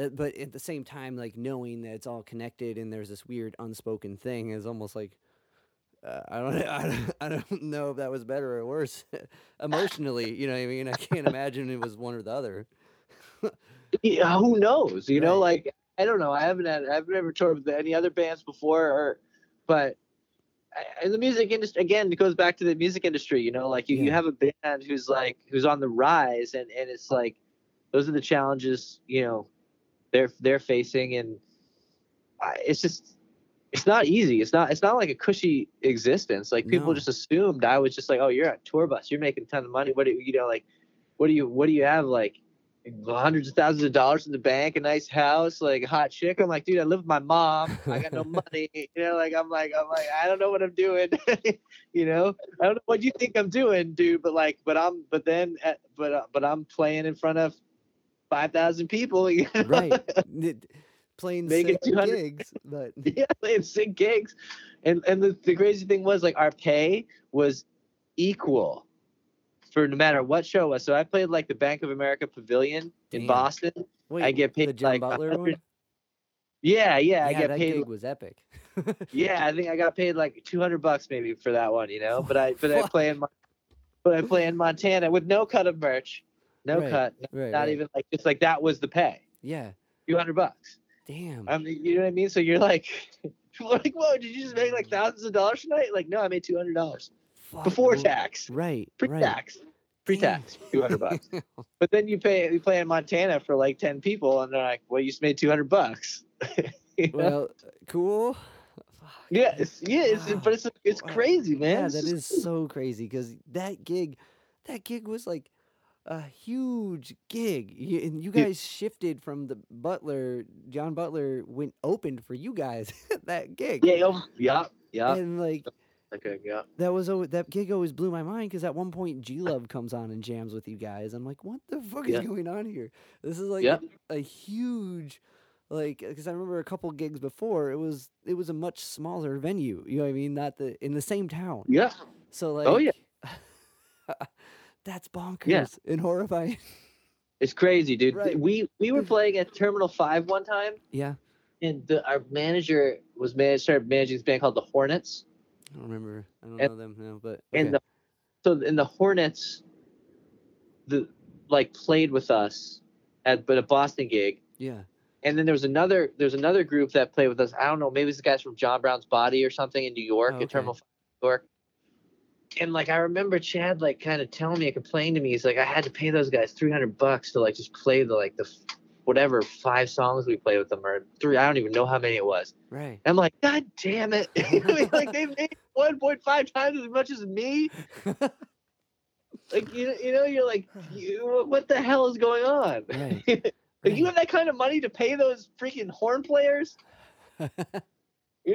S1: uh, but at the same time like knowing that it's all connected and there's this weird unspoken thing is almost like uh, I don't, I don't I don't know if that was better or worse emotionally you know what i mean? I can't imagine it was one or the other.
S2: Yeah, who knows? You know like i don't know. I haven't had i've never toured with any other bands before or but the music industry again it goes back to the music industry you know like you, you have a band who's like who's on the rise and and it's like those are the challenges you know they're they're facing and I, it's just it's not easy. It's not it's not like a cushy existence. Like people
S1: No.
S2: just assumed i was just like oh you're on tour bus. You're making a ton of money. What do you you know like what do you what do you have like hundreds of thousands of dollars in the bank, a nice house, like a hot chick. I'm like, dude, I live with my mom. I got no money. You know, like I'm like, I'm like, I don't know what I'm doing. you know, I don't know what you think I'm doing, dude. But like, but I'm, but then, uh, but uh, but I'm playing in front of five thousand people. You know?
S1: right playing
S2: Making
S1: sick gigs but
S2: yeah, playing sick gigs. And and the, the crazy thing was like our pay was equal for no matter what show it was. So I played like the Bank of America Pavilion in Boston.
S1: wait
S2: get paid like
S1: Butler
S2: 100
S1: one
S2: Yeah, yeah, I get paid.
S1: gig was epic
S2: Yeah, I think I got paid like two hundred bucks maybe for that one, you know. But I but I play in but I play in Montana with no cut of merch, no
S1: Right,
S2: cut,
S1: right
S2: not
S1: right.
S2: even like just like that was the pay,
S1: yeah
S2: two hundred bucks.
S1: damn
S2: I mean, you know what I mean? So you're like, people are like, whoa, did you just make like thousands of dollars tonight? Like, no, I made two hundred dollars
S1: Fuck,
S2: before tax,
S1: right
S2: pre-tax, pre-tax, two hundred bucks. But then you pay you play in Montana for like ten people, and they're like, well, you just made two hundred bucks. You know?
S1: well cool Fuck.
S2: yeah, it's, yeah, it's,
S1: Wow.
S2: but it's it's crazy, man.
S1: Yeah,
S2: It's
S1: that
S2: just-
S1: is so crazy because that gig, that gig was like a huge gig, you, and you
S2: Yeah.
S1: guys shifted from the Butler. John Butler went opened for you guys that gig,
S2: Yeah, yeah, yeah.
S1: and like
S2: Okay, yeah.
S1: that was always, that gig always blew my mind because at one point G Love comes on and jams with you guys. I'm like, what the fuck
S2: Yeah.
S1: is going on here? This is like
S2: Yeah.
S1: a huge. Like, because I remember a couple gigs before, it was it was a much smaller venue. You know what I mean? Not the in the same town.
S2: Yeah.
S1: So like,
S2: Oh, yeah.
S1: that's bonkers and horrifying.
S2: It's crazy, dude.
S1: Right.
S2: We we were playing at Terminal Five one time,
S1: yeah,
S2: and the, our manager was man started managing this band called the Hornets,
S1: I don't remember. I don't
S2: And-
S1: know them now, but
S2: and the so in the Hornets, the like played with us at but a Boston gig,
S1: yeah,
S2: and then there was another there's another group that played with us. I don't know, maybe it's the guys from John Brown's Body or something in New York
S1: Oh,
S2: at
S1: okay.
S2: Terminal New York. And like I remember Chad like kind of telling me, complaining to me, he's like, I had to pay those guys three hundred bucks to like just play the like the whatever five songs we played with them or three. I don't even know how many it was.
S1: right.
S2: I'm like, God damn it! I mean, like they made one point five times as much as me. Like you, you know, you're like, you, what the hell is going on?
S1: Right.
S2: like you have that kind of money to pay those freaking horn players? You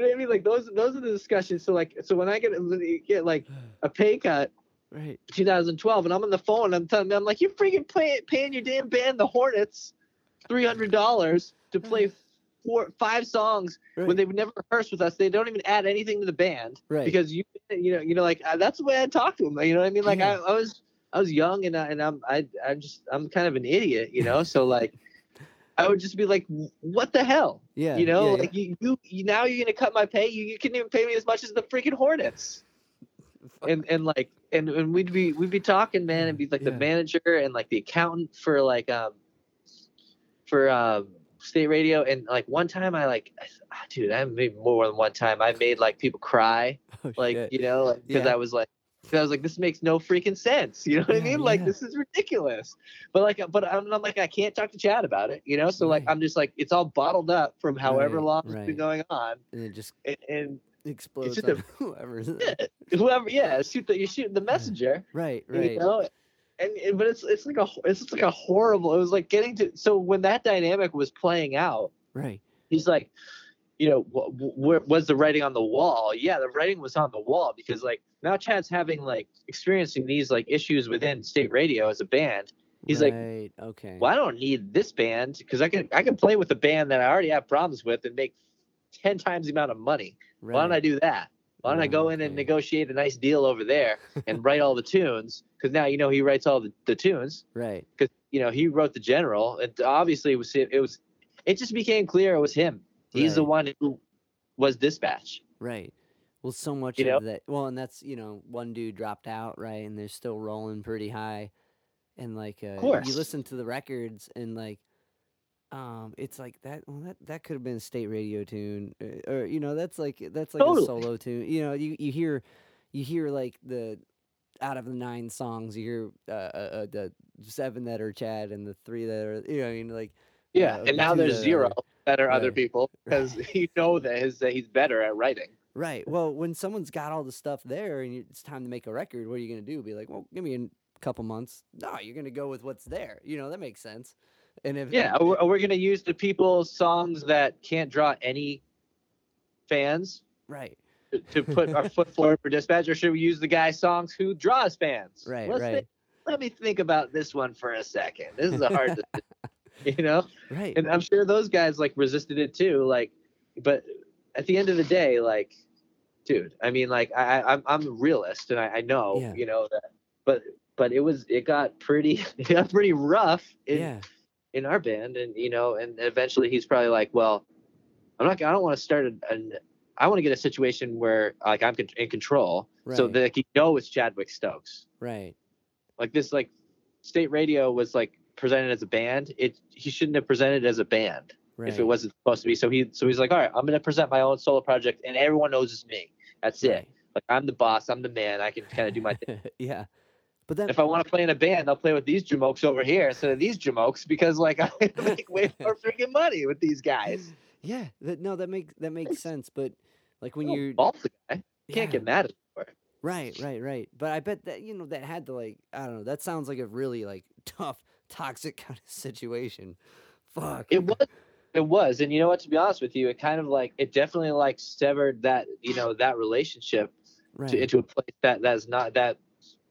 S2: know what I mean? Like those, those are the discussions. So like, so when I get get like a pay cut,
S1: right.
S2: 2012, and I'm on the phone, and I'm telling them, I'm like, you're freaking pay, paying your damn band, the Hornets, three hundred dollars to play four, five songs
S1: Right.
S2: when they would never rehearse with us. They don't even add anything to the band
S1: Right.
S2: because you you know, you know, like uh, that's the way I talk to them. You know what I mean? Like
S1: Yeah.
S2: I, I was, I was young and I, and I'm, I, I'm just, I'm kind of an idiot, you know. So like, I would just be like, what the hell,
S1: Yeah.
S2: you know?
S1: yeah, yeah.
S2: like you, you, you, now you're gonna cut my pay. You, you couldn't even pay me as much as the freaking Hornets. And and like and, and we'd be we'd be talking, man, and be like the manager and like the accountant for like um for um state radio and like one time I like ah, dude I made more than one time I made like people cry
S1: Oh,
S2: like
S1: shit.
S2: you know because
S1: Yeah.
S2: I was like I was like this makes no freaking sense you know what I mean like
S1: yeah.
S2: this is ridiculous but like but I'm, I'm like I can't talk to Chad about it you know so like I'm just like it's all bottled up from however
S1: Right,
S2: long it's been going on
S1: and it just
S2: and, and
S1: explodes
S2: just
S1: on
S2: a-
S1: whoever's
S2: whoever yeah shoot the you're shooting the messenger
S1: right,
S2: you
S1: right.
S2: know and, but it's it's like a it's like a horrible it was like getting to so when that dynamic was playing out
S1: Right.
S2: he's like you know wh- wh- was the writing on the wall yeah the writing was on the wall because like now chad's having like experiencing these like issues within state radio as a band He's like,
S1: right. okay.
S2: well i don't need this band because i can i can play with a band that i already have problems with and make 10 times the amount of money
S1: Right.
S2: why don't i do that why don't i go in and negotiate a nice deal over there and write all the tunes because now you know he writes all the, the tunes
S1: Right.
S2: because you know he wrote the general and obviously it was it was it just became clear it was him he's the one who was dispatch
S1: Right. Well, so much
S2: You
S1: of
S2: know?
S1: that. Well, and that's you know one dude dropped out, right, and they're still rolling pretty high, and like uh, you listen to the records and like, um, it's like that. Well, that that could have been a state radio tune, uh, or you know, that's like that's like
S2: Totally.
S1: a solo tune. You know, you you hear, you hear like the out of the nine songs, you hear uh, uh, uh, the seven that are Chad and the three that are you know, I mean, like
S2: yeah and now there's
S1: that
S2: zero
S1: other-
S2: that are other people because you know that his that he's better at writing
S1: Right. Well, when someone's got all the stuff there and it's time to make a record, what are you to do? Be like, well, give me a couple months. No, you're to go with what's there. You know, that makes sense. And if
S2: yeah we're, we're gonna use the people's songs that can't draw any fans?
S1: Right,
S2: to, to put our foot forward for dispatch or should we use the guy's songs who draws fans?
S1: Right,
S2: Let's
S1: right,
S2: think- let me think about this one for a second. This is a hard you know?
S1: Right,
S2: and I'm sure those guys like resisted it too. Like, but at the end of the day, like, dude, I mean, like, I, I I'm I'm a realist, and I, I know,
S1: Yeah.
S2: you know that, but but it was it got pretty it got pretty rough in
S1: yeah,
S2: in our band, and you know, and eventually he's probably like, well, I'm not, I don't want to start an, an I want to get a situation where like I'm in control, so that like, you know it's Chadwick Stokes.
S1: Right,
S2: like this like state radio was like presented as a band. It he shouldn't have presented it as a band
S1: right.
S2: if it wasn't supposed to be. So he so he's like all right i'm going to present my own solo project and everyone knows it's me. That's it. Like i'm the boss i'm the man i can kind of do my thing.
S1: Yeah. But then,
S2: if i want to play in a band i'll play with these jamokes over here instead of these jamokes because like i make way more freaking money with these guys
S1: yeah, that, no, that makes that makes sense. But like when you're
S2: guy you can't
S1: yeah,
S2: get mad at it.
S1: Right, right, right. But I bet that you know that had to like I don't know. That sounds like a really like tough, toxic kind of situation. Fuck.
S2: It was. It was, and you know what? To be honest with you, it kind of like it definitely like severed that you know that relationship
S1: right.
S2: to, into a place that that's not that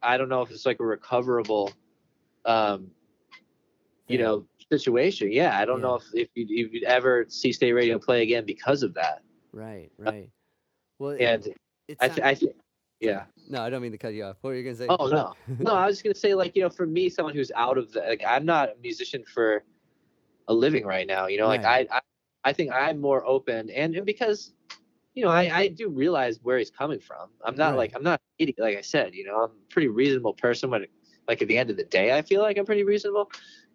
S2: I don't know if it's like a recoverable, um, you
S1: Yeah.
S2: know, situation. Yeah, I don't know if if you'd, if you'd ever see state radio play again because of that.
S1: Right, right. Well, it,
S2: And
S1: it's
S2: I, th- I yeah.
S1: no, I don't mean to cut you off. What were you gonna say?
S2: Oh no, no. I was just gonna say like you know, for me, someone who's out of the like, I'm not a musician for a living right now. You know, like I, I, I think I'm more open, and, and because, you know, I, I do realize where he's coming from. I'm not
S1: Right.
S2: like I'm not an idiot, like I said. You know, I'm a pretty reasonable person. When, like at the end of the day, I feel like I'm pretty reasonable.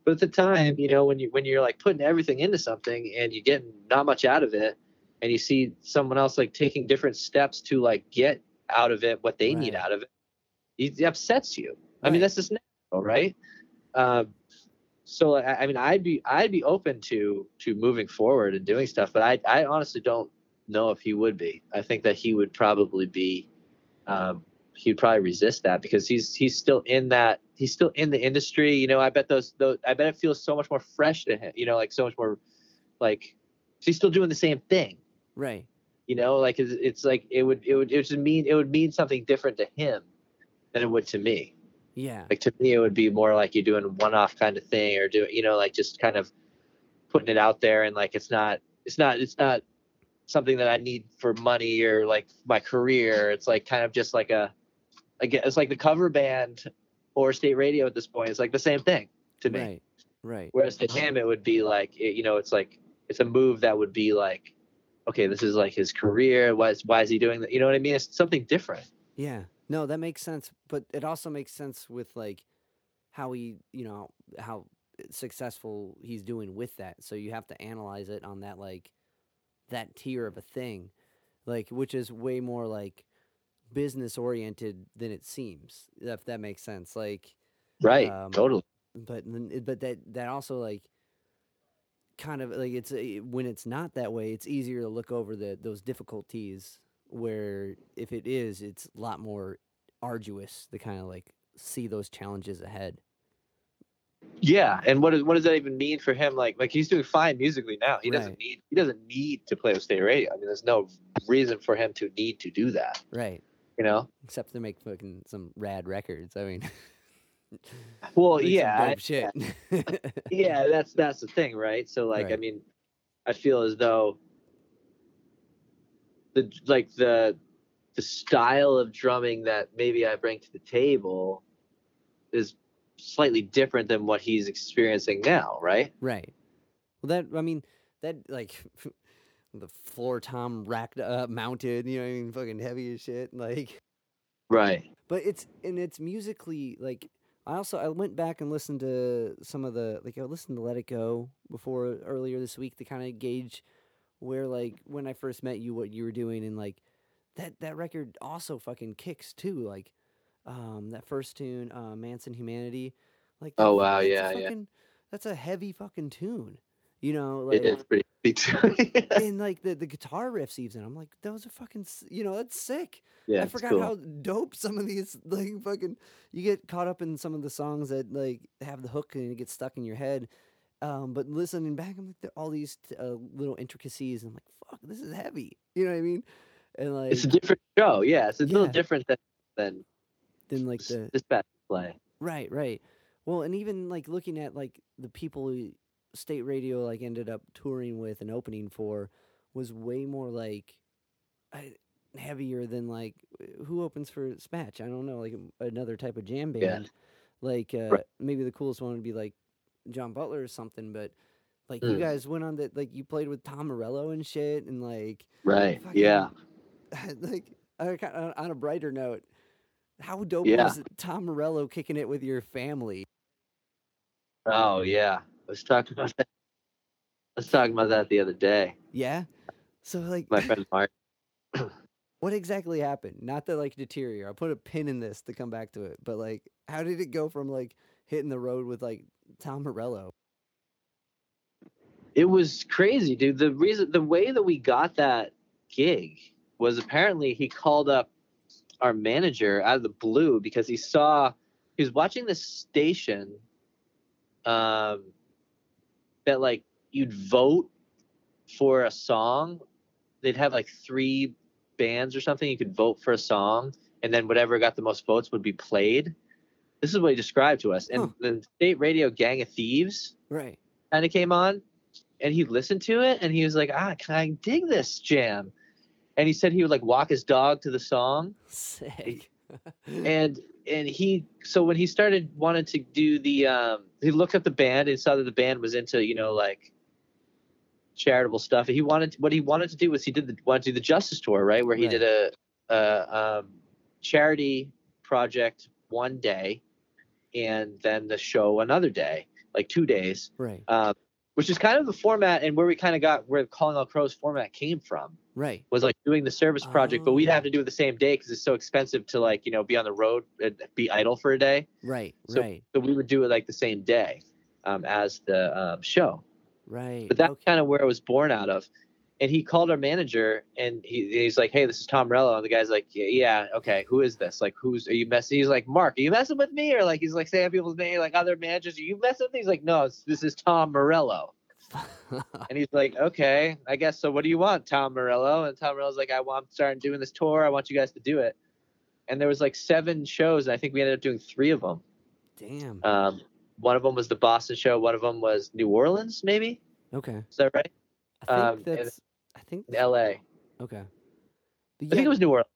S2: But at the time, you know, when you when you're like putting everything into something and you get not much out of it, and you see someone else like taking different steps to like get out of it what they need out of it, it upsets you. I mean, that's just natural, right? Um, so I, I mean, I'd be I'd be open to to moving forward and doing stuff, but I I honestly don't know if he would be. I think that he would probably be. Um, he'd probably resist that because he's he's still in that he's still in the industry. You know, I bet those those I bet it feels so much more fresh to him. You know, like so much more like he's still doing the same thing.
S1: Right.
S2: You know, like it's, it's like it would it would it would mean it would mean something different to him than it would to me
S1: Yeah.
S2: like to me it would be more like you're doing one-off kind of thing or doing you know like just kind of putting it out there and like it's not it's not it's not something that I need for money or like my career. It's like kind of just like a, again, it's like the cover band or state radio at this point. It's like the same thing to me.
S1: Right. Right.
S2: Whereas to him, it would be like, it, you know, it's like it's a move that would be like, okay, this is like his career. Why is why is he doing that? You know what I mean? It's something different.
S1: Yeah. No, that makes sense, but it also makes sense with like how he, you know, how successful he's doing with that. So you have to analyze it on that like that tier of a thing, like which is way more like business oriented than it seems. If that makes sense, like
S2: Right.
S1: Um,
S2: totally.
S1: but but that that also like kind of like it's when it's not that way it's easier to look over the those difficulties where if it is it's a lot more arduous to kind of like see those challenges ahead
S2: Yeah, and what does what does that even mean for him? Like like he's doing fine musically now. He
S1: Right.
S2: doesn't need he doesn't need to play with state radio. I mean, there's no reason for him to need to do that.
S1: right
S2: You know?
S1: except to make fucking some rad records i mean
S2: Well, yeah,
S1: shit
S2: yeah. That's that's the thing, right? So like, I mean, I feel as though the like the the style of drumming that maybe I bring to the table is slightly different than what he's experiencing now, right?
S1: right well that i mean that like the floor tom racked up mounted you know what i mean fucking heavy as shit like
S2: Right.
S1: but it's and it's musically like I also I went back and listened to some of the like I listened to Let It Go before earlier this week to kind of gauge where like when I first met you what you were doing and like that that record also fucking kicks too like um that first tune uh Mansion Humanity like
S2: Oh, wow,
S1: that's a
S2: yeah, yeah.
S1: that's a heavy fucking tune you know like
S2: It is pretty big too.
S1: and like the the guitar riffs even I'm like those are fucking you know that's sick
S2: yeah,
S1: I forgot
S2: cool.
S1: how dope some of these like fucking you get caught up in some of the songs that like have the hook and it gets stuck in your head. Um, but listening back, I'm like all these uh, little intricacies. And I'm like, fuck, this is heavy. You know what I mean? And like
S2: it's a different show. Yeah, it's a little different than than
S1: then like the
S2: this bad play.
S1: right, right. Well, and even like looking at like the people who state radio like ended up touring with and opening for was way more like I, heavier than like who opens for Spatch? I don't know, like another type of jam band.
S2: Yeah.
S1: Like uh,
S2: Right.
S1: maybe the coolest one would be like John Butler or something, but like you
S2: Mm.
S1: guys went on that like you played with Tom Morello and shit and like
S2: Right.
S1: fucking-
S2: Yeah.
S1: like uh, on a brighter note, how dope
S2: Yeah.
S1: was Tom Morello kicking it with your family?
S2: Oh yeah. Let's talk about that. Let's talk about that the other day.
S1: Yeah. So like
S2: My friend Mark.
S1: what exactly happened? Not that like deteriorate. I'll put a pin in this to come back to it. But like how did it go from like hitting the road with like Tom Morello?
S2: It was crazy, dude. The reason, the way that we got that gig was apparently he called up our manager out of the blue because he saw he was watching this station um, that like you'd vote for a song. They'd have like three bands or something. You could vote for a song, and then whatever got the most votes would be played. This is what he described to us. And
S1: Huh.
S2: the state radio Gang of Thieves
S1: Right.
S2: kind of came on and he listened to it and he was like, ah, can I dig this jam? And he said he would like walk his dog to the song
S1: Sick.
S2: and and he so when he started wanting to do the um he looked at the band and saw that the band was into you know like charitable stuff he wanted what he wanted to do was he did the wanted to do the justice tour right where he
S1: Right.
S2: did a, a um charity project one day and then the show another day like two days
S1: right.
S2: um, which is kind of the format and where we kind of got where calling all crows format came from
S1: Right.
S2: was like doing the service project but we'd
S1: Oh.
S2: have to do it the same day because it's so expensive to like you know be on the road and be idle for a day
S1: Right.
S2: So-
S1: right.
S2: so we would do it like the same day um, as the um, show
S1: Right.
S2: but that's
S1: okay.
S2: kind of where it was born out of and he called our manager and he, he's like hey this is tom Morello and the guy's like yeah, yeah okay who is this like who's are you messing he's like mark are you messing with me or like he's like saying people's name like other managers are you messing with me he's like no this is tom Morello and he's like, okay, I guess so. What do you want, Tom Morello? And Tom Morello's like, I want, I'm starting doing this tour. I want you guys to do it. And there was like seven shows. And I think we ended up doing three of them.
S1: Damn.
S2: Um, one of them was the Boston show. One of them was New Orleans, maybe.
S1: okay.
S2: Is that right?
S1: I think
S2: um,
S1: that's I think.
S2: in L.A.
S1: Okay.
S2: I think it was New Orleans,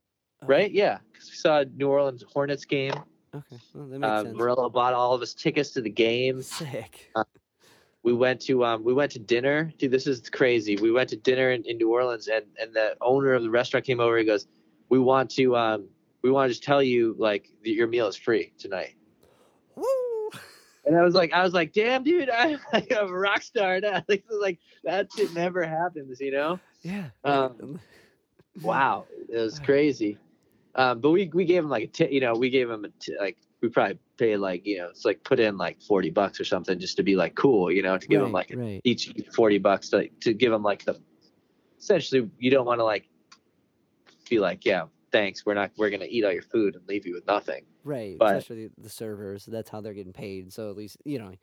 S1: uh,
S2: right? Yeah, because we saw a New Orleans Hornets game.
S1: Okay. Well, that makes
S2: Uh,
S1: sense.
S2: Morello bought all of us tickets to the game.
S1: Sick.
S2: We went to um we went to dinner. Dude this is crazy. We went to dinner in, in new orleans and and the owner of the restaurant came over he goes we want to um we want to just tell you like that your meal is free tonight.
S1: Woo!
S2: and i was like i was like damn dude i'm like a rock star now. Like, like that shit never happens you know?
S1: Yeah.
S2: Um, wow. It was crazy. Um but we we gave him like a t- you know we gave him a t- like we probably pay like you know it's like put in like 40 bucks or something just to be like cool you know to give
S1: Right,
S2: like
S1: right.
S2: each 40 bucks to, to give them like the essentially you don't want to like be like yeah thanks we're not we're gonna eat all your food and leave you with nothing
S1: Right.
S2: but-
S1: Especially the servers. That's how they're getting paid. So at least you know,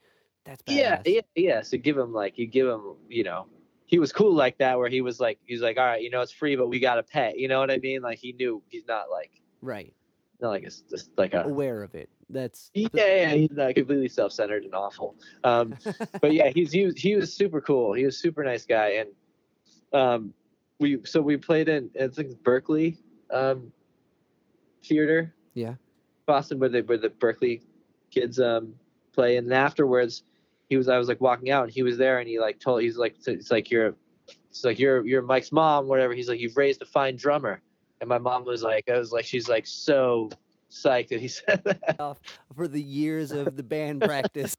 S1: that's badass.
S2: yeah yeah yeah so give them like you give them you know he was cool like that where he was like he's like all right you know it's free but we gotta pay you know what i mean like he knew he's not like
S1: Right.
S2: Not like it's just like a
S1: Aware of it. That's.
S2: yeah, yeah, he's not completely self-centered and awful. Um, but yeah, he's he was, he was super cool. He was a super nice guy, and um, we so we played in I think Berklee um, theater.
S1: Yeah.
S2: Boston, where the where the Berklee kids um play, and then afterwards, he was I was like walking out, and he was there, and he like told he's like it's like you're it's like you're you're Mike's mom, whatever. He's like you've raised a fine drummer, and my mom was like I was like she's like so psyched that he said that.
S1: off for the years of the band practice.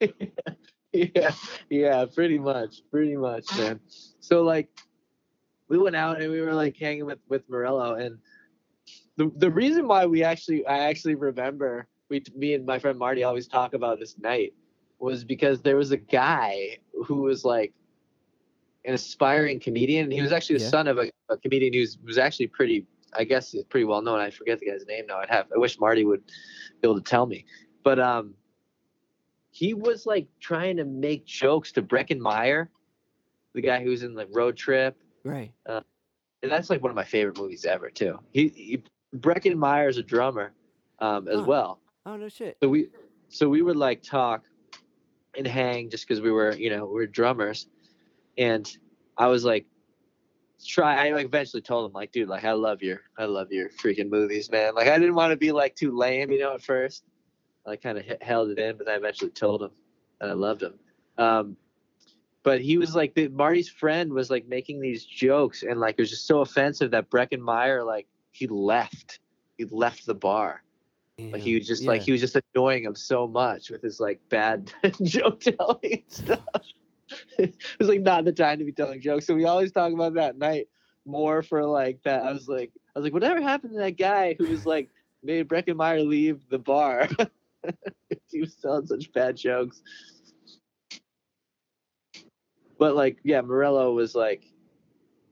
S2: yeah, yeah, pretty much, pretty much, man. So like, we went out and we were like hanging with with Morello, and the the reason why we actually I actually remember we me and my friend Marty always talk about this night was because there was a guy who was like an aspiring comedian. He was actually the
S1: Yeah.
S2: son of a, a comedian who was, was actually pretty, I guess, pretty well known. I forget the guy's name now. I'd have. I wish Marty would be able to tell me, but um he was like trying to make jokes to Breckin Meyer, the guy who's in like Road Trip,
S1: right.
S2: and that's like one of my favorite movies ever too. He, he Meyer's a drummer, um, as well.
S1: Oh no shit.
S2: So we, so we would like talk and hang just because we were, you know, we're drummers, and I was like, try. I eventually told him like, dude, like I love your, I love your freaking movies, man. Like I didn't want to be like too lame, you know, at first. I kind of held it in, but I eventually told him that I loved him. Um, but he was like, the, Marty's friend was like making these jokes, and like it was just so offensive that Breckin Meyer like he left, he left the bar. Like he was just like he was just annoying him so much with his like bad joke telling stuff. it was like not the time to be telling jokes. So we always talk about that night more for like that. I was like I was like, whatever happened to that guy who was like made Breckin Meyer leave the bar? he was telling such bad jokes. But like, yeah, Morello was like,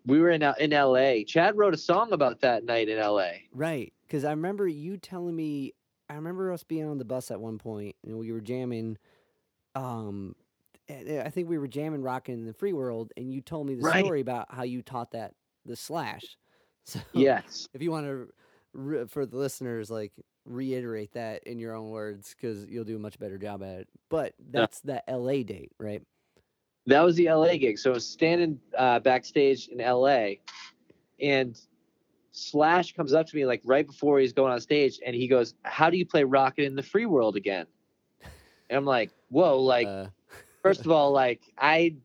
S2: we were in in L.A. Chad wrote a song about that night in L.A.
S1: Right, because I remember you telling me. I remember us being on the bus at one point, and we were jamming. Um, I think we were jamming, rocking in the free world, and you told me the
S2: Right.
S1: story about how you taught that the slash. So
S2: Yes.
S1: if you want to, re- for the listeners, like reiterate that in your own words, because you'll do a much better job at it. But that's the L.A. date, right?
S2: that was the LA gig. So I was standing uh, backstage in LA, and Slash comes up to me like right before he's going on stage, and he goes, "How do you play Rockin' in the Free World again?" And I'm like, "Whoa!" Like,
S1: uh,
S2: first of all, like I,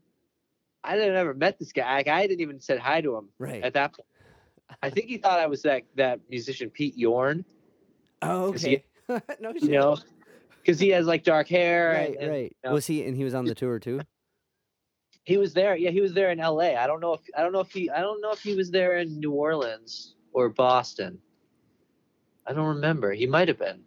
S2: I didn't ever met this guy. Like, I didn't even said hi to him
S1: right.
S2: at that point. I think he thought I was that that musician Pete Yorn,
S1: oh,
S2: 'cause he-
S1: okay. no shit.
S2: you know, because he has like dark hair.
S1: Right,
S2: and,
S1: right.
S2: know.
S1: Was he and he was on the tour too?
S2: He was there. Yeah, he was there in L.A. I don't know if I don't know if he I don't know if he was there in New Orleans or Boston. I don't remember. He might have been.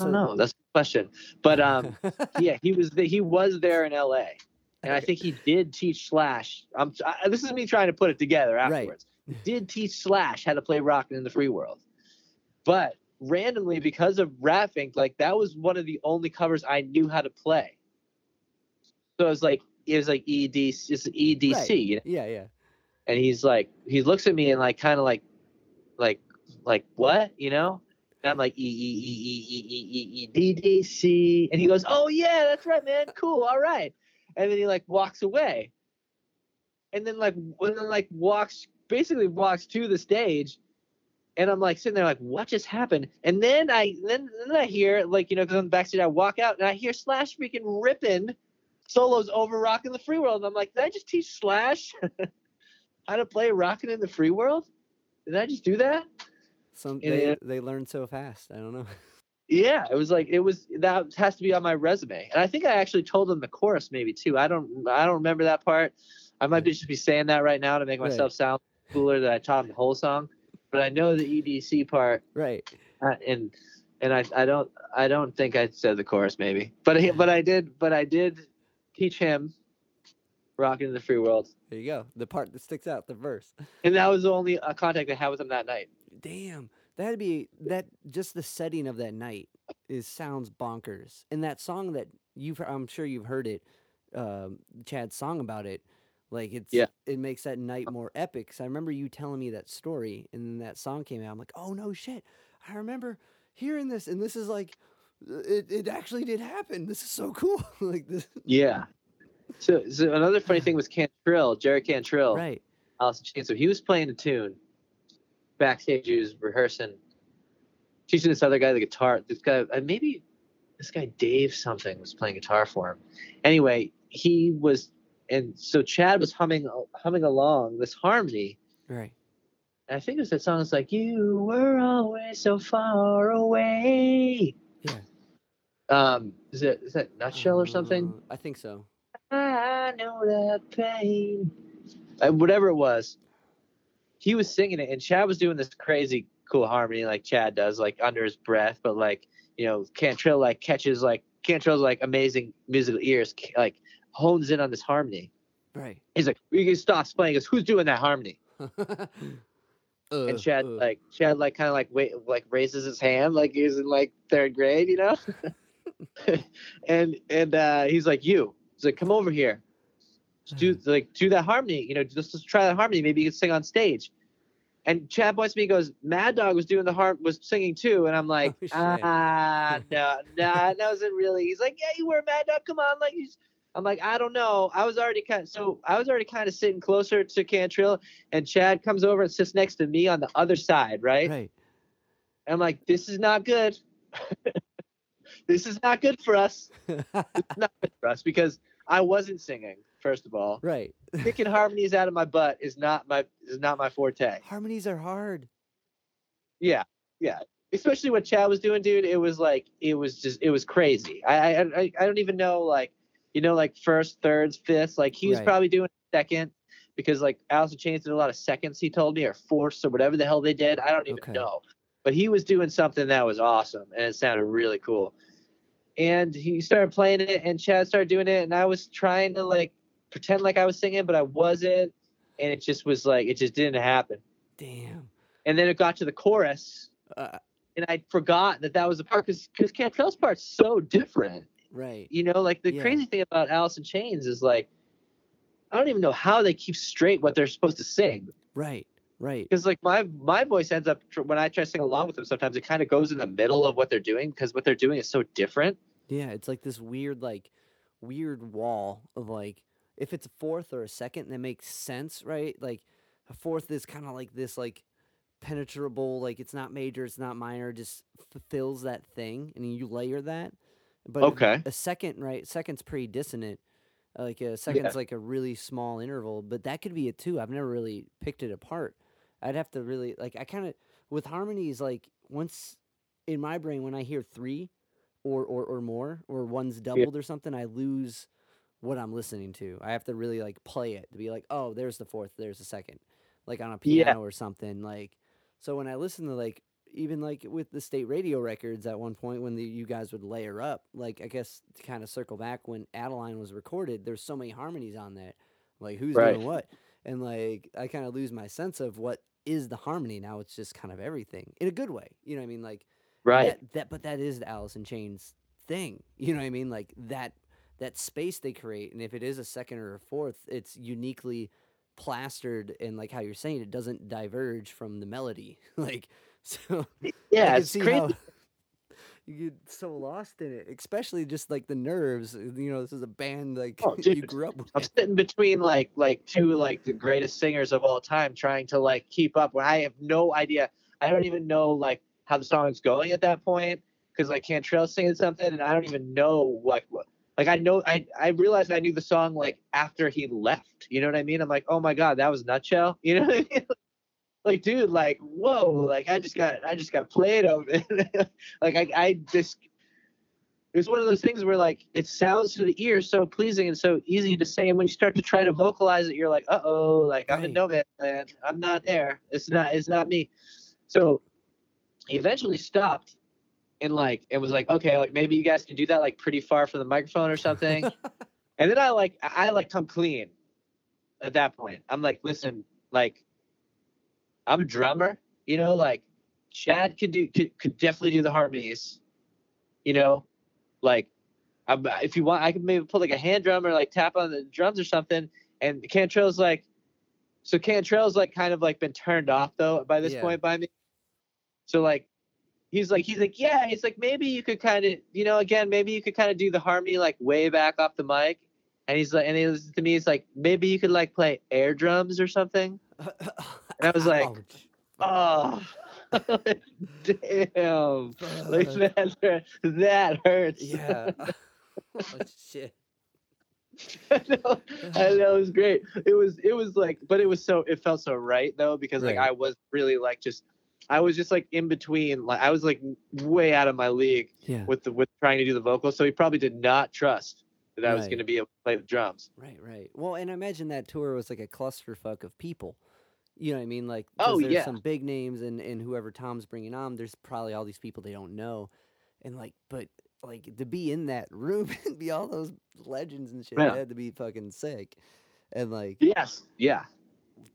S2: I don't know. That's question. But um, yeah, he was the, he was there in L.A. And I think he did teach Slash. I'm I, this is me trying to put it together
S1: Right.
S2: afterwards. He did teach Slash how to play Rockin' in the Free World, but randomly because of Raffink, like that was one of the only covers I knew how to play. So it was like it was like ED, it's EDC,
S1: Right.
S2: you know?
S1: yeah, yeah.
S2: and he's like he looks at me and like kind of like like like what you know and I'm like, E-E-E-E-E-E-E-D-D-C. And he goes, oh, yeah, that's right, man. Cool. All right. And then he like walks away. And then like, and then like walks, basically walks to the stage. And I'm like sitting there like, what just happened? And then I, then, then I hear like, you know, because on the backstage, I walk out and I hear Slash freaking ripping solos over Rockin' the Free World. And I'm like, did I just teach Slash how to play Rockin' in the Free World? Did I just do that?
S1: Some
S2: And
S1: they
S2: it-
S1: they learn so fast. I don't know.
S2: Yeah, it was like it was that has to be on my resume. And I think I actually told them the chorus maybe too. I don't I don't remember that part. I might be just be saying that right now to make
S1: Right.
S2: myself sound cooler that I taught them the whole song. But I know the EDC part
S1: Right.
S2: uh, and and I I don't I don't think I said the chorus maybe. But I, but I did but I did teach him Rockin' in the Free World.
S1: There you go. The part that sticks out, the verse.
S2: And that was the only uh, contact I had with him that night.
S1: Damn. That'd be that just the setting of that night is sounds bonkers. And that song that you've I'm sure you've heard it, um, Chad's song about it. Like it's
S2: Yeah.
S1: it makes that night more epic. 'Cause I remember you telling me that story and then that song came out. I'm like, oh no shit. I remember hearing this and this is like uh, it, it actually did happen. This is so cool. like this
S2: Yeah. So, so another funny thing was Cantrell, Jerry Cantrell.
S1: Right.
S2: Alice in So he was playing a tune backstage. He was rehearsing, teaching this other guy the guitar. This guy, uh, maybe this guy Dave something was playing guitar for him. Anyway, he was, and so Chad was humming humming along this harmony.
S1: Right.
S2: And I think it was that song. It's like you were always so far away.
S1: Yeah.
S2: Um, is it is that Nutshell or something?
S1: Uh, I think so.
S2: I know that pain. Uh, whatever it was, he was singing it, and Chad was doing this crazy cool harmony like Chad does, like under his breath, but like you know, Cantrell like catches like Cantrell's like amazing musical ears, like hones in on this harmony.
S1: Right.
S2: He's like, he stops playing. Goes, "Who's doing that harmony?"
S1: Uh,
S2: And Chad
S1: uh.
S2: like Chad like kind of like wait like raises his hand like he's in like third grade, you know. and and uh, he's like, "You." He's like, "Come over here." Just do like do that harmony, you know, just, just try that harmony. Maybe you can sing on stage. And Chad points to me, and goes, Mad Dog was doing the harp, was singing too, and I'm like,
S1: Oh,
S2: ah, no, no, that wasn't really. He's like, yeah, you were Mad Dog. Come on, like he's. I'm like, I don't know. I was already kind of so I was already kind of sitting closer to Cantrell, and Chad comes over and sits next to me on the other side, right?
S1: Right.
S2: And I'm like, this is not good. this is not good for us. It's not good for us because I wasn't singing. First of all,
S1: right.
S2: picking harmonies out of my butt is not my is not my forte.
S1: Harmonies are hard.
S2: Yeah, yeah. Especially what Chad was doing, dude. It was like it was just it was crazy. I I I, don't even know like you know like first, thirds, fifths. Like he was
S1: Right.
S2: probably doing second because like Alice in Chains did a lot of seconds. He told me or fourths or whatever the hell they did. I don't even
S1: Okay.
S2: know. But he was doing something that was awesome and it sounded really cool. And he started playing it and Chad started doing it and I was trying to like pretend like I was singing, but I wasn't. And it just was like it just didn't happen.
S1: Damn.
S2: And then it got to the chorus
S1: Uh,
S2: and I forgot that that was the part because because Cantrell's part's so different.
S1: right.
S2: You know, like the
S1: Yeah.
S2: crazy thing about Alice in Chains is like I don't even know how they keep straight what they're supposed to sing
S1: Right. Right.
S2: because like my my voice ends up when I try to sing along with them sometimes it kind of goes in the middle of what they're doing because what they're doing is so different.
S1: Yeah, it's like this weird, like, weird wall of like, if it's a fourth or a second, that makes sense, right? Like, a fourth is kind of like this, like, penetrable, like it's not major, it's not minor, just fulfills that thing, and you layer that. But
S2: Okay.
S1: a second, right? Second's pretty dissonant. Like a second's like a really small interval, but that could be a two. I've never really picked it apart. I'd have to really like. I kind of with harmonies like once in my brain when I hear three or or, or more or one's doubled or something, I lose what I'm listening to. I have to really like play it to be like, oh, there's the fourth, there's the second, like on a
S2: Yeah.
S1: piano or something. Like so when I listen to like even like with the state radio records at one point when the, you guys would layer up, like I guess to kind of circle back when Adeline was recorded, there's so many harmonies on that. Like who's
S2: Right.
S1: doing what? And like I kind of lose my sense of what is the harmony now. It's just kind of everything in a good way. You know what I mean? Like
S2: Right.
S1: that, that but that is the Alice in Chains thing. You know what I mean? Like that that space they create, and if it is a second or a fourth, it's uniquely plastered and like how you're saying it doesn't diverge from the melody. like so
S2: yeah, it's crazy.
S1: how you get so lost in it, especially just like the nerves. Uh, you know, this is a band like
S2: Oh,
S1: you grew up with.
S2: I'm sitting between like like two like the greatest singers of all time, trying to like keep up. When I have no idea, I don't even know like how the song's going at that point because like Cantrell's singing something, and I don't even know like what. Like I know I I realized I knew the song like after he left. You know what I mean? I'm like, oh my god, that was Nutshell. You know what I mean? like dude like whoa like i just got i just got played over like i i just it was one of those things where like it sounds to the ear so pleasing and so easy to say and when you start to try to vocalize it you're like uh-oh like i'm in
S1: Right.
S2: no man's land i'm not there it's not it's not me so he eventually stopped and like it was like okay like maybe you guys can do that like pretty far from the microphone or something. And then i like i like come clean at that point. I'm like listen like i'm a drummer you know like chad could do could, could definitely do the harmonies you know like I'm, if you want i could maybe put like a hand drum or like tap on the drums or something. And cantrell's like so cantrell's like kind of like been turned off though by this
S1: Yeah.
S2: point by me. So like he's like he's like yeah he's like maybe you could kind of you know again maybe you could kind of do the harmony like way back off the mic. And he's like and he was to me he's like maybe you could like play air drums or something.
S1: And
S2: I was like, oh damn. Like that hurt- that hurts.
S1: Yeah. oh, shit.
S2: I know, I know it was great. It was it was like, but it was so it felt so right though because like I was really like just I was just like in between like I was like way out of my league
S1: Yeah.
S2: with the with trying to do the vocals, so he probably did not trust that I was going to be able to play the drums.
S1: Right, right. Well, and I imagine that tour was like a clusterfuck of people. You know what I mean? Like,
S2: Oh,
S1: there's
S2: yeah.
S1: some big names, and and whoever Tom's bringing on, there's probably all these people they don't know, and like, but like to be in that room and be all those legends and shit,
S2: Yeah.
S1: that had to be fucking sick, and like,
S2: Yes, yeah,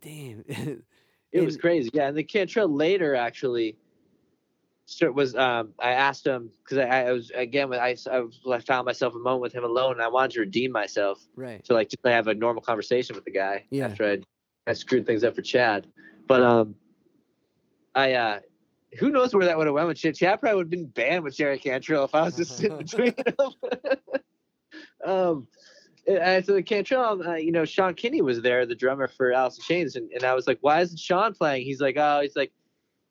S1: damn,
S2: it was crazy. Yeah, and the Cantrell later actually was um I asked him because I, I was again I, I found myself a moment with him alone and I wanted to redeem myself.
S1: right,
S2: to like just have a normal conversation with the guy
S1: Yeah.
S2: after I I screwed things up for Chad. But um, I uh, who knows where that would have went with Chad? Chad probably would have been banned with Jerry Cantrell if I was just sitting between them. um, and so the Cantrell, uh, you know, Sean Kinney was there, the drummer for Alice in Chains, and, and I was like, why isn't Sean playing? He's like, oh, he's like.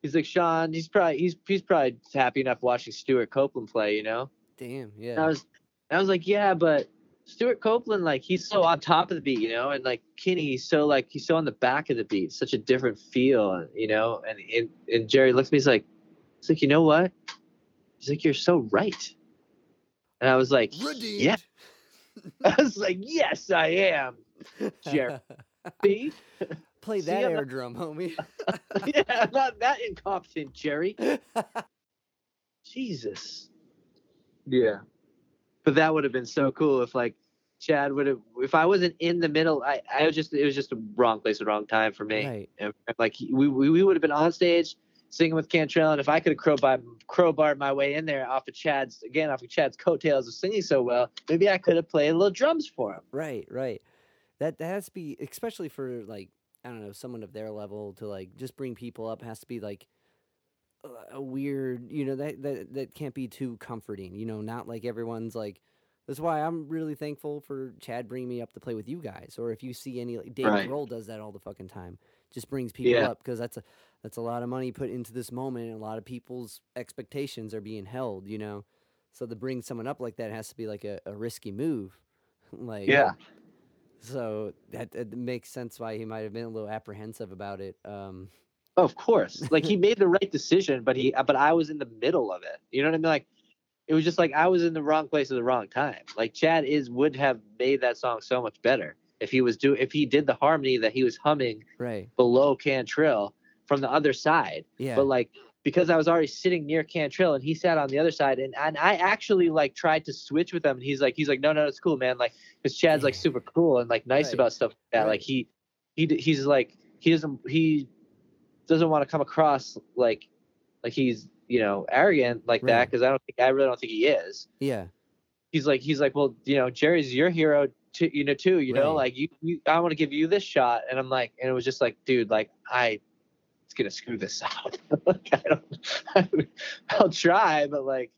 S2: He's like Sean. He's probably he's he's probably happy enough watching Stewart Copeland play, you know.
S1: damn,
S2: And I
S1: yeah,
S2: was, I was like, yeah, but Stewart Copeland, like, he's so on top of the beat, you know, and like Kinney, he's so like he's so on the back of the beat, such a different feel, you know. And and, and Jerry looks at me, he's like, he's like, you know what? He's like, you're so right. And I was like,
S1: redeemed.
S2: yeah. I was like, yes, I am. Jerry. See?
S1: Play that
S2: I'm
S1: air
S2: not-
S1: drum, homie.
S2: yeah, I'm not that incompetent, Jerry. Jesus. Yeah. But that would have been so cool if like Chad would have if I wasn't in the middle, I, I was just it was just a wrong place, the wrong time for me.
S1: right,
S2: And, like we, we we would have been on stage singing with Cantrell, and if I could have crowbar crowbarred my way in there off of Chad's again off of Chad's coattails of singing so well, maybe I could have played a little drums for him.
S1: right, right. That that has to be, especially for like I don't know, someone of their level to like just bring people up has to be like a- weird, you know, that that that can't be too comforting. You know, not like everyone's like. That's why I'm really thankful for Chad bringing me up to play with you guys. Or if you see any, like Dave
S2: Right.
S1: Grohl does that all the fucking time, just brings people
S2: Yeah.
S1: up because that's a that's a lot of money put into this moment, and a lot of people's expectations are being held. You know, so to bring someone up like that has to be like a, a risky move. like
S2: Yeah.
S1: so that, that makes sense why he might have been a little apprehensive about it. Um,
S2: Of course. Like he made the right decision, but he but I was in the middle of it. You know what I mean? Like it was just like I was in the wrong place at the wrong time. Like Chad is would have made that song so much better if he was do if he did the harmony that he was humming
S1: right.
S2: below Cantrell from the other side.
S1: Yeah.
S2: But like because I was already sitting near Cantrell and he sat on the other side and, and I actually like tried to switch with him and he's like he's like no no it's cool man like because Chad's like super cool and like nice
S1: Right.
S2: about stuff like that
S1: Right.
S2: like he he he's like he doesn't he doesn't want to come across like like he's you know arrogant like that because I don't think I really don't think he is
S1: yeah.
S2: he's like he's like well you know Jerry's your hero too you know too you know like you, you I want to give you this shot and I'm like and it was just like dude like I it's gonna screw this out like I don't I'll try but like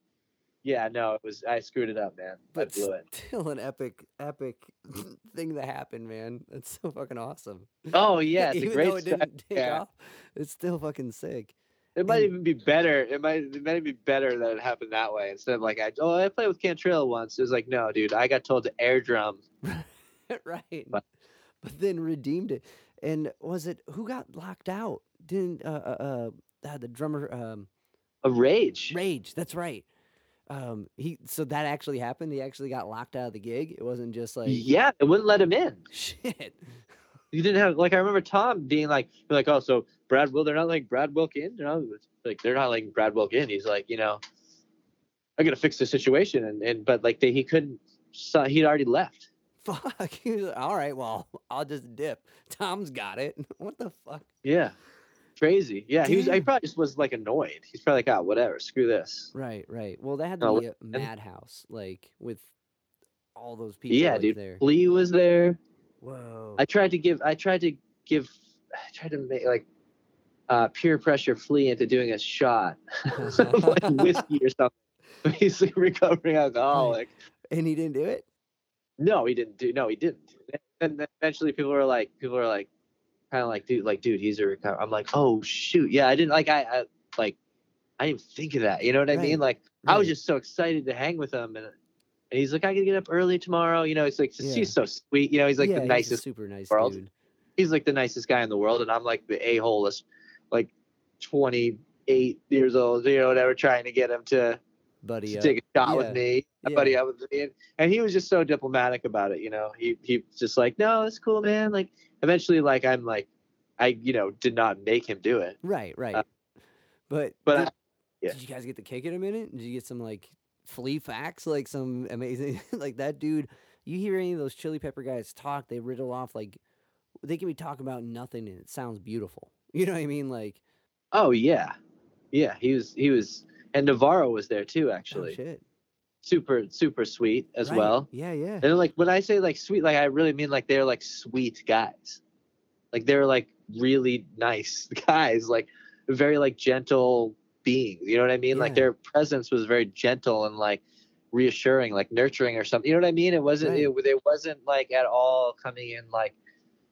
S2: yeah, no, it was I screwed it up, man.
S1: but
S2: I
S1: still an epic, epic thing that happened, man. It's so fucking awesome.
S2: Oh yeah, it's
S1: Even
S2: great
S1: though it didn't take
S2: yeah.
S1: off, it's still fucking sick.
S2: It might even be better. It might it might be better that it happened that way instead of like I oh I played with Cantrell once. It was like no, dude, I got told to air drum.
S1: right.
S2: But-
S1: But then redeemed it. And was it who got locked out? Didn't uh uh, uh uh, the drummer um
S2: A rage.
S1: Rage, that's right. Um he so that actually happened. He actually got locked out of the gig. It wasn't just like
S2: yeah, it wouldn't let him in.
S1: shit.
S2: You didn't have like I remember Tom being like like oh so Brad Wilk they're not like Brad Wilk in you know like they're not like Brad Wilk in. He's like you know I gotta fix the situation and and but like they, he couldn't so he'd already left.
S1: Fuck. He was like, All right, well, I'll just dip. Tom's got it. What the fuck?
S2: Yeah. Crazy. Yeah, he was. He probably just was like annoyed. He's probably like, "Ah, whatever. Screw this."
S1: Right, right. Well, that had to
S2: No,
S1: be a madhouse, like with all those people
S2: Yeah, dude.
S1: there.
S2: Flea was there.
S1: Whoa.
S2: I tried to give. I tried to give. I tried to make like uh, peer pressure Flea into doing a shot, of, like whiskey or something. He's a recovering alcoholic.
S1: and he didn't do it?
S2: No, he didn't do. No, he didn't. And then eventually, people were like, people were like, kind of like, dude, like, dude, he's a recover. I'm like, oh shoot, yeah, I didn't like, I, I like, I didn't think of that. You know what I
S1: Right,
S2: mean? Like, I was just so excited to hang with him, and and he's like, I can get up early tomorrow. You know, it's like
S1: Yeah.
S2: he's so sweet. You know, he's like
S1: yeah,
S2: the nicest.
S1: super nice
S2: world.
S1: dude.
S2: He's like the nicest guy in the world, and I'm like the a holest, like 28 years old. You know, whatever, trying to get him to
S1: Buddy
S2: to take a shot
S1: Yeah.
S2: with me,
S1: Yeah.
S2: buddy up with me, and, and he was just so diplomatic about it. You know, he he just like, no, it's cool, man. Like, eventually, like I'm like, I you know did not make him do it,
S1: Right, right.
S2: Uh,
S1: but
S2: but
S1: did,
S2: I, yeah.
S1: did you guys get to kick it a minute? Did you get some like flea facts, like some amazing like that dude? You hear any of those chili pepper guys talk, they riddle off like they can be talking about nothing and it sounds beautiful. You know what I mean? Like
S2: oh yeah, yeah, he was he was, and Navarro was there too,
S1: oh
S2: actually,
S1: shit.
S2: super super sweet as
S1: Right.
S2: well.
S1: Yeah, yeah.
S2: And like when I say like sweet, like I really mean like they're like sweet guys. Like they're like really nice guys, like very like gentle beings. You know what I mean? Like their presence was very gentle and like reassuring, like nurturing or something. You know what I mean? It wasn't
S1: Right.
S2: it, it wasn't like at all coming in like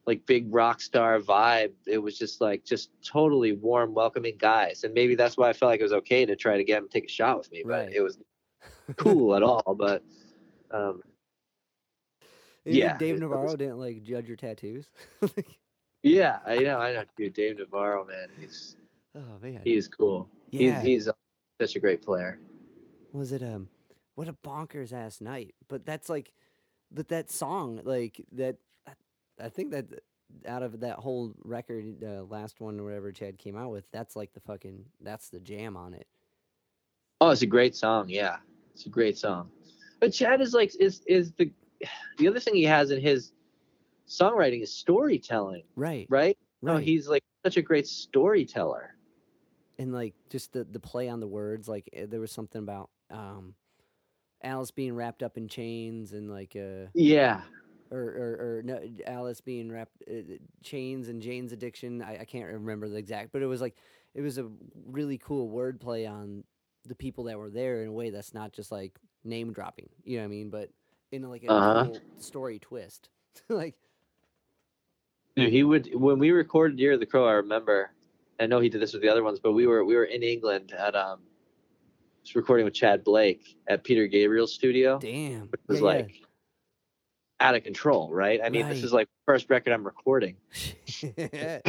S2: like big rock star vibe. It was just like just totally warm, welcoming guys. And maybe that's why I felt like it was okay to try to get him to take a shot with me. But
S1: Right.
S2: it was cool at all. But um yeah,
S1: Dave
S2: it was-
S1: Navarro didn't like judge your tattoos.
S2: Yeah, I know, I know. Dude, Dave Navarro, man, he's
S1: oh man.
S2: he is cool.
S1: Yeah.
S2: He's he's such a great player.
S1: was it um what a bonkers ass night but that's like but that song like that I- think that out of that whole record uh, last one or whatever chad came out with that's like the fucking that's the jam on it
S2: Oh, it's a great song. Yeah, it's a great song. But Chad is like is is the the other thing he has in his songwriting is storytelling,
S1: right
S2: right?
S1: right
S2: No, he's like such a great storyteller.
S1: And like just the the play on the words like eh, there was something about um alice being wrapped up in chains and like uh
S2: Yeah,
S1: or or, or no, Alice being wrapped uh, chains and Jane's addiction. I, I can't remember the exact, but it was like it was a really cool wordplay on the people that were there in a way that's not just like name dropping. You know what I mean? But in like a
S2: Uh-huh.
S1: cool story twist. like
S2: Dude, he would when we recorded Year of the Crow. I remember. I know he did this with the other ones, but we were we were in England at um, just recording with Chad Blake at Peter Gabriel's studio.
S1: damn,
S2: It was
S1: Yeah, yeah.
S2: like out of control, right? I mean, this is like first record I'm recording.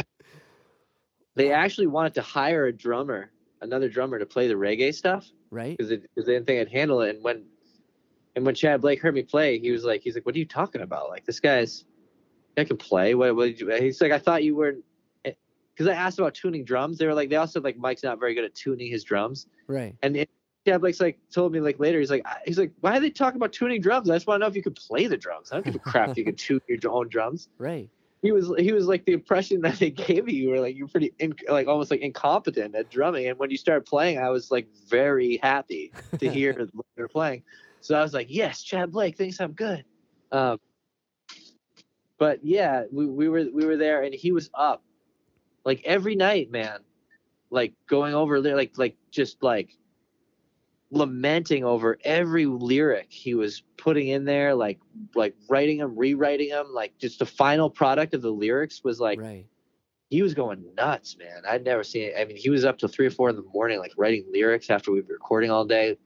S2: They actually wanted to hire a drummer, another drummer, to play the reggae stuff
S1: right?
S2: because they, didn't think I'd handle it. And when and when Chad Blake heard me play, he was like, he's like, "What are you talking about? Like this guy's, I can play. What? What? Did you? He's like, I thought you were." Because I asked about tuning drums, they were like, they also like Mike's not very good at tuning his drums.
S1: Right.
S2: And it, Chad Blake's like told me like later, he's like, he's like, why are they talking about tuning drums? I just want to know if you could play the drums. I don't give a crap if you can tune your own drums.
S1: Right.
S2: He was he was like the impression that they gave me. You were like you're pretty in, like almost like incompetent at drumming. And when you started playing, I was like very happy to hear what you're playing. So I was like, yes, Chad Blake thinks I'm good. Um, but yeah, we, we were we were there, and he was up like every night, man. Like going over there, like like just like lamenting over every lyric he was putting in there, like like writing them, rewriting them, like just the final product of the lyrics was like
S1: right.
S2: he was going nuts, man. I'd never seen it. I mean, he was up till three or four in the morning, like writing lyrics after we'd been recording all day.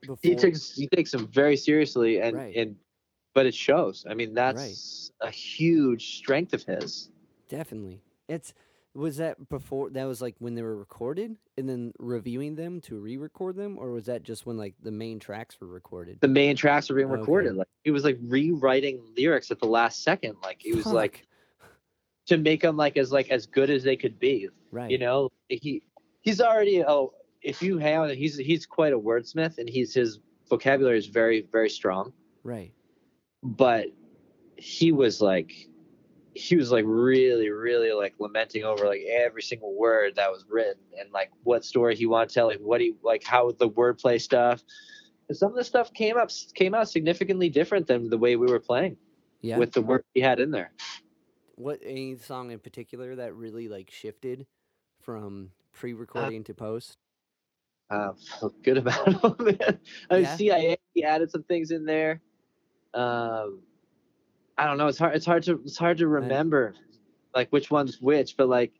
S1: Before,
S2: He takes he takes them very seriously, and
S1: Right.
S2: and but it shows. I mean, that's a huge strength of his.
S1: definitely. It's was that before that was like when they were recorded and then reviewing them to re-record them, or was that just when like the main tracks were recorded?
S2: The main tracks were being
S1: Okay.
S2: recorded. Like he was like rewriting lyrics at the last second. Like he was like to make them like as like as good as they could be.
S1: right.
S2: You know, he he's already oh if you have he's he's quite a wordsmith and he's his vocabulary is very very strong.
S1: right.
S2: But he was like he was like really really like lamenting over like every single word that was written and like what story he wanted to tell like what he like how the wordplay stuff and some of the stuff came up came out significantly different than the way we were playing
S1: Yeah.
S2: with the work he had in there
S1: what any song in particular that really like shifted from pre-recording to post?
S2: uh, felt good about. Man. I mean,
S1: Yeah.
S2: CIA he added some things in there. Um, I don't know. It's hard. It's hard to. It's hard to remember, like which one's which. But like,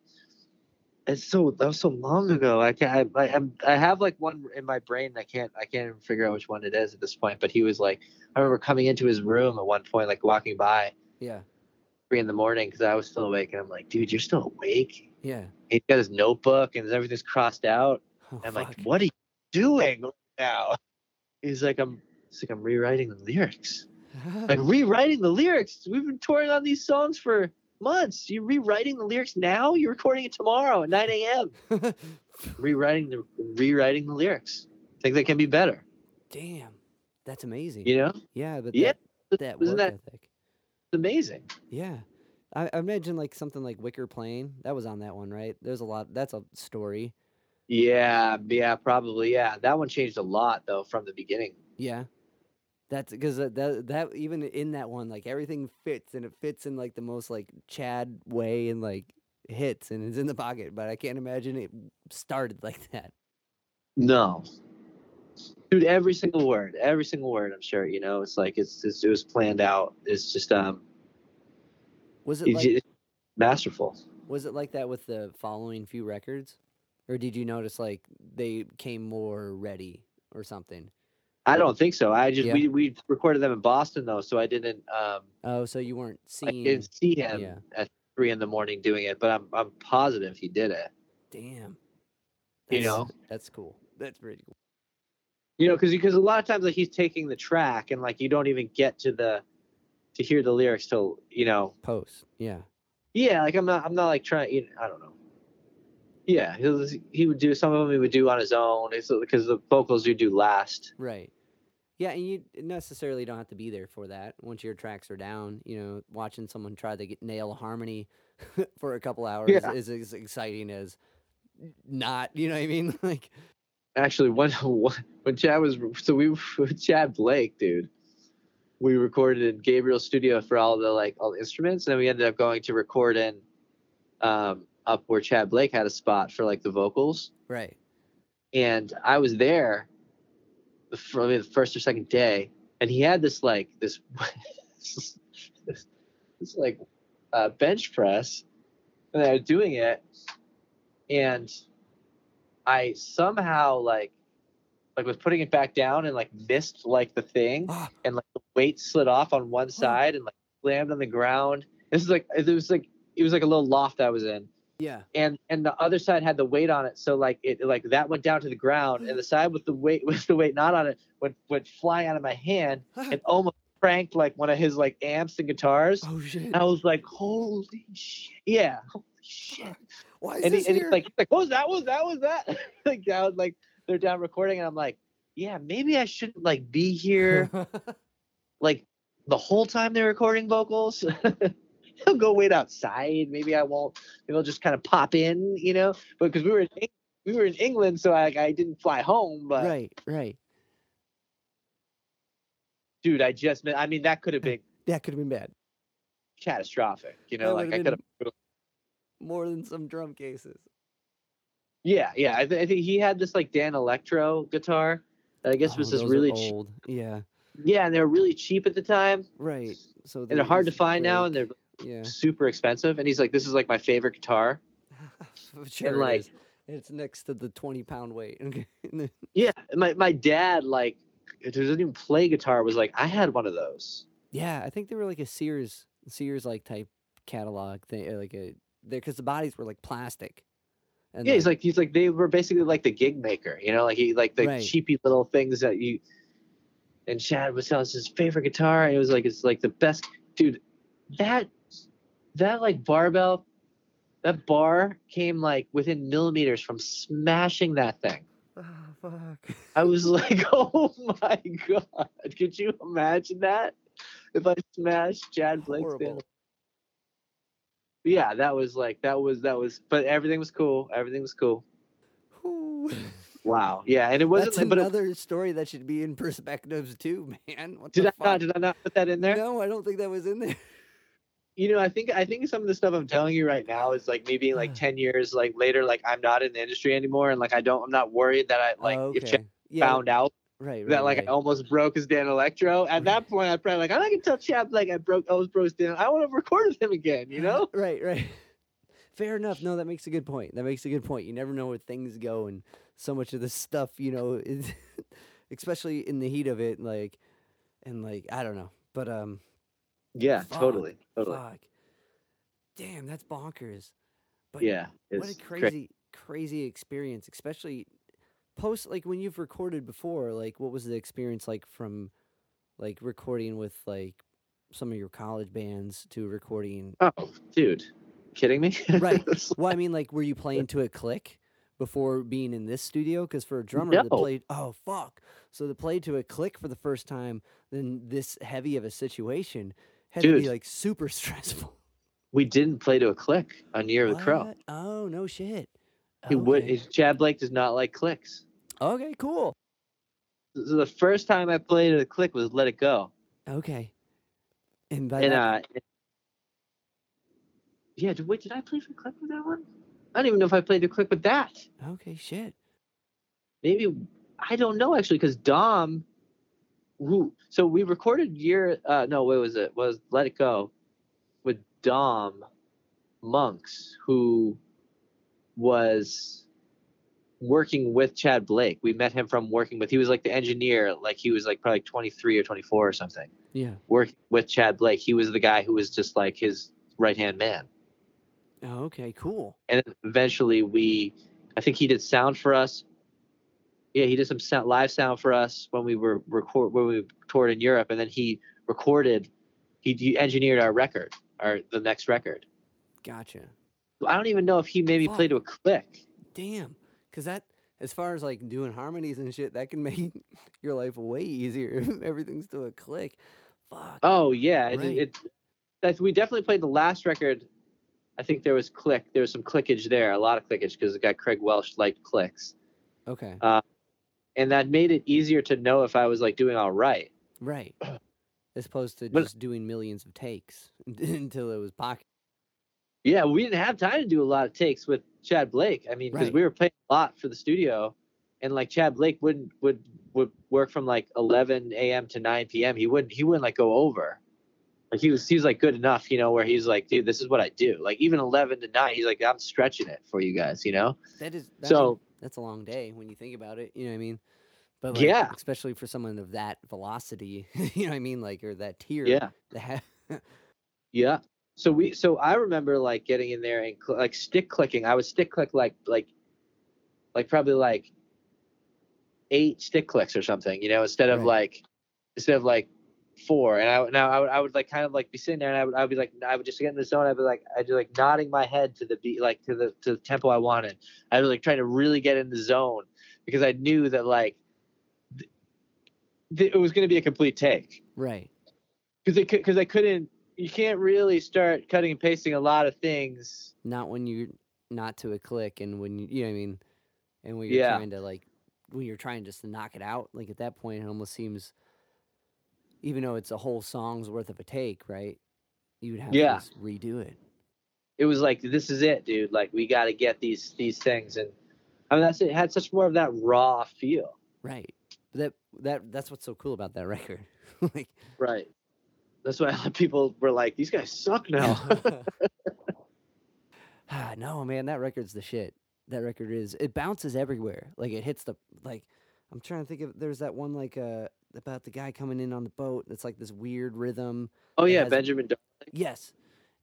S2: it's so that was so long ago. I can't. I, I, I'm, I have like one in my brain. I can't. I can't even figure out which one it is at this point. But he was like, I remember coming into his room at one point, like walking by
S1: Yeah.
S2: three in the morning because I was still awake, and I'm like, dude, you're still awake.
S1: Yeah.
S2: He's got his notebook and everything's crossed out.
S1: Oh,
S2: I'm
S1: fuck.
S2: like, what are you doing now? He's like, I'm. He's like, I'm rewriting the lyrics. Like rewriting the lyrics. We've been touring on these songs for months. You're rewriting the lyrics now? You're recording it tomorrow at 9 a.m. Rewriting the rewriting the lyrics. Think they can be better.
S1: Damn. That's amazing.
S2: You know,
S1: Yeah, but
S2: Yeah,
S1: that, that work
S2: that-
S1: ethic.
S2: it's amazing.
S1: Yeah. I, I imagine like something like Wicker Plain. That was on that one, right? There's a lot. That's a story.
S2: Yeah, yeah, probably. Yeah, that one changed a lot though from the beginning.
S1: Yeah. That's because that, that that even in that one, like everything fits and it fits in like the most like Chad way and like hits and it's in the pocket. But I can't imagine it started like that.
S2: No. Dude, every single word, every single word. I'm sure you know. It's like it's, it's it was planned out. It's just um,
S1: Was it like
S2: masterful.
S1: was it like that with the following few records, or did you notice like they came more ready or something?
S2: I don't think so. I just
S1: Yeah.
S2: we we recorded them in Boston though, so I didn't um
S1: Oh, so you weren't
S2: I
S1: seeing?
S2: didn't see him
S1: yeah.
S2: at three in the morning doing it, but I'm I'm positive he did it.
S1: Damn.
S2: You know?
S1: That's cool. That's pretty cool.
S2: You know, because because a lot of times like he's taking the track and like you don't even get to the to hear the lyrics till you know
S1: Post. Yeah.
S2: yeah like I'm not I'm not like trying you know, I don't know yeah he he would do some of them he would do on his own It's because the vocals you do last
S1: Right. Yeah, and you necessarily don't have to be there for that. Once your tracks are down, you know, watching someone try to get, nail a harmony for a couple hours
S2: Yeah.
S1: is as exciting as not. You know what I mean? Like,
S2: actually when when Chad was so we with Chad Blake, dude, we recorded in Gabriel's studio for all the like all the instruments, and then we ended up going to record in um up where Chad Blake had a spot for like the vocals,
S1: right.
S2: and I was there maybe the first or second day, and he had this like this this, this like uh, bench press, and I was doing it, and I somehow like like was putting it back down and like missed like the thing,
S1: Ah,
S2: and like the weight slid off on one side and like slammed on the ground. This is like it was like it was like a little loft I was in
S1: yeah.
S2: and and the other side had the weight on it. So like it like that went down to the ground and the side with the weight with the weight not on it went went flying out of my hand and almost cranked like one of his like amps and guitars.
S1: Oh, shit.
S2: and i was like holy shit. Yeah. Holy shit.
S1: Why is
S2: and, he,
S1: this
S2: and he's like he's like what was that? What was that? What was that? Like I was like they're down recording and i'm like yeah maybe i shouldn't like be here like the whole time they're recording vocals. He'll go wait outside. Maybe I won't. Maybe I'll just kind of pop in, you know. But because we were in we were in England, so I I didn't fly home. But
S1: right, right.
S2: dude, I just meant- I mean that could have been
S1: That could have been bad.
S2: catastrophic. You know, like I could have.
S1: More than some drum cases.
S2: Yeah, yeah. I, th- I think he had this like Danelectro guitar. That I guess
S1: Oh,
S2: was this really cheap.
S1: old. Yeah,
S2: Yeah, and they were really cheap at the time,
S1: right. So
S2: and they're hard to find now, and they're
S1: yeah.
S2: super expensive. And he's like, "This is like my favorite guitar."
S1: sure it
S2: like-
S1: is. it's next to the twenty pound weight.
S2: Yeah, my my dad like who doesn't even play guitar was like, "I had one of those."
S1: yeah, I think they were like a Sears Sears like type catalog thing, uh, like a there because the bodies were like plastic. And
S2: yeah, he's like he's like they were basically like the gig maker, you know, like he like the
S1: Right.
S2: cheapy little things that you. And Chad was telling us his favorite guitar. And it was like it's like the best, dude. That that like barbell, that bar came like within millimeters from smashing that thing.
S1: oh, fuck.
S2: I was like, oh my god, could you imagine that? If I smashed Chad Blake's
S1: Horrible.
S2: Yeah, that was like that was that was, but everything was cool. Everything was cool. Wow. Yeah, and it wasn't.
S1: That's
S2: but it-
S1: another story that should be in perspectives too, man. What
S2: did I
S1: fuck?
S2: not? Did I not put that in there?
S1: No, I don't think that was in there.
S2: You know, I think I think some of the stuff I'm telling you right now is like maybe like ten years like later, like I'm not in the industry anymore, and like I don't, I'm not worried that I like
S1: oh,
S2: if
S1: okay.
S2: Chad
S1: yeah,
S2: found out
S1: right, right,
S2: that like
S1: right.
S2: I almost broke his Danelectro. At that point, I'd probably like I'm not gonna tell Chad like I broke I almost broke his Dan. I want to record with him again. You know?
S1: Right, right. Fair enough. No, that makes a good point. That makes a good point. You never know where things go, and so much of this stuff, you know, is especially in the heat of it, like, and like I don't know, but um,
S2: Yeah,
S1: Fuck,
S2: totally, totally.
S1: fuck, damn, that's bonkers. But
S2: Yeah,
S1: what a
S2: it's cra-
S1: crazy, crazy experience, especially post like when you've recorded before. Like, what was the experience like from like recording with like some of your college bands to recording
S2: Oh, dude, kidding me?
S1: Right. Well, I mean, like, were you playing to a click before being in this studio? Because for a drummer that
S2: No.
S1: played, oh fuck, so to play to a click for the first time, then this heavy of a situation had to be
S2: Dude.
S1: like super stressful.
S2: we didn't play to a click on Year of the Crow.
S1: Oh no shit.
S2: He would.
S1: Okay.
S2: Chad Blake does not like clicks.
S1: Okay, cool.
S2: So the first time I played a click was "Let It Go,"
S1: Okay. And by
S2: and
S1: that,
S2: uh, yeah. Did, wait, did I play for click with that one? I don't even know if I played the click with that.
S1: okay, shit.
S2: Maybe I don't know actually, because Dom, who so we recorded year. Uh, no, what was it? Was "Let It Go" with Dom Monks, who was working with Chad Blake. We met him from working with. He was like the engineer. Like he was like probably 23 or 24 or something.
S1: Yeah.
S2: Working with Chad Blake. He was the guy who was just like his right hand man.
S1: Oh, okay, cool.
S2: And eventually we, I think he did sound for us. Yeah, he did some sound, live sound for us when we were record when we toured in Europe, and then he recorded, he, he engineered our record, our the next record.
S1: Gotcha.
S2: I don't even know if he maybe
S1: Fuck.
S2: played to a click.
S1: Damn. Cause that, as far as like doing harmonies and shit, that can make your life way easier if everything's to a click. Fuck.
S2: Oh yeah, it,
S1: Right.
S2: it, that's we definitely played the last record. I think there was click. There was some clickage there, a lot of clickage because the guy Craig Welsh liked clicks,
S1: Okay.
S2: Uh, and that made it easier to know if I was like doing all right.
S1: Right. As opposed to
S2: But-
S1: just doing millions of takes until it was pocket.
S2: Yeah, we didn't have time to do a lot of takes with Chad Blake. I mean, because
S1: Right.
S2: we were playing a lot for the studio, and like Chad Blake wouldn't would would work from like 11 a.m. to 9 p.m. He wouldn't he wouldn't like go over. Like he was he was like good enough, you know, where he's like, dude, this is what I do. Like even 11 to 9, he's like, I'm stretching it for you guys, you know.
S1: That is that
S2: So-
S1: that's a long day when you think about it. You know what I mean? But like,
S2: Yeah.
S1: especially for someone of that velocity, you know what I mean, like or that tier.
S2: Yeah.
S1: that
S2: Yeah. So we so I remember like getting in there and cl- like stick clicking. I would stick click like like like probably like eight stick clicks or something, you know, instead of
S1: Right.
S2: like instead of like four. And I would- now I would I would like kind of like be sitting there and I would I would be like I would just get in the zone. I'd be like I'd be like nodding my head to the beat like to the to the tempo I wanted. I was like trying to really get in the zone because I knew that like th- th- it was going to be a complete take
S1: right.
S2: because it because I couldn't. You can't really start cutting and pasting a lot of things.
S1: Not when you're not to a click and when you you know what I mean? And when you're
S2: Yeah.
S1: trying to like when you're trying just to knock it out, like at that point it almost seems even though it's a whole song's worth of a take, right? You would have
S2: Yeah.
S1: to just redo it.
S2: It was like this is it, dude. Like we got to get these these things, and I mean, that's it had such more of that raw feel.
S1: Right. That that that's what's so cool about that record. like
S2: Right. That's why a lot of people were like, "These guys suck now."
S1: ah, no, man, that record's the shit. That record is. It bounces everywhere. Like it hits the like. I'm trying to think of. There's that one like uh about the guy coming in on the boat. It's like this weird rhythm.
S2: oh yeah,
S1: has-
S2: Benjamin.
S1: Yes.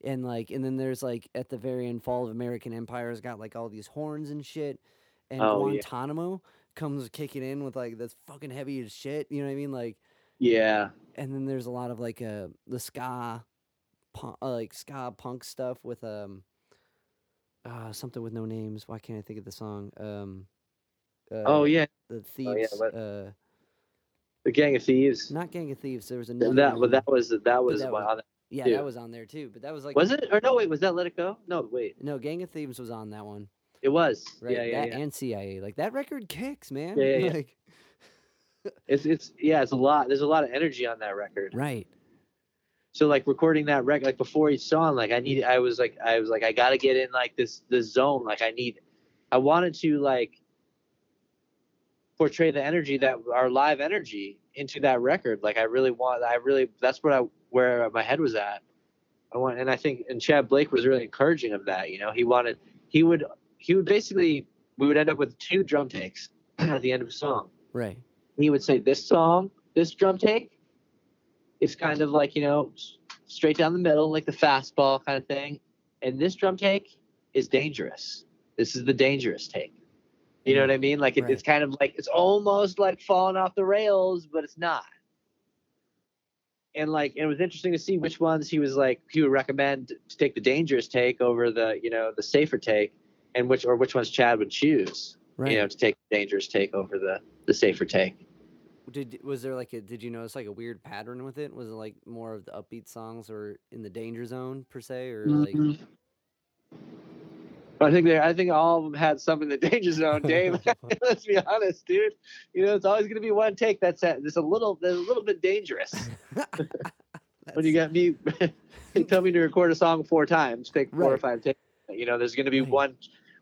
S1: And like and then there's like at the very end Fall of American Empire's got like all these horns and shit. And
S2: Oh, yeah.
S1: Guantanamo comes kicking in with like this fucking heavy as shit. You know what I mean? Like
S2: Yeah.
S1: and then there's a lot of like uh the ska punk, uh, like ska punk stuff with um uh something with no names. Why can't I think of the song? Um uh,
S2: oh yeah,
S1: the
S2: Oh, yeah,
S1: thieves uh
S2: the Gang of Thieves.
S1: not Gang of Thieves. There was
S2: Th-
S1: another
S2: that,
S1: one.
S2: but that was that was,
S1: that
S2: one
S1: was-
S2: that-
S1: yeah, that was on there too. But that was like
S2: was it? Or no, wait, was that Let It Go? No, wait,
S1: no Gang of Thieves was on that one.
S2: it was.
S1: Right?
S2: Yeah, yeah,
S1: that
S2: yeah.
S1: and CIA. Like that record kicks, man.
S2: Yeah, yeah, yeah.
S1: Like
S2: It's it's yeah, it's a lot. There's a lot of energy on that record.
S1: right.
S2: So like recording that record, like before each song, like I need, I was like, I was like, I gotta get in like this the zone. Like I need, I wanted to like portray the energy that our live energy into that record. Like I really want, I really, that's what I where my head was at. I want, and I think, and Chad Blake was really encouraging of that. You know, he wanted, he would, he would basically, we would end up with two drum takes at the end of a song
S1: Right.
S2: he would say this song, this drum take, is kind of like you know straight down the middle, like the fastball kind of thing, and this drum take is dangerous. This is the dangerous take. You know what I mean? Like it,
S1: Right.
S2: it's kind of like it's almost like falling off the rails, but it's not. And like it was interesting to see which ones he was like he would recommend to take the dangerous take over the you know the safer take, and which or which ones Chad would choose
S1: Right.
S2: you know to take the dangerous take over the the safer take.
S1: Did was there like a did you notice like a weird pattern with it? Was it like more of the upbeat songs or in the danger zone per se or like mm-hmm.
S2: Mhm. I think they I think all of them had some in the danger zone, Dave. Let's be honest, dude. You know, it's always going to be one take that's at, that's a little that's a little bit dangerous. when you got me, you tell me to record a song four times, take four or five takes. You know, there's going to be
S1: Right.
S2: one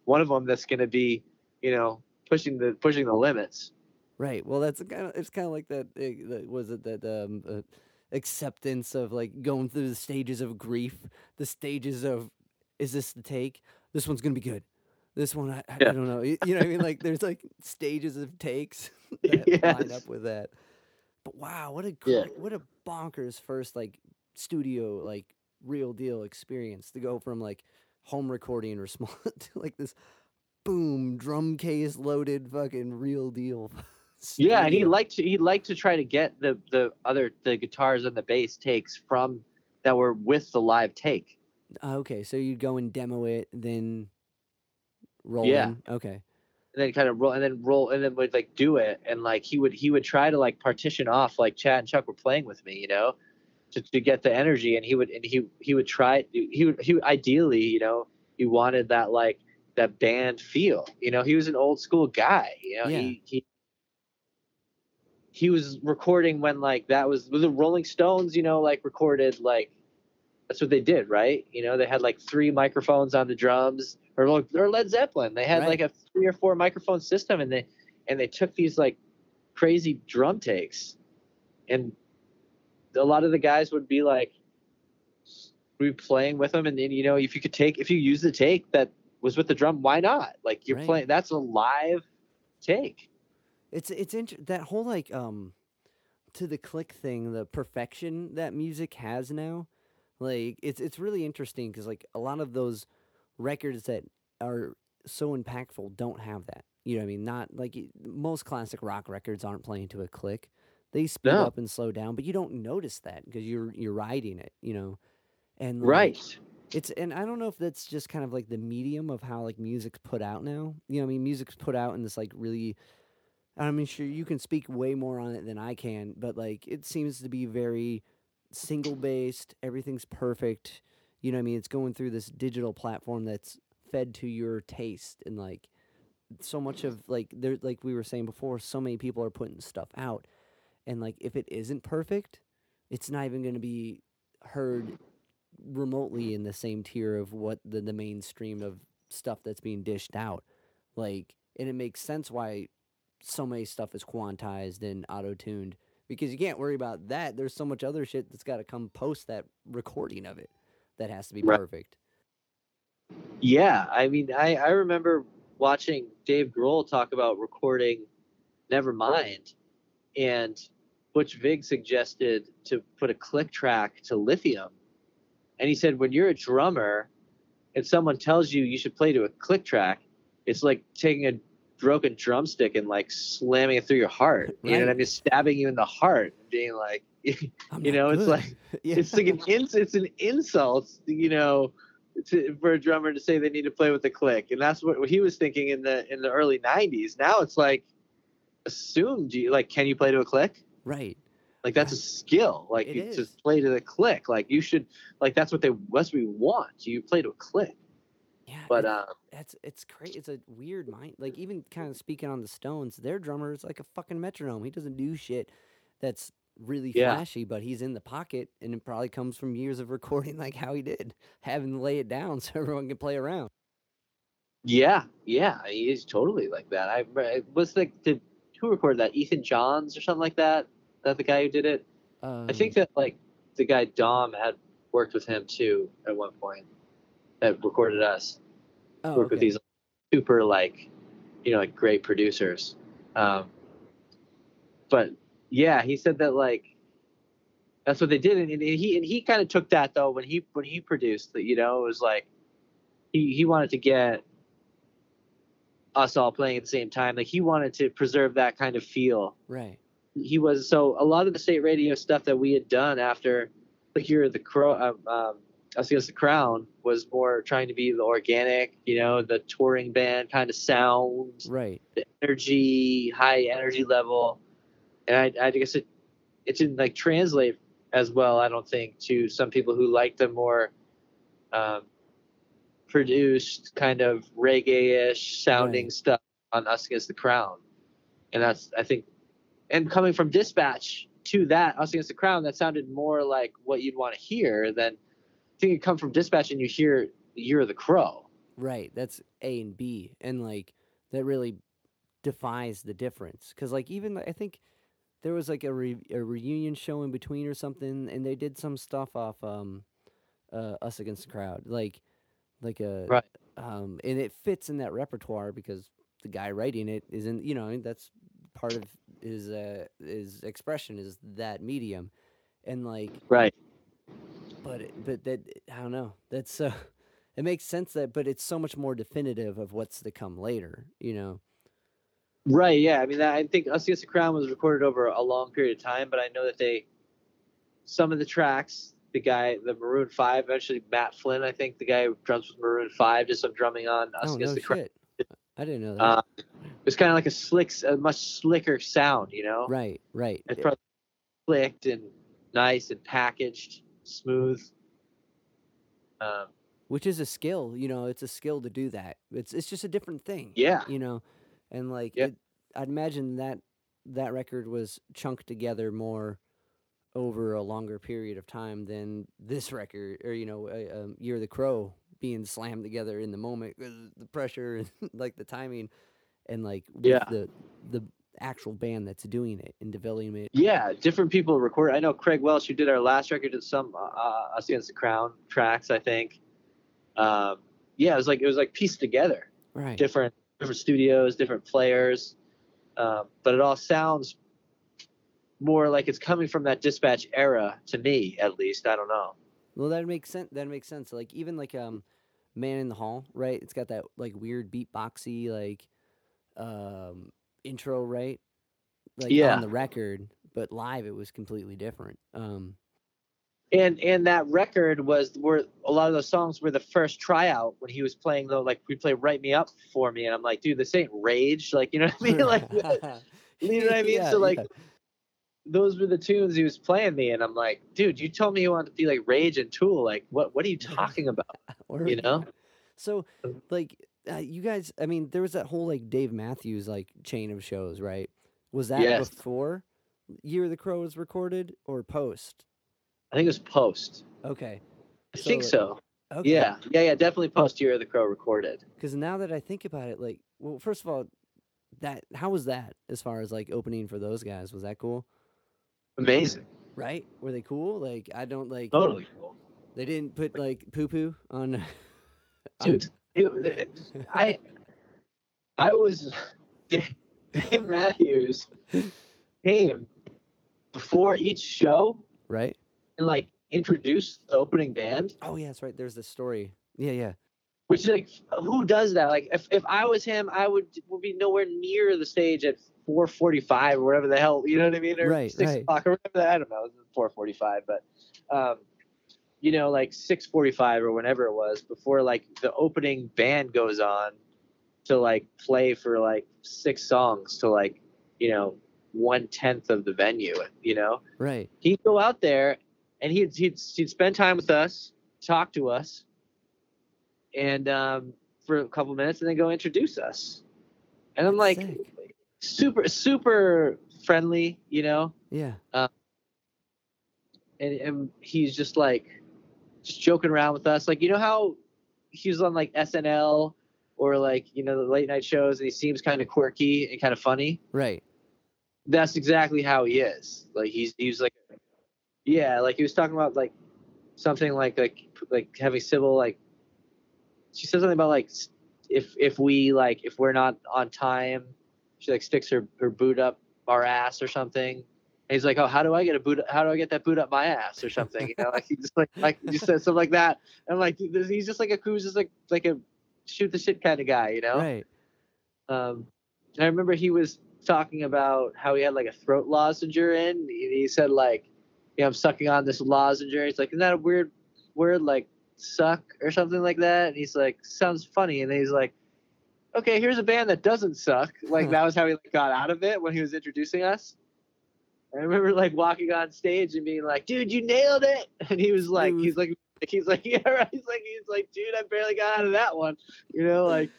S2: one of them that's going to be, you know, pushing the pushing the limits.
S1: Right. Well, that's kind of it's kind of like that. uh, Was it that um, uh, acceptance of like going through the stages of grief, the stages of is this the take? This one's gonna be good. This one, I, I, I don't know. You, you know what I mean? Like there's like stages of takes that line up with that. But wow, what a
S2: Yeah.
S1: what a bonkers first like studio like real deal experience to go from like home recording or small to like this boom drum case loaded fucking real deal.
S2: Yeah, and he liked to he liked to try to get the the other the guitars and the bass takes from that were with the live take.
S1: Ah, Okay, so you'd go and demo it, then roll
S2: Yeah.
S1: in. Okay.
S2: and then kind of roll and then roll and then would like do it and like he would he would try to like partition off like Chad and Chuck were playing with me, you know, to, to get the energy and he would and he he would try he would he would, ideally, you know, he wanted that like that band feel. You know, he was an old school guy, you know,
S1: Yeah.
S2: he he he was recording when like that was the Rolling Stones, you know, like recorded like that's what they did, right? You know, they had like three microphones on the drums, or or Led Zeppelin. They had
S1: Right.
S2: like a three or four microphone system, and they and they took these like crazy drum takes, and a lot of the guys would be like, we be playing with them, and then you know, if you could take if you use the take that was with the drum, why not? Like you're
S1: Right.
S2: playing, that's a live take.
S1: It's it's int- that whole like um to the click thing, the perfection that music has now. Like it's it's really interesting because like a lot of those records that are so impactful don't have that. You know what I mean? Not like most classic rock records aren't playing to a click. They speed
S2: No.
S1: up and slow down, but you don't notice that because you're you're riding it. You know, and like,
S2: Right.
S1: It's and I don't know if that's just kind of like the medium of how like music's put out now. You know, I mean, music's put out in this like really. I mean, sure you can speak way more on it than I can, but like it seems to be very single based. Everything's perfect. You know, what I mean, it's going through this digital platform that's fed to your taste and like so much of like there like we were saying before, so many people are putting stuff out, and like if it isn't perfect, it's not even to be heard remotely in the same tier of what the, the mainstream of stuff that's being dished out. Like and it makes sense why so many stuff is quantized and auto tuned because you can't worry about that. There's so much other shit that's got to come post that recording of it that has to be
S2: Right.
S1: perfect.
S2: Yeah, I mean, I I remember watching Dave Grohl talk about recording Nevermind, and Butch Vig suggested to put a click track to Lithium, and he said when you're a drummer, and someone tells you you should play to a click track, it's like taking a broken drumstick and like slamming it through your heart. You know what I mean? Stabbing you in the heart, and being like,
S1: I'm
S2: you oh
S1: not
S2: know, it's
S1: good.
S2: like
S1: yeah.
S2: it's like an ins- it's an insult, you know, to, for a drummer to say they need to play with the click, and that's what he was thinking in the in the early '90s. Now it's like assumed, you like, can you play to a click?
S1: right.
S2: Like that's a skill. Like
S1: It
S2: you
S1: is.
S2: just play to the click. Like you should, like that's what they that's what we want. You play to a click.
S1: Yeah.
S2: But uh,
S1: That's it's crazy. It's a weird mind. Like even kind of speaking on the Stones, their drummer is like a fucking metronome. He doesn't do shit that's really
S2: Yeah.
S1: flashy, but he's in the pocket, and it probably comes from years of recording like how he did, having to lay it down so everyone can play around.
S2: yeah, yeah, he is totally like that. I I was like, did who recorded that? Ethan Johns or something like that. That the guy who did it.
S1: Um,
S2: I think that like the guy Dom had worked with him too at one point that recorded us.
S1: oh,
S2: worked with these super like you know like great producers. Um, but yeah, he said that like that's what they did, and, and he and he kind of took that though when he when he produced that you know it was like he he wanted to get us all playing at the same time. Like he wanted to preserve that kind of feel
S1: right.
S2: he was so a lot of the state radio stuff that we had done after like you're the crow um, um us against the crown was more trying to be the organic you know the touring band kind of sound
S1: Right.
S2: the energy high energy level and i, I guess it it didn't like translate as well i don't think to some people who like the more um, produced kind of reggae-ish sounding
S1: Right.
S2: stuff on us against the crown and that's i think and coming from dispatch to that us against the crown that sounded more like what you'd want to hear than think you come from dispatch and you hear the year of the crow
S1: Right. That's A and B, and like that really defies the difference. Cause like even I think there was like a re- a reunion show in between or something, and they did some stuff off um, uh, Us Against the Crown, like like a
S2: Right.
S1: um, and it fits in that repertoire because the guy writing it is in you know that's part of his uh his expression is that medium, and like
S2: right
S1: but it, but that I don't know. That's uh, it makes sense that, but it's so much more definitive of what's to come later. You know.
S2: Right. Yeah. I mean, I think Us Against the Crown was recorded over a long period of time, but I know that they, some of the tracks, the guy, the Maroon Five, eventually Matt Flynn, I think the guy who drums with Maroon Five, did some drumming on Us
S1: oh
S2: Against
S1: no
S2: the Crown.
S1: I didn't know that.
S2: Uh, it was kind of like a slick, a much slicker sound, you know.
S1: right, right.
S2: It's probably slicked and nice and packaged, smooth. Um,
S1: which is a skill. You know, it's a skill to do that. It's it's just a different thing.
S2: yeah.
S1: You know, and like
S2: Yeah.
S1: it, I'd imagine that that record was chunked together more over a longer period of time than this record, or you know, uh, um, Year of the Crow being slammed together in the moment the pressure and like the timing, and like with
S2: Yeah.
S1: the the actual band that's doing it and developing it.
S2: Yeah, different people record. I know Craig Welsh, who did our last record, did some uh, uh, Us Against the Crown tracks. I think. Um, yeah, it was like it was like pieced together.
S1: Right.
S2: Different different studios, different players, um, but it all sounds more like it's coming from that dispatch era to me, at least. I don't know.
S1: Well, that makes sense. That makes sense. Like even like um, Man in the Hall, right? It's got that like weird beatboxy like um intro, right? Like
S2: Yeah.
S1: on the record, but live it was completely different. Um,
S2: And and that record was where a lot of those songs were the first tryout when he was playing though. Like we play "Right Me Up" for me, and I'm like, dude, this ain't Rage. Like you know what I mean? like you know what I mean?
S1: Yeah,
S2: so like
S1: yeah.
S2: those were the tunes he was playing me, and I'm like, dude, you told me you wanted to be like Rage and Tool. Like what what are you talking about?
S1: Or-
S2: You know?
S1: So like uh, you guys, I mean, there was that whole like Dave Matthews like chain of shows, right? Was that
S2: Yes.
S1: before Year of the Crow was recorded or post?
S2: I think it was post.
S1: Okay.
S2: I
S1: So,
S2: think so.
S1: Okay.
S2: Yeah, yeah, yeah. Definitely post Year of the Crow recorded.
S1: Because now that I think about it, like, well, first of all, that how was that as far as like opening for those guys? Was that cool?
S2: Amazing.
S1: Right? Were they cool? Like I don't like
S2: Totally cool.
S1: they didn't put like poo poo on on-
S2: Dude, it- I I was Dave Matthews came before each show
S1: right?
S2: and like introduced the opening band,
S1: Oh yeah, that's right. There's the story. Yeah, yeah.
S2: which like who does that? Like if, if I was him, I would would be nowhere near the stage at 4:45 or whatever the hell you know what I mean, or
S1: Right,
S2: six
S1: right.
S2: o'clock or whatever. I don't know, it was 4:45, but um, you know, like 6:45 or whenever it was before like the opening band goes on to like play for like six songs to like you know one tenth of the venue, you know
S1: Right.
S2: he'd go out there and he'd he'd, he'd spend time with us, talk to us, and um, for a couple minutes, and then go introduce us. And I'm like,
S1: Sick.
S2: super super friendly, you know,
S1: Yeah.
S2: and and he's just like just joking around with us, like you know how he was on like SNL or like you know the late night shows, and he seems kind of quirky and kind of funny.
S1: Right.
S2: that's exactly how he is. Like he's he's like, yeah, like he was talking about like something like like like having Sybil like she said something about like if if we like if we're not on time, she like sticks her her boot up our ass or something. He's like, oh, how do I get a boot? How do I get that boot up my ass or something? You know, like he just like like he just said something like that. And I'm like, he's just like a who's just like like a shoot the shit kind of guy, you know?
S1: Right.
S2: Um, I remember he was talking about how he had like a throat lozenge in. and He said like, "You know, I'm sucking on this lozenge." He's like, "Isn't that a weird word like suck or something like that?" And he's like, "Sounds funny." And then he's like, "Okay, here's a band that doesn't suck." Like that was how he like, got out of it when he was introducing us. I remember like walking on stage and being like, "Dude, you nailed it!" And he was like,
S1: Smooth.
S2: "He's like." He's like, yeah, right. He's like, he's like, dude, I barely got out of that one. You know, like,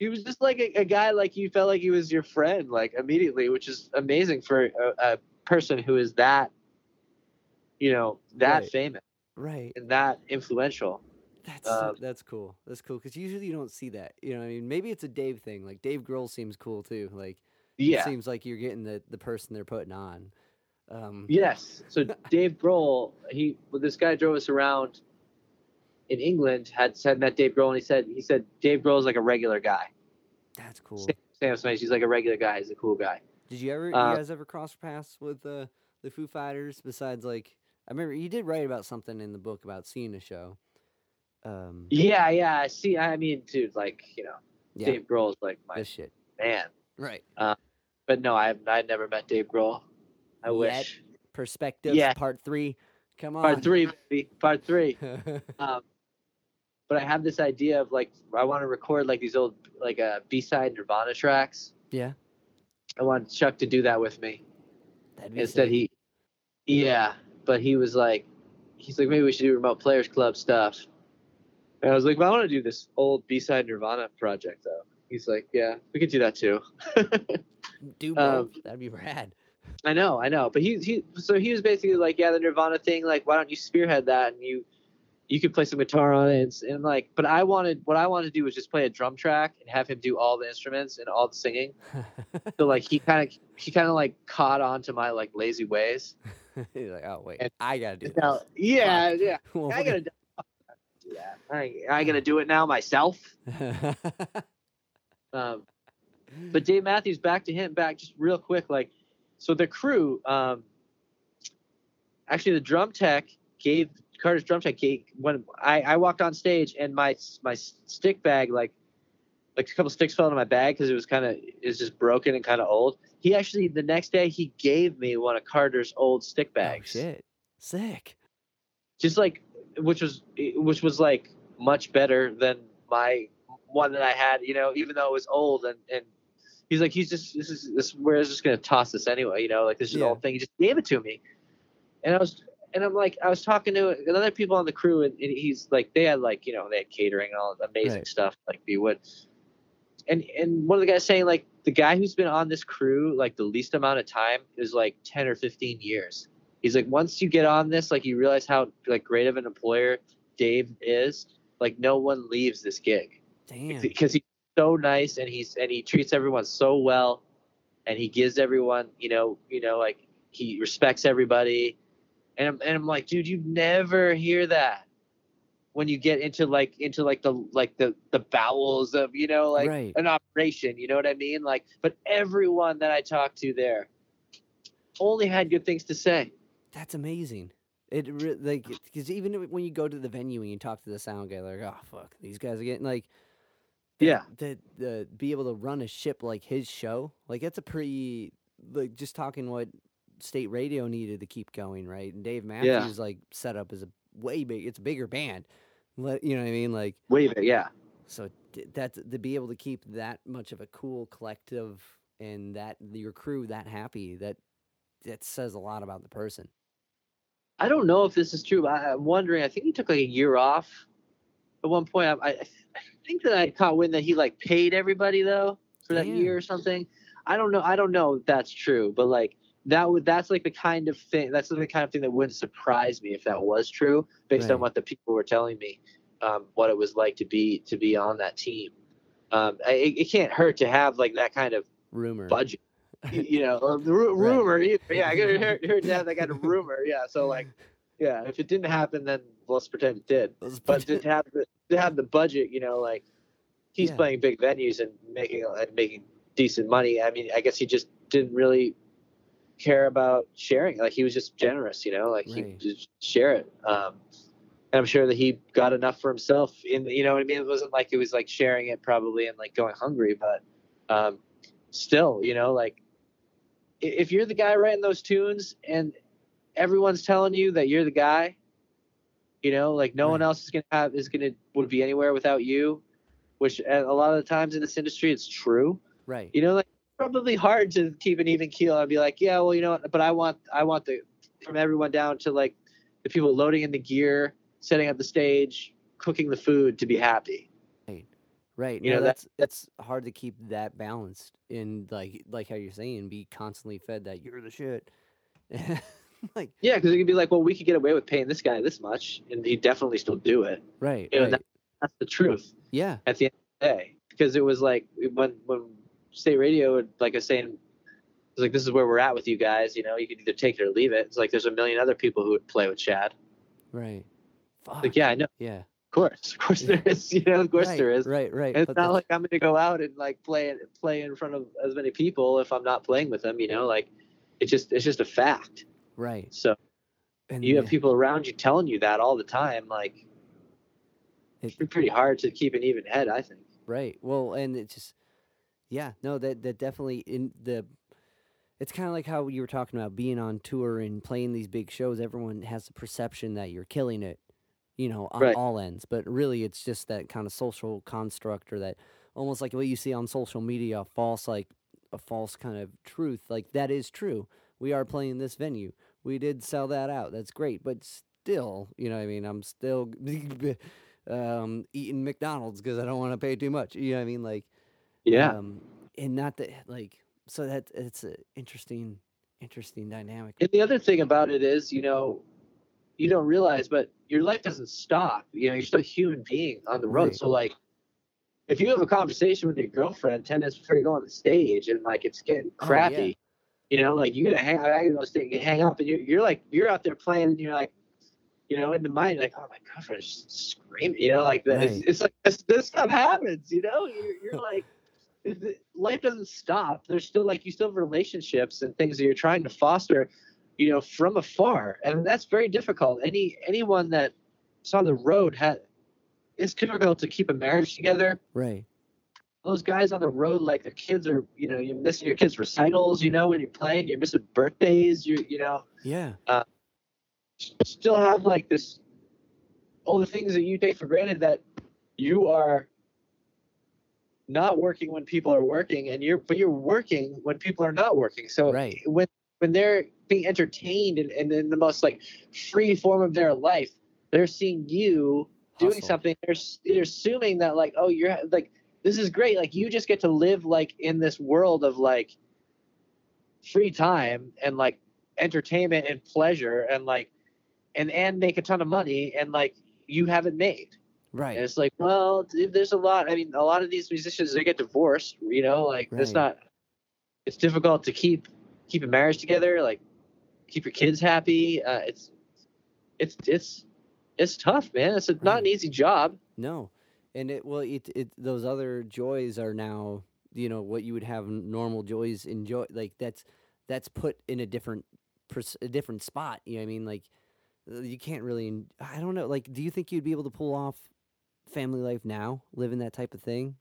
S2: he was just like a, a guy like you felt like he was your friend like immediately which is amazing for a, a person who is that you know that
S1: Right.
S2: famous
S1: Right.
S2: and that influential
S1: That's
S2: Um,
S1: that's cool. That's cool because usually you don't see that. You know, I mean, maybe it's a Dave thing. Like Dave Grohl seems cool too. Like it
S2: yeah
S1: seems like you're getting the the person they're putting on. Um,
S2: yes so dave grohl he well, this guy drove us around in england had had met dave grohl and he said he said dave grohl is like a regular guy
S1: that's cool.
S2: Sam- sam Smith, he's like a regular guy he's a cool guy
S1: Did you ever,
S2: Uh,
S1: you guys ever cross paths with uh, the Foo Fighters? Besides, like, I remember you did write about something in the book about seeing a show. Um,
S2: yeah yeah see i mean dude like you know
S1: yeah,
S2: dave grohl is like my
S1: this shit.
S2: man
S1: Right.
S2: Uh, but no i've i never met dave grohl i wish
S1: Perspectives,
S2: Yeah.
S1: part three. Come on.
S2: part three baby, part three um, but I have this idea of like I want to record like these old like uh, B-side Nirvana tracks.
S1: yeah.
S2: I want Chuck to do that with me.
S1: That'd be
S2: Instead,
S1: sick.
S2: he, yeah, but he was like, he's like maybe we should do remote players club stuff. And I was like, well, I want to do this old B-side Nirvana project though. He's like, yeah, we could do that too.
S1: do
S2: um.
S1: That'd be rad.
S2: I know, I know, but he he so he was basically like, yeah, the Nirvana thing, like, why don't you spearhead that and you you could play some guitar on it and, and like, but I wanted what I wanted to do was just play a drum track and have him do all the instruments and all the singing. So like he kind of he kind of like caught on to my like lazy ways.
S1: He's like, oh wait,
S2: And-
S1: I gotta do
S2: Now,
S1: this.
S2: yeah, yeah,
S1: Well,
S2: I gotta do that. I I gotta do it now myself. Um, but Dave Matthews, back to him, back just real quick. Like, so the crew, um, actually, the drum tech gave Carter's drum tech gave when I, I walked on stage and my my stick bag like like a couple sticks fell into my bag because it was kind of it was just broken and kind of old. He actually the next day he gave me one of Carter's old stick bags.
S1: oh
S2: bags,
S1: shit, sick.
S2: just like which was which was like much better than my one that I had, you know, even though it was old and and he's like he's just this is this we're just gonna toss this anyway, you know, like this is an
S1: Yeah.
S2: old thing. He just gave it to me, and I was and I'm like I was talking to other people on the crew and, and he's like they had like you know they had catering and all amazing
S1: Right.
S2: stuff like B would, and and one of the guys saying like the guy who's been on this crew like the least amount of time is like ten or fifteen years. He's like once you get on this like you realize how like great of an employer Dave is. Like no one leaves this gig
S1: Damn.
S2: because he so nice and he's and he treats everyone so well and he gives everyone you know you know like he respects everybody and I'm, and I'm like dude you never hear that when you get into like into like the like the the bowels of you know like
S1: Right.
S2: an operation you know what i mean like but everyone that i talked to there only had good things to say
S1: That's amazing. It like because even when you go to the venue and you talk to the sound guy, like, oh fuck, these guys are getting like,
S2: Yeah.
S1: the the uh, be able to run a ship like his show, like that's a pretty like just talking what state radio needed to keep going, right? And Dave Matthews like set up as a way big, it's a bigger band, Let- you know what I mean? Like
S2: wave it yeah
S1: so that's to be able to keep that much of a cool collective and that your crew that happy that that says a lot about the person.
S2: I don't know if this is true. But I'm wondering. I think he took like a year off at one point. I, I, I think that I caught wind that he like paid everybody though for that year or something. I don't know. I don't know if that's true, but like that would that's like the kind of thing. That's the kind of thing that wouldn't surprise me if that was true, based
S1: Right.
S2: on what the people were telling me, um, what it was like to be to be on that team. Um, it, it can't hurt to have like that kind of
S1: Rumor.
S2: budget. you know, or the ru-
S1: Right.
S2: rumor. Yeah, I heard, heard, heard that that kind of rumor. Yeah, so like, yeah, if it didn't happen, then let's pretend it did.
S1: Let's
S2: But
S1: put-
S2: to have the to have the budget, you know, like he's
S1: Yeah.
S2: playing big venues and making and making decent money. I mean, I guess he just didn't really care about sharing. Like he was just generous, you know, like he just share it. Um, and I'm sure that he got enough for himself. In you know what I mean? It wasn't like it was like sharing it probably and like going hungry, but um, still, you know, like if you're the guy writing those tunes and everyone's telling you that you're the guy, you know, like no one else is gonna have is gonna would be anywhere without you. Which a lot of the times in this industry, it's true
S1: right.
S2: you know like probably hard to keep an even keel and be like yeah well you know what but i want i want the from everyone down to like the people loading in the gear setting up the stage cooking the food to be happy
S1: Right. Right.
S2: You
S1: no,
S2: know, that-
S1: that's it's hard to keep that balanced in like like how you're saying, be constantly fed that you're the shit. like
S2: yeah because it could be like well we could get away with paying this guy this much and he'd definitely still do it
S1: right.
S2: You know,
S1: right.
S2: that- that's the truth
S1: yeah.
S2: at the end of the day because it was like when when state radio would like i was saying was like this is where we're at with you guys you know you could either take it or leave it it's like there's a million other people who would play with chad
S1: Right. Fuck.
S2: like yeah i know
S1: Yeah.
S2: of course of course there is you know of course
S1: right,
S2: there is
S1: Right. Right.
S2: And it's
S1: but
S2: not
S1: the-
S2: like I'm going to go out and like play play in front of as many people if I'm not playing with them. You know, like it's just it's just a fact.
S1: Right.
S2: So
S1: And
S2: you have
S1: yeah,
S2: people around you telling you that all the time. Like
S1: it-
S2: it's pretty hard to keep an even head. I think.
S1: Right. Well, and it just, yeah, no, that that definitely in the. It's kind of like how you were talking about being on tour and playing these big shows. Everyone has the perception that you're killing it, you know, on
S2: Right.
S1: all ends. But really, it's just that kind of social construct or that almost like what you see on social media, a false like a false kind of truth. Like that is true. We are playing this venue. We did sell that out. That's great. But still, you know, what I mean, I'm still um, eating McDonald's because I don't want to pay too much. You know what I mean? Like,
S2: Yeah.
S1: um, and not that like so that it's an interesting, interesting dynamic.
S2: and the other thing about it is, you know, you don't realize, but your life doesn't stop. You know, you're still a human being on the road.
S1: Right.
S2: So like. If you have a conversation with your girlfriend ten minutes before you go on the stage and like it's getting
S1: Oh, yeah.
S2: You know, like you gotta hang, stay, you hang up, and you're, you're like, you're out there playing, and you're like, you know, in the mind, like, oh my girlfriend is screaming, you know, like that.
S1: Right.
S2: It's, it's like this, this stuff happens, you know. You're, you're like, life doesn't stop. There's still like you still have relationships and things that you're trying to foster, you know, from afar, and that's very difficult. Any anyone that's on the road had. It's difficult to keep a marriage together
S1: Right.
S2: Those guys on the road, like their kids are, you know, you're missing your kids' recitals, you know, when you're playing, you're missing birthdays, you you know,
S1: Yeah.
S2: Uh, still have like this, all the things that you take for granted that you are not working when people are working, and you're but you're working when people are not working. So
S1: Right.
S2: when when they're being entertained and, and in the most like free form of their life, they're seeing you doing
S1: Hustle.
S2: something. They're they're assuming that like, oh, you're like this is great. Like you just get to live like in this world of like free time and like entertainment and pleasure and like and and make a ton of money and like you haven't made
S1: Right.
S2: And it's like, well, there's a lot. I mean, a lot of these musicians they get divorced. You know, like it's not. It's difficult to keep keep a marriage together. Like keep your kids happy. Uh, it's it's it's it's tough, man. It's a, not an easy job.
S1: No, and it well, it it those other joys are now you know what you would have normal joys enjoy like that's that's put in a different a different spot. You know what I mean? Like uh, you can't really. I don't know. Like, do you think you'd be able to pull off family life now, living that type of thing?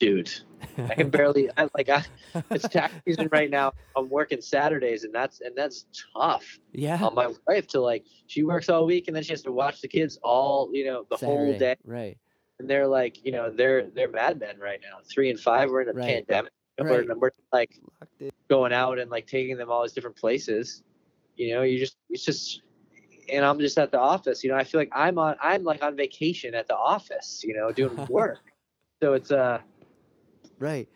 S2: Dude, I can barely. I like. I, it's tax season right now. I'm working Saturdays, and that's and that's tough
S1: yeah.
S2: on my wife to like. She works all week, and then she has to watch the kids all you know the whole day.
S1: Right.
S2: And they're like, you know, they're they're madmen right now. Three and five, we're in a
S1: Right.
S2: pandemic.
S1: Right.
S2: We're, we're like going out and like taking them all these different places. You know, you just it's just, and I'm just at the office. You know, I feel like I'm on I'm like on vacation at the office. You know, doing work. so it's uh
S1: Right.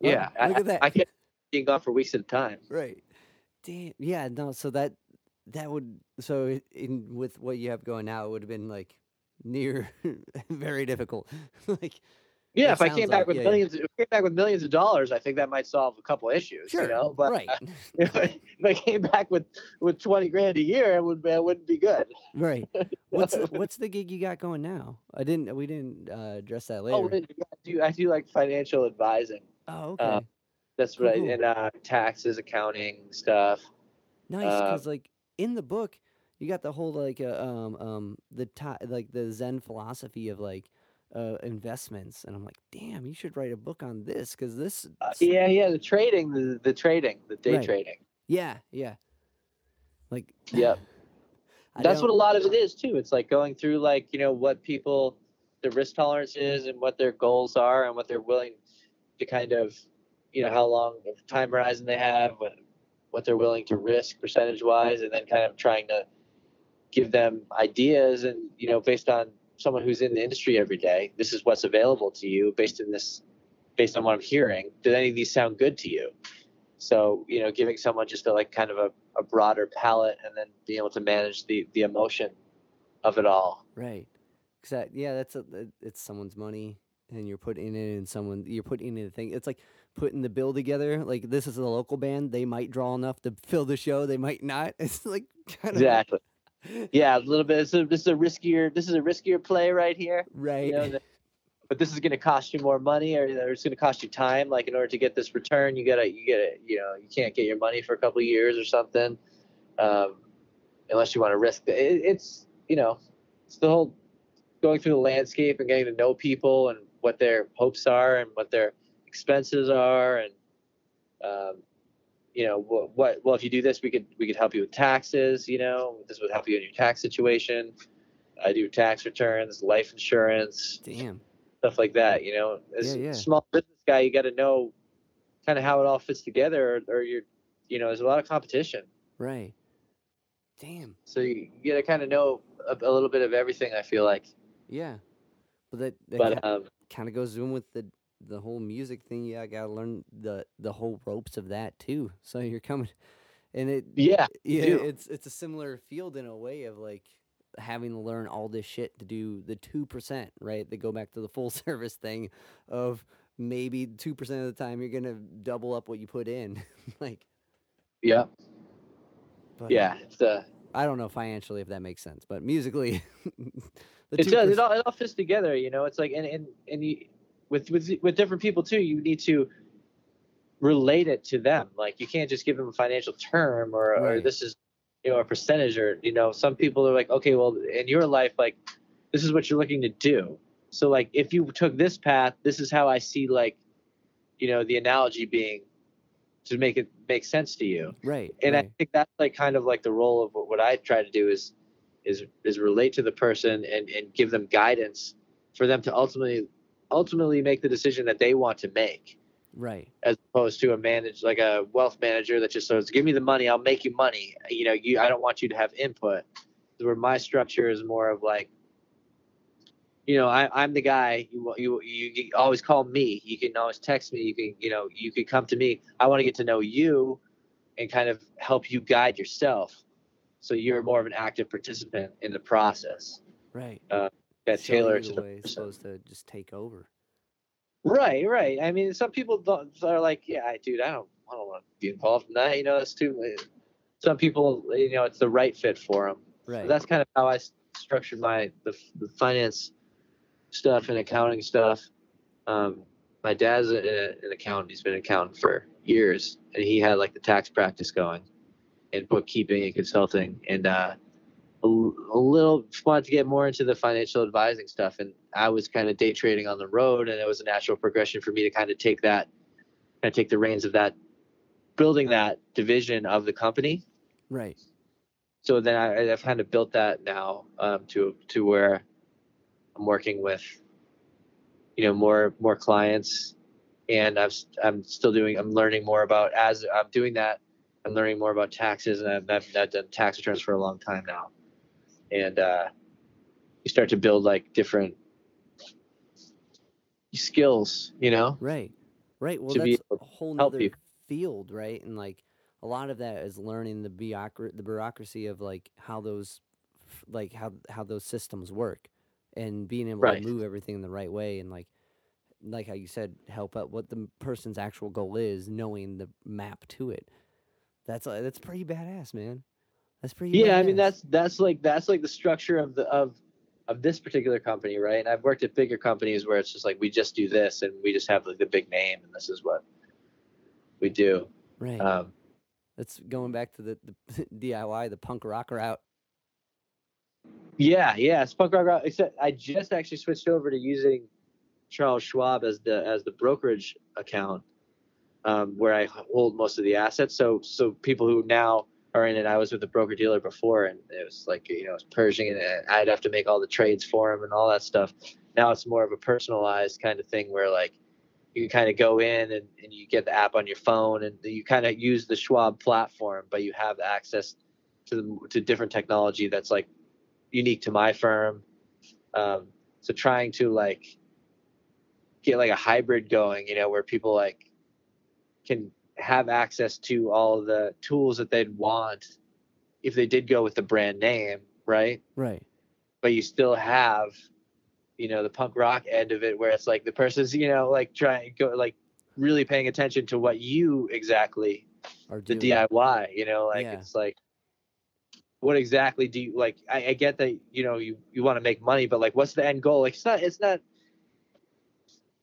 S1: Well,
S2: yeah. I,
S1: look at that.
S2: I can't being gone for weeks at a time.
S1: Right. Damn. Yeah. No. So that that would so in with what you have going now, it would have been like near very difficult. like
S2: Yeah, if I came back
S1: like-
S2: with
S1: yeah, yeah.
S2: millions, if I came back with millions of dollars, I think that might solve a couple issues.
S1: sure.
S2: You know, but
S1: right.
S2: if, I, if I came back with with twenty grand a year, it would be, it wouldn't be good.
S1: right. What's the, what's the gig you got going now? I didn't. We didn't uh, address that later.
S2: Oh, I do I do like financial advising.
S1: Oh, okay.
S2: uh, That's right,
S1: Cool.
S2: And uh, taxes, accounting stuff.
S1: nice.
S2: uh,
S1: Because like in the book, you got the whole like uh, um um the ti like the Zen philosophy of like uh investments, and I'm like, damn, you should write a book on this because this.
S2: Uh, yeah, yeah, the trading, the the trading, the day
S1: Right.
S2: trading.
S1: Yeah. Yeah. Like. Yeah.
S2: That's what a lot of it is too. It's like going through like you know what people, the risk tolerance is, and what their goals are, and what they're willing to kind of, you know, how long of time horizon they have, what what they're willing to risk percentage wise, and then kind of trying to give them ideas and you know based on someone who's in the industry every day, this is what's available to you based in this, based on what I'm hearing. Do any of these sound good to you? So you know, giving someone just a, like kind of a, a broader palette, and then being able to manage the the emotion of it all.
S1: Right. That, yeah, that's a, it- it's someone's money, and you're putting it in someone. You're putting in a thing. It's like putting the bill together. Like this is a local band. They might draw enough to fill the show. They might not. It's like kind of
S2: Exactly. Yeah, a little bit. A, this is a riskier. This is a riskier play right here.
S1: right.
S2: You know, the- but this is going to cost you more money, or, or it's going to cost you time. Like in order to get this return, you gotta, you gotta, you know, you can't get your money for a couple of years or something, um, unless you want to risk it. it. It's you know, it's the whole going through the landscape and getting to know people and what their hopes are and what their expenses are and um, you know what, what well if you do this we could we could help you with taxes you know this would help you in your tax situation i do tax returns life insurance
S1: Damn.
S2: stuff like that you know as
S1: Yeah, yeah.
S2: a small business guy you got to know kind of how it all fits together or, or you're you know there's a lot of competition
S1: Right. Damn.
S2: so you, you got to kind of know a, a little bit of everything i feel like
S1: Yeah. But that that
S2: but um
S1: kind of goes in with the the whole music thing. Yeah, I gotta learn the the whole ropes of that too. So you're coming, and it
S2: yeah
S1: yeah, it's it's a similar field in a way of like having to learn all this shit to do the two percent, right? They go back to the full service thing of maybe two percent of the time you're gonna double up what you put in, like.
S2: yeah
S1: But
S2: yeah it's uh
S1: I don't know financially if that makes sense, but musically,
S2: it does. It all, it all fits together, you know. It's like and and and you, with with with different people too. You need to relate it to them. Like you can't just give them a financial term or or this is you know a percentage or you know some people are like okay well in your life like this is what you're looking to do. So like if you took this path, this is how I see like you know the analogy being to make it make sense to you
S1: right.
S2: and
S1: right.
S2: I think that's like kind of like the role of what, what I try to do is is is relate to the person and and give them guidance for them to ultimately ultimately make the decision that they want to make.
S1: Right.
S2: as opposed to a manage like a wealth manager that just says give me the money I'll make you money. You know you I don't want you to have input. Where my structure is more of like you know I, I'm the guy you, you you you always call me you can always text me you can you know you can come to me. I want to get to know you and kind of help you guide yourself. So you're more of an active participant in the process.
S1: Right.
S2: Uh, got
S1: Show you
S2: tailor
S1: the
S2: to the
S1: way
S2: person.
S1: supposed to just take over.
S2: Right, right. I mean, some people don't, are like, yeah, I- dude, I don't, I don't want to be involved in that. You know, it's too. Some people, you know, it's the right fit for them.
S1: Right.
S2: That's kind of how I structured my the, the finance stuff and accounting stuff. Um, my dad's a, an accountant. He's been an accountant for years, and he had like the tax practice going, and bookkeeping and consulting, and uh, a, little wanted to get more into the financial advising stuff. And I was kind of day trading on the road, and it was a natural progression for me to kind of take that, kind of take the reins of that, building that division of the company
S1: right.
S2: so then I, I've kind of built that now um, to to where I'm working with, you know, more more clients, and I'm I'm still doing I'm learning more about as I'm doing that, I'm learning more about taxes, and I've, I've, I've done tax returns for a long time now, and uh, you start to build like different skills, you know.
S1: Right. Right. Well,
S2: to be
S1: that's a whole
S2: other
S1: field, right? And like a lot of that is learning the bureaucracy, the bureaucracy of like how those, like how how those systems work, and being able
S2: Right.
S1: to move everything in the right way, and like, like how you said, help out what the person's actual goal is, knowing the map to it. That's uh, that's pretty badass, man. That's pretty.
S2: yeah i mean that's that's like that's like the structure of the of of this particular company right and i've worked at bigger companies where it's just like we just do this and we just have like the big name and this is what we do
S1: right.
S2: um
S1: that's going back to the, the DIY, the punk rock route.
S2: yeah yeah it's punk rock rock except i just actually switched over to using charles schwab as the as the brokerage account um, where i hold most of the assets so so people who now are in it i was with a broker dealer before and it was like you know it was pershing and i'd have to make all the trades for him and all that stuff. Now it's more of a personalized kind of thing where like you can kind of go in and, and you get the app on your phone and you kind of use the schwab platform but you have access to the, to different technology that's like unique to my firm. Um, so trying to like get like a hybrid going you know where people like can have access to all the tools that they'd want if they did go with the brand name right
S1: Right.
S2: but you still have you know the punk rock end of it where it's like the person's you know like trying to go like really paying attention to what you exactly
S1: Or
S2: the DIY, you know, like
S1: Yeah.
S2: it's like what exactly do you like I, I get that you know you you want to make money, but like what's the end goal? Like it's not it's not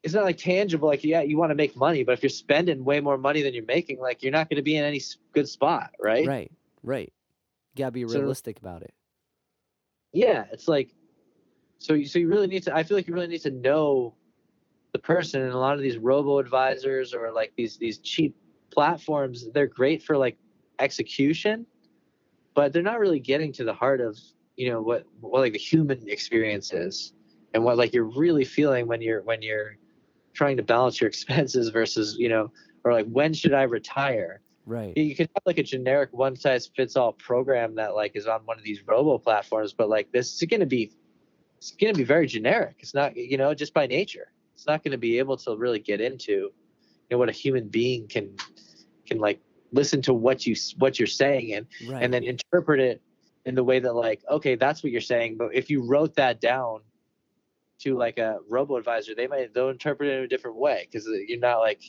S2: it's not like tangible like yeah, you want to make money, but if you're spending way more money than you're making, like you're not going to be in any good spot, right?
S1: Right. Right. You gotta be
S2: So-
S1: realistic about it.
S2: Yeah, it's like so you so you really need to I feel like you really need to know the person and a lot of these robo advisors or like these these cheap platforms they're great for like execution but they're not really getting to the heart of you know what what like the human experience is and what like you're really feeling when you're when you're trying to balance your expenses versus you know or like when should I retire
S1: Right.
S2: you could have like a generic one size fits all program that like is on one of these robo platforms but like this is going to be it's going to be very generic it's not you know just by nature it's not going to be able to really get into you know what a human being can can like listen to what you what you're saying and
S1: Right.
S2: and then interpret it in the way that like okay that's what you're saying but if you wrote that down to like a robo advisor they might they'll interpret it in a different way because you're not like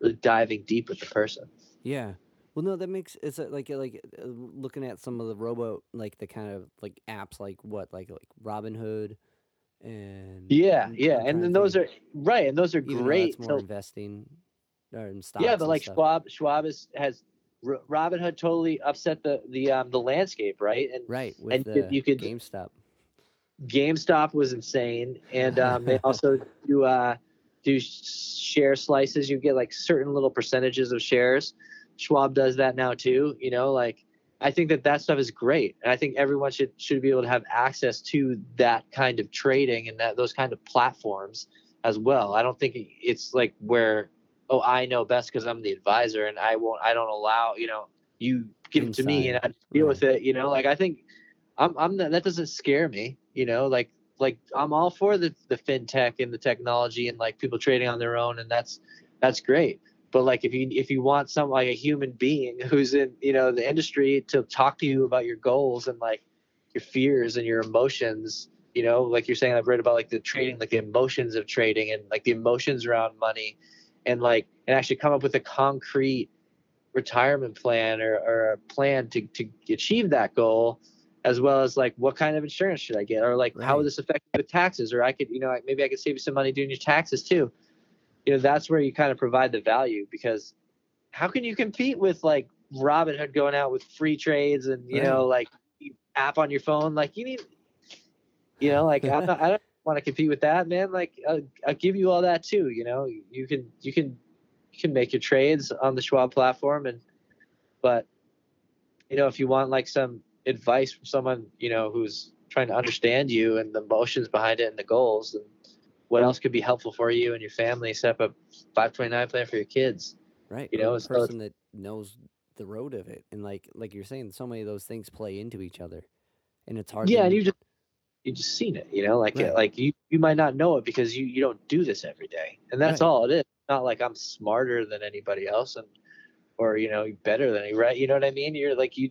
S2: really diving deep with the person
S1: Yeah. Well, no, that makes it's uh, like like uh, looking at some of the robo like the kind of like apps like what like like Robinhood and
S2: Yeah,
S1: I'm-
S2: yeah, and then those are right, and those are great.
S1: More
S2: to-
S1: investing or in stocks.
S2: yeah, but like
S1: stuff.
S2: Schwab, Schwab is, has Robinhood totally upset the the um the landscape, right? And
S1: right with
S2: and
S1: the
S2: you could-
S1: GameStop.
S2: GameStop was insane, and um, they also do uh do share slices. You get like certain little percentages of shares. Schwab does that now too. You know, like I think that that stuff is great, and I think everyone should should be able to have access to that kind of trading and that those kind of platforms as well. I don't think it's like where oh I know best because I'm the advisor and I won't I don't allow you know you give it to me and I deal with it. You know, like I think I'm I'm that doesn't scare me. You know, like like I'm all for the the fintech and the technology and like people trading on their own and that's that's great. But like if you if you want some like a human being who's in you know the industry to talk to you about your goals and like your fears and your emotions you know, like you're saying, I've read about like the trading, like the emotions of trading and like the emotions around money and like, and actually come up with a concrete retirement plan or, or a plan to, to achieve that goal as well as like what kind of insurance should I get or like right. how would this affect me with taxes or I could you know like maybe I could save you some money doing your taxes too. You know that's where you kind of provide the value because how can you compete with like Robinhood going out with free trades and you right. know like app on your phone like you need you know like not, I don't want to compete with that man like I'll, I'll give you all that too you know you can you can you can make your trades on the Schwab platform and but you know if you want like some advice from someone you know who's trying to understand you and the emotions behind it and the goals and what else could be helpful for you and your family set up a 529 plan for your kids
S1: right you know a person that knows the road of it and like like you're saying so many of those things play into each other and it's hard
S2: yeah to... and you just you just seen it you know like right. like you you might not know it because you you don't do this every day and that's right. all it is it's not like i'm smarter than anybody else and or you know better than you right you know what i mean you're like you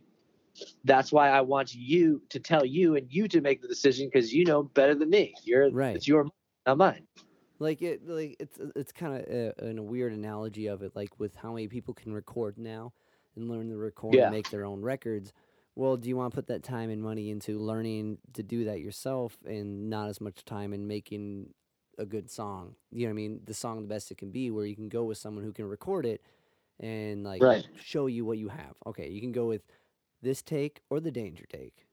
S2: that's why I want you to tell you and you to make the decision because you know better than me. You're right. It's your not mine.
S1: Like it, like it's it's kind of a, uh, a, weird analogy of it, like with how many people can record now and learn to record yeah. and make their own records. Well, do you want to put that time and money into learning to do that yourself and not as much time in making a good song? You know what I mean? The song the best it can be, where you can go with someone who can record it and like right. show you what you have. Okay, you can go with this take or the danger take.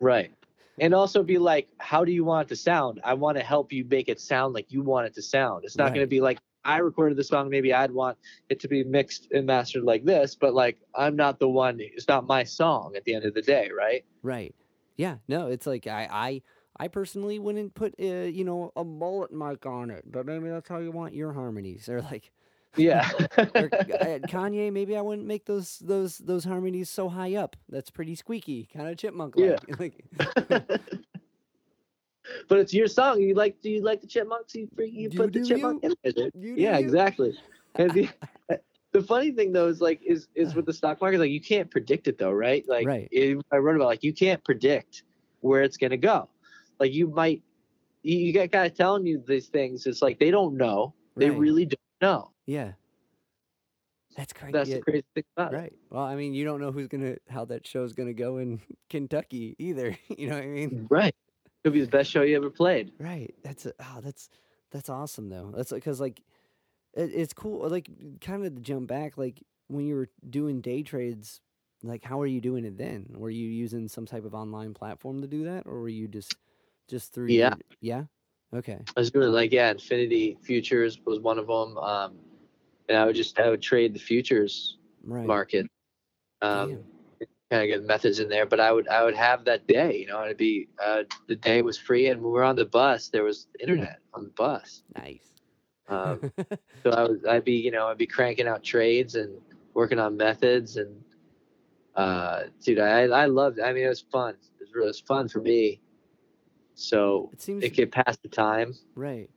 S2: right. And also be like, how do you want it to sound? I want to help you make it sound like you want it to sound. It's not right. going to be like, I recorded the song, maybe I'd want it to be mixed and mastered like this, but like, I'm not the one, it's not my song at the end of the day, right?
S1: Right. Yeah. No, it's like, I, I, I personally wouldn't put, uh, you know, a mullet mic on it, but maybe that's how you want your harmonies. Or like,
S2: yeah.
S1: or, uh, Kanye, maybe I wouldn't make those those those harmonies so high up. That's pretty squeaky, kind of chipmunk
S2: Yeah. but it's your song. You like? Do you like the chipmunks? You you put the chipmunk you. in there. yeah, exactly. And the, the funny thing though is like is is with the stock market like you can't predict it though, right? Like right. It, I wrote about like you can't predict where it's gonna go. Like you might you, you get guys telling you these things. It's like they don't know. They right. really don't know.
S1: Yeah. That's crazy.
S2: That's the crazy thing about
S1: it. Right. Well, I mean, you don't know who's gonna how that show's gonna go in Kentucky either. you know what I mean?
S2: Right. Could be the best show you ever played.
S1: Right. That's a, oh, that's that's awesome though. That's because like it, it's cool. Like kind of to jump back, like when you were doing day trades, like how are you doing it then? Were you using some type of online platform to do that, or were you just just through?
S2: Yeah.
S1: Your, yeah. Okay.
S2: I was doing like yeah, Infinity Futures was one of them. Um, and I would just I would trade the futures right. market. Um, kind of get methods in there, but I would I would have that day. You know, it'd be uh, the day was free, and when we were on the bus, there was internet on the bus.
S1: Nice.
S2: Um, so I was I'd be you know I'd be cranking out trades and working on methods and uh, dude I I loved it. I mean it was fun. It was really it was fun for me. So it seems it could pass the time.
S1: Right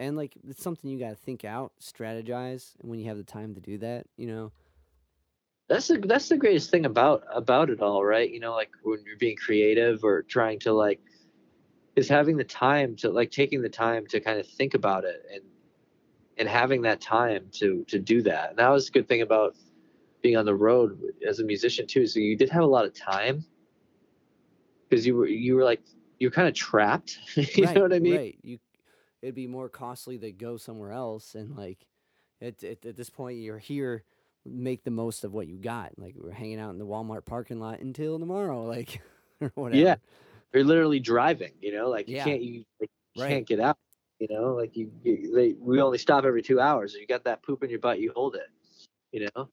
S1: and like it's something you got to think out, strategize, and when you have the time to do that, you know.
S2: That's the that's the greatest thing about about it all, right? You know, like when you're being creative or trying to like is having the time to like taking the time to kind of think about it and and having that time to to do that. And that was a good thing about being on the road as a musician too. So you did have a lot of time because you were you were like you're kind of trapped. you
S1: right,
S2: know what I mean?
S1: Right. You it'd be more costly to go somewhere else and like at, at, at this point you're here make the most of what you got. Like we're hanging out in the walmart parking lot until tomorrow like or whatever.
S2: Yeah. You're literally driving you know like you yeah. can't you like, right. can't get out you know like you, you they, we only stop every two hours. You got that poop in your butt you hold it you know?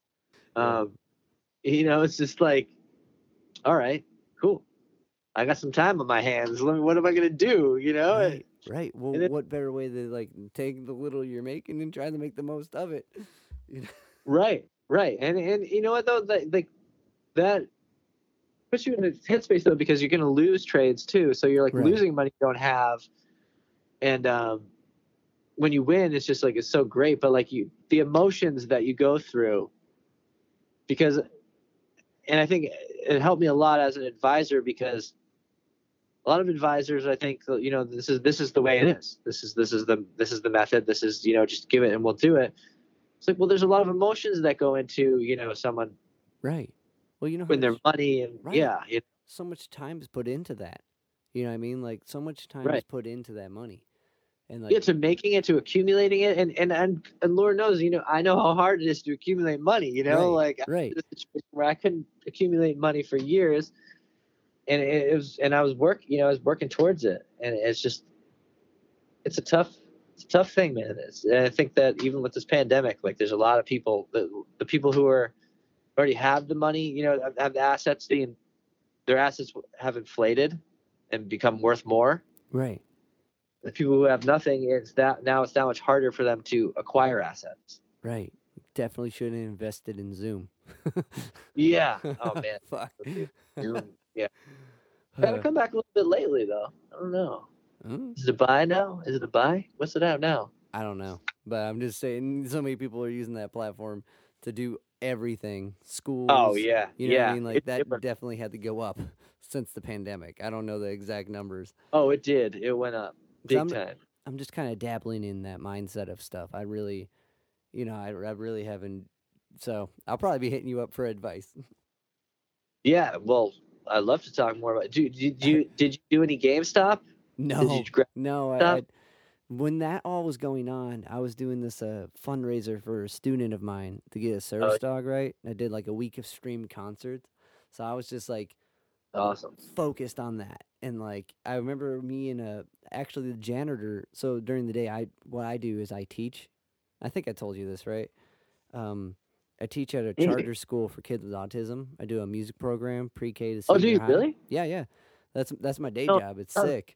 S2: Um you know it's just like all right cool. I got some time on my hands. Let me, what am i gonna do you know?
S1: Right. Right. Well, then, what better way to like take the little you're making and try to make the most of it?
S2: You know? Right. Right. And and you know what though, that, like that puts you in a headspace though because you're going to lose trades too. So you're like right. losing money you don't have, and um, when you win, it's just like it's so great. But like you, the emotions that you go through, because, and I think it helped me a lot as an advisor because a lot of advisors, I think, uh, you know, this is this is the way it is. This is this is the this is the method. This is you know, just give it and we'll do it. It's like, well, there's a lot of emotions that go into you know someone
S1: Right. Well, you know,
S2: when their money and
S1: Right.
S2: yeah,
S1: so much time is put into that. You know what I mean? Like so much time is put into that money. And like
S2: yeah, to making it, to accumulating it, and and and and Lord knows, you know, I know how hard it is to accumulate money. You know,
S1: Right,
S2: like
S1: right.
S2: was in a situation where I couldn't accumulate money for years, and it, was, and I was work, you know, I was working towards it, and it's just, it's a tough, it's a tough thing, man. It's, and I think that even with this pandemic, like, there's a lot of people, the the people who are already have the money, you know, have- have the assets, being their assets have inflated and become worth more
S1: right.
S2: the people who have nothing it's that now it's that much harder for them to acquire assets
S1: Right. Definitely shouldn't have invested in Zoom.
S2: yeah oh man
S1: Fuck.
S2: Zoom, yeah gotta
S1: Uh,
S2: come back a little bit lately though i don't know
S1: mm,
S2: is it a buy now is it a buy what's it out now
S1: I don't know, but I'm just saying so many people are using that platform to do everything. Schools.
S2: oh yeah
S1: You know
S2: yeah
S1: what I mean? Like that definitely had to go up since the pandemic. I don't know the exact numbers.
S2: oh it did it went up big
S1: I'm-
S2: time
S1: I'm just kind of dabbling in that mindset of stuff. I really, you know, I, I really haven't. So I'll probably be hitting you up for advice.
S2: yeah well i'd love to talk more about do, did you did you do any gamestop
S1: No,
S2: grab
S1: no. I. I, when that all was going on, I was doing this uh, fundraiser for a student of mine to get a service
S2: Oh.
S1: dog. Right, I did like a week of streamed concerts. So I was just like
S2: awesome
S1: focused on that and like i remember me and uh actually the janitor so during the day i what i do is i teach i think i told you this right um i teach at a charter school for kids with autism. I do a music program pre-k to
S2: oh do you?
S1: high.
S2: really?
S1: Yeah yeah. That's that's my day
S2: Oh,
S1: job. It's
S2: oh.
S1: sick.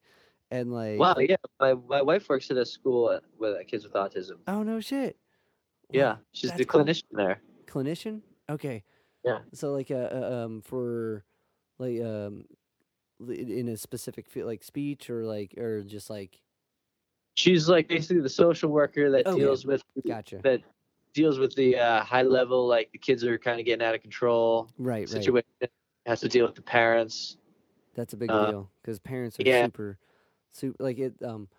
S1: And like
S2: wow yeah. My, my wife works at a school uh, with uh, kids with autism.
S1: Oh no shit. Wow,
S2: yeah she's the
S1: that's cool.
S2: clinician there.
S1: Clinician? Okay.
S2: Yeah.
S1: so like uh, uh, um for like um in a specific field like speech or like or just like
S2: she's like basically the social worker that
S1: Okay.
S2: deals with
S1: gotcha.
S2: that deals with the uh, high level like the kids are kind of getting out of control
S1: right right
S2: situation has to deal with the parents
S1: That's a big
S2: Uh,
S1: deal because parents are
S2: yeah.
S1: super, super like it. Um,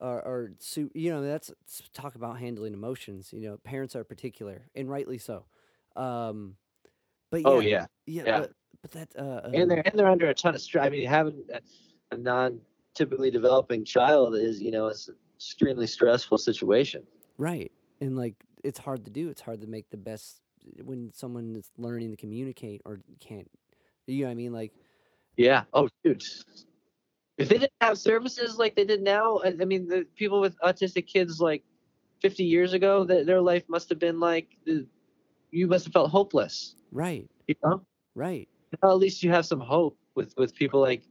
S1: are are su- you know that's talk about handling emotions. You know, parents are particular and rightly so. Um, but yeah,
S2: oh yeah
S1: yeah,
S2: yeah.
S1: But, but that uh,
S2: and they're
S1: um,
S2: and they're under a ton of stress i mean having a, a non typically developing child is you know it's an extremely stressful situation
S1: right and like it's hard to do. It's hard to make the best when someone is learning to communicate or can't. You know what I mean? Like
S2: yeah oh dude if they didn't have services like they did now i, I mean the people with autistic kids like 50 years ago that their life must have been like you must have felt hopeless
S1: right,
S2: you know
S1: right,
S2: at least you have some hope with with people like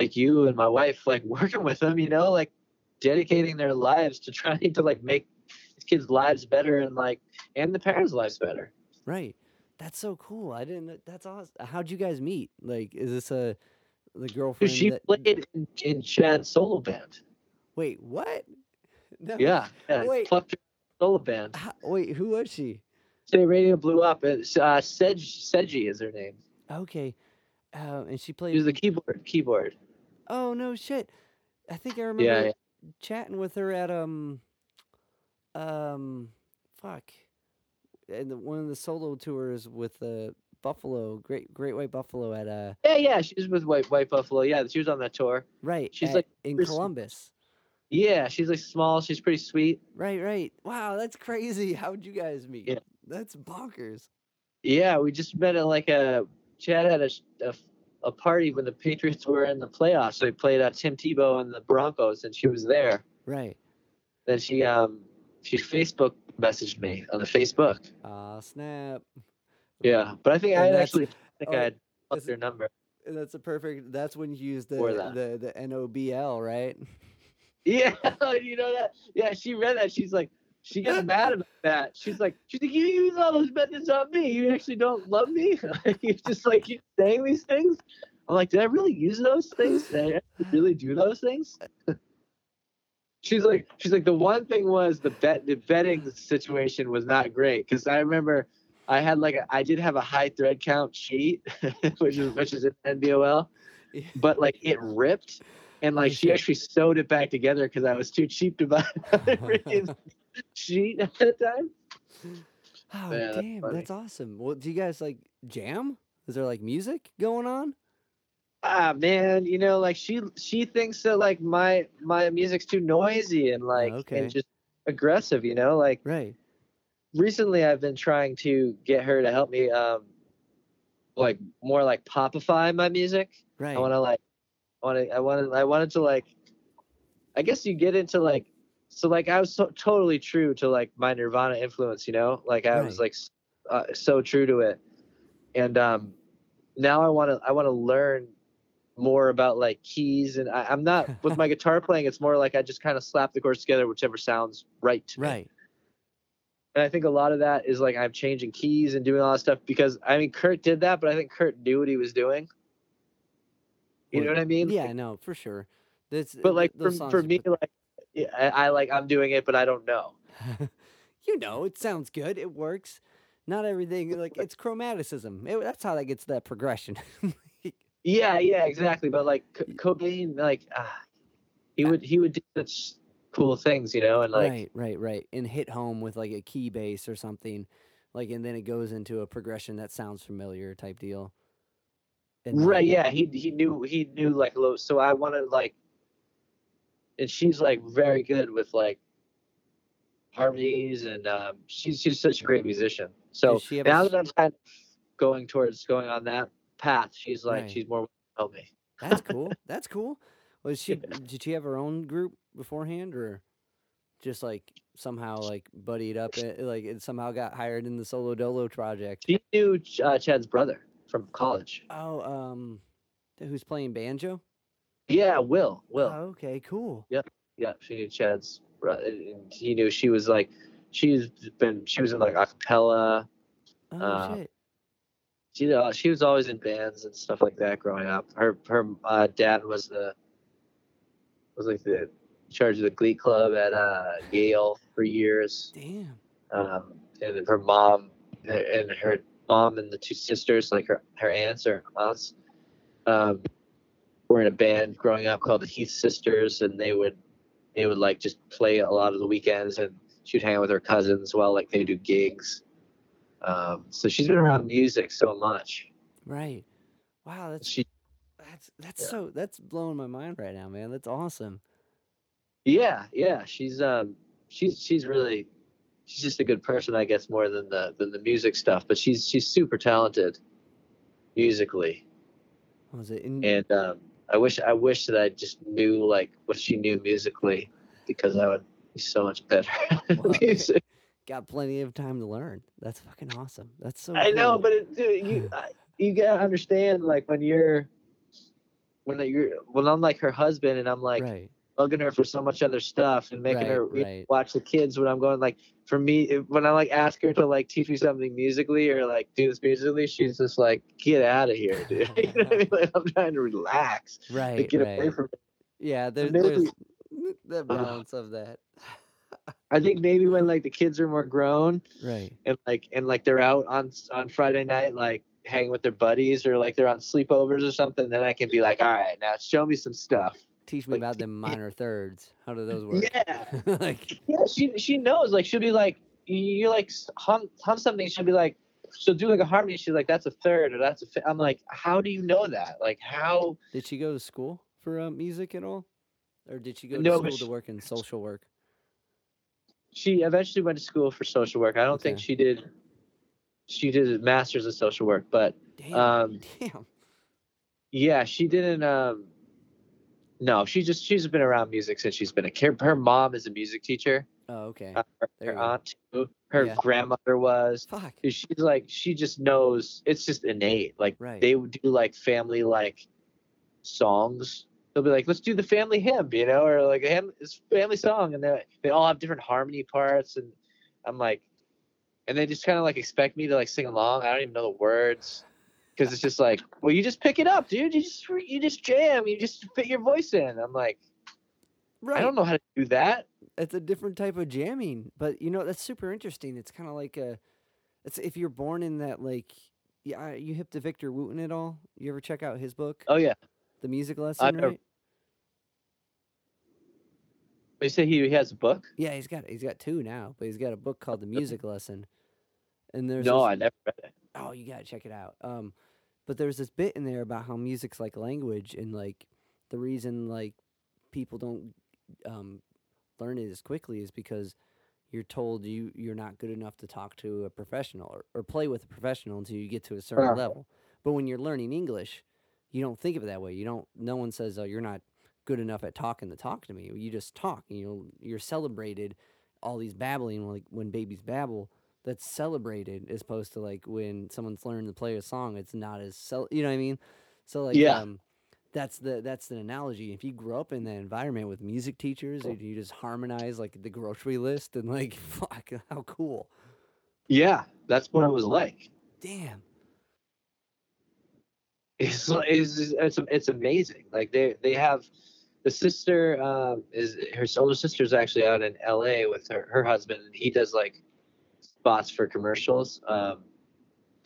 S2: like you and my wife like working with them you know like dedicating their lives to trying to like make these kids lives better and like and the parents lives better
S1: right. That's so cool. I didn't. That's awesome. How'd you guys meet? Like, is this a the girlfriend?
S2: She
S1: that,
S2: played in, in chad's solo band
S1: Wait, what? No.
S2: yeah yeah
S1: Wait.
S2: plucked solo band
S1: How, wait, who was she?
S2: State Radio blew up and uh Sedge Sedgy is her name
S1: Okay, uh, and she
S2: she
S1: played.
S2: was the keyboard keyboard
S1: oh no, shit! I think I remember
S2: yeah, yeah.
S1: chatting with her at um, um, fuck, and the, one of the solo tours with the Buffalo, Great Great White Buffalo at uh,
S2: yeah yeah she was with white white buffalo yeah she was on that tour
S1: right.
S2: She's
S1: at-
S2: like
S1: in Columbus.
S2: yeah she's like small she's pretty sweet
S1: Right, right. Wow, that's crazy. How'd you guys meet?
S2: Yeah.
S1: That's bonkers.
S2: Yeah, we just met at like a Chad had a, a a party when the Patriots were in the playoffs. So they played uh, Tim Tebow and the Broncos, and she was there.
S1: Right.
S2: Then she um she Facebook messaged me on the Facebook.
S1: Ah, snap.
S2: Yeah, but I think
S1: And
S2: I actually think
S1: oh,
S2: I had
S1: is
S2: their number.
S1: That's a perfect. That's when you use the the the NOBL, right?
S2: Yeah, you know that. Yeah, she read that. She's like, she got mad about that. She's like, she's like, you use all those methods on me. You actually don't love me. you just like keep saying these things. I'm like, did I really use those things? Did I really do those things? She's like, she's like, the one thing was the bet, the betting situation was not great because I remember I had like a, I did have a high thread count sheet, which is which is in NBOL, but like it ripped, and like she actually sewed it back together because I was too cheap to buy freaking sheet at the time.
S1: Oh damn,
S2: funny.
S1: that's awesome. Well, do you guys like jam? Is there like music going on?
S2: Ah man, you know, like she she thinks that like my my music's too noisy and like
S1: okay.
S2: and just aggressive, you know. Like
S1: Right.
S2: recently, I've been trying to get her to help me, um, like more like popify my music.
S1: Right.
S2: I want to like, I want to, I wanted, I wanted to like, I guess you get into like, so like I was so, totally true to like my Nirvana influence, you know, like I was like uh, so true to it, and um, now I want to, I want to learn more about like keys, and I, I'm not with my guitar playing. It's more like I just kind of slap the chords together, whichever sounds right to me.
S1: right.
S2: And I think a lot of that is like I'm changing keys and doing all that stuff because I mean Kurt did that, but I think Kurt knew what he was doing. You know what I mean?
S1: Yeah, no, for sure. That's
S2: But like for, for me,
S1: put-
S2: like yeah, I, I like I'm doing it, but I don't know.
S1: you know, it sounds good. It works. Not everything like it's chromaticism. It, that's how that gets that progression.
S2: Yeah, yeah, exactly. But like C- Cobain, like ah, he would he would do such cool things, you know, and like
S1: right, right, right. And hit home with like a key bass or something. Like and then it goes into a progression that sounds familiar type deal. And,
S2: right, yeah, he he knew he knew like low. So I wanted like, and she's like very good with like harmonies, and um, she's she's such a great musician. So
S1: Does she have a
S2: now that I'm kind of going towards going on that path, she's like
S1: Right.
S2: she's more help me.
S1: That's cool. That's cool. Was she did she have her own group beforehand or just like somehow like buddied up it, like it somehow got hired in the solo dolo project?
S2: She knew Ch- uh, Chad's brother from college.
S1: Oh, um who's playing banjo?
S2: Yeah, Will. Will.
S1: Oh, okay, cool. Yep.
S2: Yeah, she knew Chad's brother, and he knew she was like, she's been she was in like acapella.
S1: Oh
S2: Uh,
S1: shit.
S2: She uh, she was always in bands and stuff like that growing up. Her her uh, dad was the was like the charge of the Glee Club at uh, Yale for years.
S1: Damn.
S2: um, and her mom and her mom and the two sisters, like her her aunts or aunts, um, were in a band growing up called the Heath Sisters, and they would they would like just play a lot of the weekends, and she would hang out with her cousins while like they do gigs. Um, so she's been around music so much.
S1: Right. Wow, that's
S2: She
S1: that's that's
S2: Yeah.
S1: so that's blowing my mind right now, man. That's awesome.
S2: yeah yeah she's um she's she's really she's just a good person I guess more than the than the music stuff, but she's she's super talented musically.
S1: Was it? In,
S2: and um, I wish I wish that I just knew like what she knew musically because I would be so much better at
S1: Well,
S2: music.
S1: Got plenty of time to learn. That's fucking awesome. That's so
S2: I know, but it, dude, you I- you gotta understand like when you're when you're when I'm like her husband and I'm like
S1: right.
S2: bugging her for so much other stuff and making
S1: Right,
S2: her
S1: right.
S2: watch the kids when I'm going like for me when I like ask her to like teach me something musically or like do this musically she's just like get out of here dude you know what I mean like I'm trying to relax
S1: Right.
S2: get
S1: right.
S2: away from
S1: Yeah, there, there's the uh-huh. balance of that.
S2: I think maybe when like the kids are more grown
S1: Right.
S2: and like and like they're out on on Friday night like hanging with their buddies or like they're on sleepovers or something, then I can be like, all right, now show me some stuff.
S1: Teach me
S2: Like,
S1: about them minor thirds. How do those work?
S2: Yeah,
S1: like
S2: yeah. She she knows. Like she'll be like, you, like hum hum something. She'll be like, she'll do like a harmony. She's like, that's a third or that's a. Fi-. I'm like, how do you know that? Like how?
S1: did she go to school for uh, music at all? Or did she go to
S2: No,
S1: school
S2: but
S1: to work in social work?
S2: She eventually went to school for social work. I don't think she did. She did a master's in social work, but
S1: Damn.
S2: um,
S1: damn.
S2: Yeah, she didn't. Um, no, she just she's been around music since she's been a kid. Her mom is a music teacher.
S1: Oh, okay.
S2: Uh, her her aunt too. Her
S1: Yeah.
S2: grandmother was.
S1: Fuck.
S2: She's like she just knows. It's just innate. Like
S1: Right.
S2: they would do like family like songs. They'll be like, let's do the family hymn, you know, or like a family song, and they they all have different harmony parts, and I'm like, and they just kind of like expect me to like sing along. I don't even know the words because it's just like, well, you just pick it up, dude. You just you just jam. You just fit your voice in. I'm like,
S1: Right.
S2: I don't know how to do that.
S1: It's a different type of jamming, but you know that's super interesting. It's kind of like a, it's if you're born in that like, yeah, you hip to Victor Wooten at all? You ever check out his book?
S2: Oh yeah,
S1: The music lesson,
S2: never-
S1: right?
S2: You say he has a book?
S1: Yeah, he's got he's got two now, but he's got a book called The Music Lesson. And there's
S2: No,
S1: this-
S2: I never read it.
S1: oh, you gotta check it out. Um, but there's this bit in there about how music's like language, and like the reason like people don't um learn it as quickly is because you're told you you're not good enough to talk to a professional or, or play with a professional until you get to a certain
S2: Yeah.
S1: level. But when you're learning English, you don't think of it that way. You don't. No one says, "Oh, you're not good enough at talking to talk to me." You just talk. You know, you're celebrated. All these babbling, like when babies babble, that's celebrated as opposed to like when someone's learning to play a song, it's not as cel- you know what I mean? So like
S2: Yeah.
S1: um that's the that's the analogy. If you grow up in that environment with music teachers and you just harmonize like the grocery list and like fuck how cool.
S2: Yeah, that's what it was like.
S1: Damn.
S2: It's it's it's, it's amazing. Like they they have the sister um, is her older sister's actually out in L.A. with her her husband, and he does like spots for commercials. Um,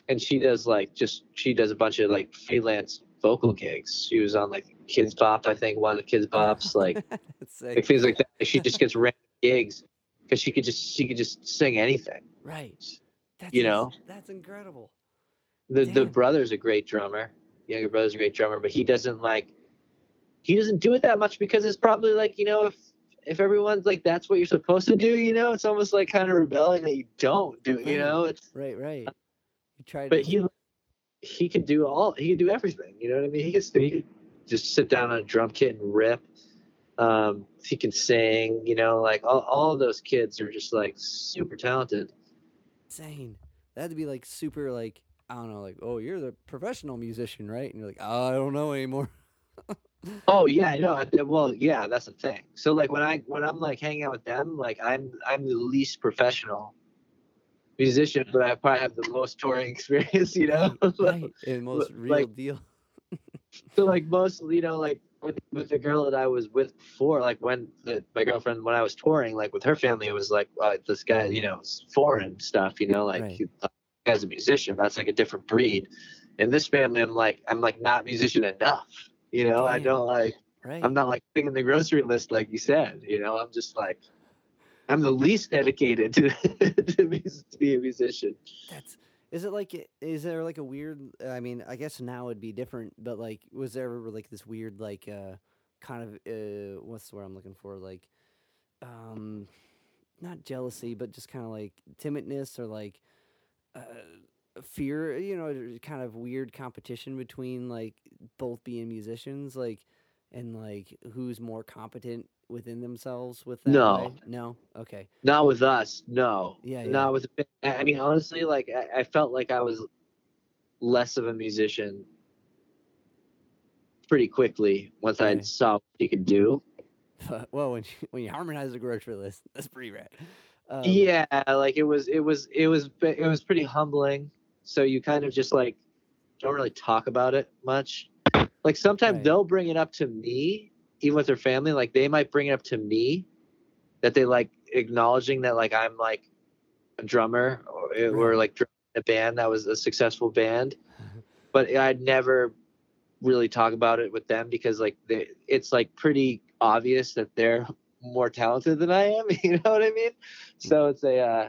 S2: and she does like just she does a bunch of like freelance vocal gigs. She was on like Kidz Bop, I think, one of the Kidz Bops, like like things like that. She just gets random gigs because she could just she could just sing anything.
S1: Right. That's
S2: You know?
S1: That's incredible.
S2: The the brother's a great drummer. Younger brother's a great drummer, but he doesn't like he doesn't do it that much because it's probably like, you know, if if everyone's like that's what you're supposed to do, you know, it's almost like kind of rebelling that you don't do it, you know? It's
S1: Right, right. You tried
S2: but he he can do all he can do everything, you know what I mean? He can, he just sit down on a drum kit and rip. Um, he can sing, you know, like all, all of those kids are just like super talented.
S1: insane. That'd be like super like I don't know, like, oh, you're the professional musician, right? And you're like, oh, I don't know anymore.
S2: Oh yeah, I know. Well, yeah, that's the thing. So like when I when I'm like hanging out with them, like I'm I'm the least professional musician, but I probably have the most touring experience, you know.
S1: right. And most real
S2: like-
S1: deal.
S2: so like most, you know, like with with the girl that I was with before, like when the, my girlfriend when I was touring, like with her family, it was like uh, this guy, you know, foreign stuff, you know, like
S1: Right.
S2: As a musician, that's like a different breed. In this family, I'm like I'm like not musician enough, you know. I don't like.
S1: Right.
S2: I'm not like singing the grocery list like you said. You know, I'm just like I'm the least dedicated to to, be, to be a musician.
S1: That's is it like is there like a weird I mean, I guess now it'd be different, but like was there ever like this weird like uh kind of uh what's the word I'm looking for? Like um not jealousy, but just kind of like timidness or like uh fear, you know, kind of weird competition between like both being musicians like and like who's more competent within themselves with that
S2: No.
S1: way? No. Okay.
S2: Not with us, no.
S1: Yeah, yeah.
S2: Not with. I mean, honestly, like I, I felt like I was less of a musician pretty quickly once I saw what he could do.
S1: well, when you, when you harmonize the grocery list, that's pretty rad. Um,
S2: yeah, like it was, it was, it was, it was pretty humbling. So you kind of just like don't really talk about it much. Like sometimes
S1: Right.
S2: they'll bring it up to me, even with their family. Like they might bring it up to me that they like acknowledging that like I'm like a drummer or, or like a band that was a successful band. But I'd never really talk about it with them because like they, it's like pretty obvious that they're more talented than I am. You know what I mean? So it's a, uh,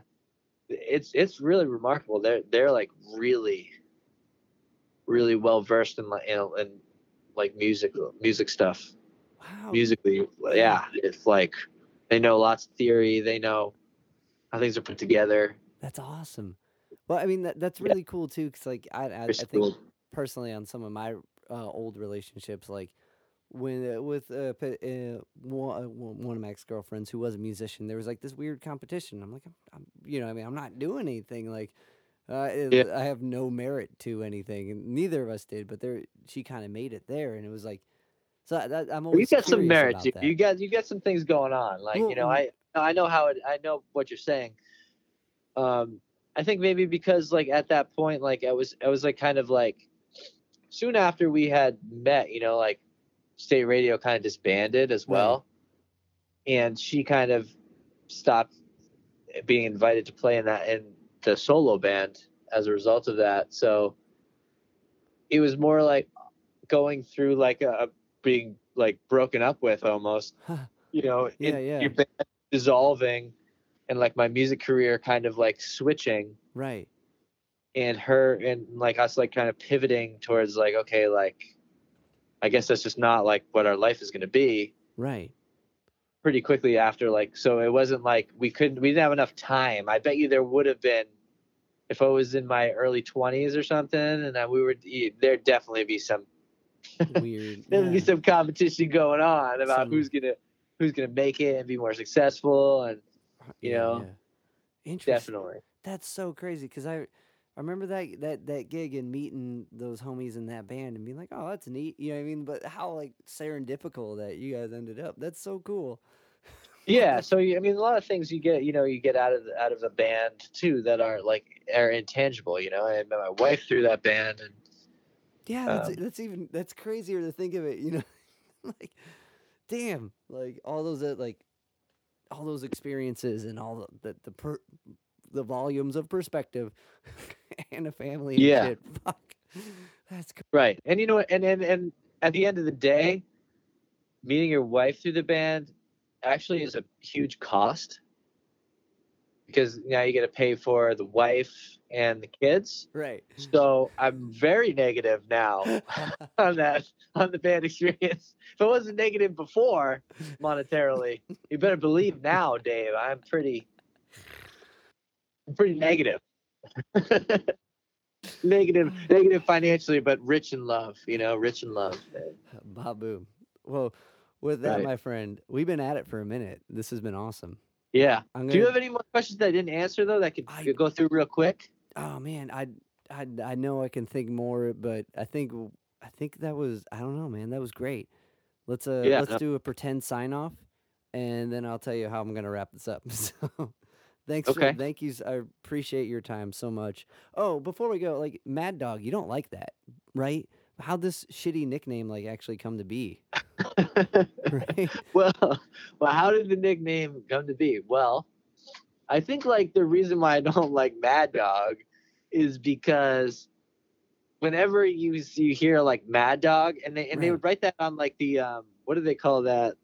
S2: it's it's really remarkable. They're they're like really, really well versed in like in, in like music music stuff.
S1: Wow.
S2: Musically, yeah, it's like they know lots of theory. They know how things are put together.
S1: That's awesome. Well, I mean that that's
S2: Yeah.
S1: really cool too, because like I I, I think
S2: skilled.
S1: personally on some of my uh, old relationships, like when uh, with uh, uh, one, uh, one one of my ex girlfriends who was a musician, there was like this weird competition. I'm like, I'm, I'm you know, I mean, I'm not doing anything. Like, uh, it-
S2: Yeah.
S1: I have no merit to anything, and neither of us did. But there, she kind of made it there, and it was like, so that, I'm always
S2: You got some merit. You, you got you got some things going on. Like
S1: Well,
S2: you know,
S1: mm.
S2: I I know how it. I know what you're saying. Um, I think maybe because like at that point, like I was I was like kind of like soon after we had met, you know, like state radio kind of disbanded as
S1: Right.
S2: well, and she kind of stopped being invited to play in that in the solo band as a result of that. So it was more like going through like a being like broken up with almost. You know,
S1: Yeah,
S2: in-
S1: yeah.
S2: your band dissolving, and like my music career kind of like switching,
S1: Right.
S2: and her and like us like kind of pivoting towards like okay, like I guess that's just not like what our life is going to be.
S1: Right.
S2: pretty quickly after like so it wasn't like we couldn't we didn't have enough time i bet you there would have been if i was in my early 20s or something and I, we were there'd definitely be some
S1: Weird.
S2: there'd be some competition going on about
S1: Some-
S2: who's gonna who's gonna make it and be more successful and you
S1: Yeah,
S2: know,
S1: yeah. Interesting.
S2: definitely
S1: That's so crazy because I, I remember that that that gig and meeting those homies in that band and being like, oh, that's neat. You know what I mean? But how like serendipical that you guys ended up. That's so cool.
S2: yeah so i mean a lot of things you get you know you get out of the, out of a band too that are like are intangible you know i met my wife through that band and
S1: Yeah, that's,
S2: Um,
S1: that's even that's crazier to think of it. You know, like, damn, like all those uh, like, all those experiences and all the the the, per, the volumes of perspective and a family. And
S2: Yeah.
S1: shit. Fuck, that's cr-
S2: Right. And you know? And, and and at the end of the day, meeting your wife through the band actually is a huge cost because now you got to pay for the wife and the kids.
S1: right.
S2: So I'm very negative now on that on the band experience. If I wasn't negative before monetarily, you better believe now, Dave. I'm pretty pretty negative. negative negative financially, but rich in love, you know, rich in love.
S1: Babu. Well, with that,
S2: Right.
S1: my friend, we've been at it for a minute. This has been awesome.
S2: Yeah.
S1: I'm
S2: Do you have any more questions that I didn't answer though that could
S1: I-
S2: could go through real quick?
S1: Oh man, I, I, I know I can think more, but I think I think that was I don't know, man. That was great. Let's uh
S2: Yeah,
S1: let's
S2: no.
S1: do a pretend sign off, and then I'll tell you how I'm gonna wrap this up. So, thanks.
S2: Okay.
S1: For, thank you. I appreciate your time so much. Oh, before we go, like Mad Dog, you don't like that, right? How'd this shitty nickname like actually come to be? Right?
S2: well, well, how did the nickname come to be? Well, I think like the reason why I don't like Mad Dog is because whenever you you hear like Mad Dog, and they and they would write that on like the um what do they call that?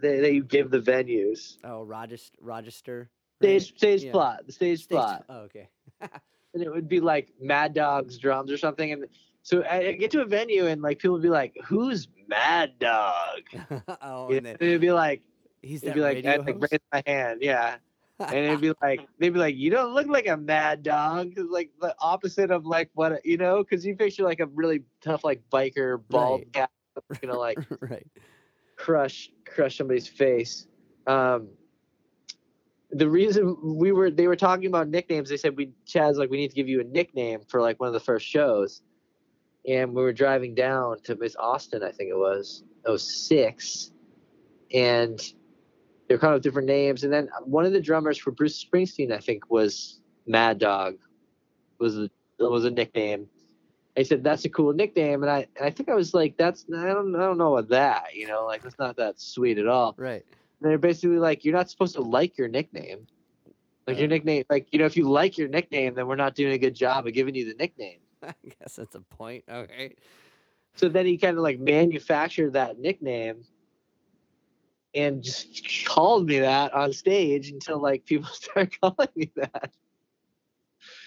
S2: They they give the venues
S1: Oh, Rochester, Rochester.
S2: stage stage
S1: Yeah.
S2: plot the stage,
S1: Stage-
S2: plot,
S1: Oh, okay.
S2: and it would be like Mad Dog's drums or something, and so I get to a venue and like people would be like, "Who's Mad Dog?"
S1: oh, and then
S2: and it'd be like.
S1: he's that
S2: be like, I'd like raise my hand, yeah. And it'd be like, they'd be like, you don't look like a mad dog. like the opposite of like what, you know, because you picture like a really tough, like biker, bald
S1: Right.
S2: guy, you know, like
S1: right.
S2: Crush, crush somebody's face. Um, the reason we were, they were talking about nicknames. They said, we, Chaz, like, we need to give you a nickname for like one of the first shows. And we were driving down to Miss Austin, I think it was, oh six, and they're kind of different names. And then one of the drummers for Bruce Springsteen, I think, was Mad Dog, was a, was a nickname. I said that's a cool nickname, and I and I think I was like, that's I don't I don't know about that, you know, like that's not that sweet at all.
S1: Right.
S2: And they're basically like, you're not supposed to like your nickname. Like your nickname, like you know, if you like your nickname, then we're not doing a good job of giving you the nickname.
S1: I guess that's a point. Okay.
S2: So then he kind of like manufactured that nickname and just called me that on stage until like people started calling me that.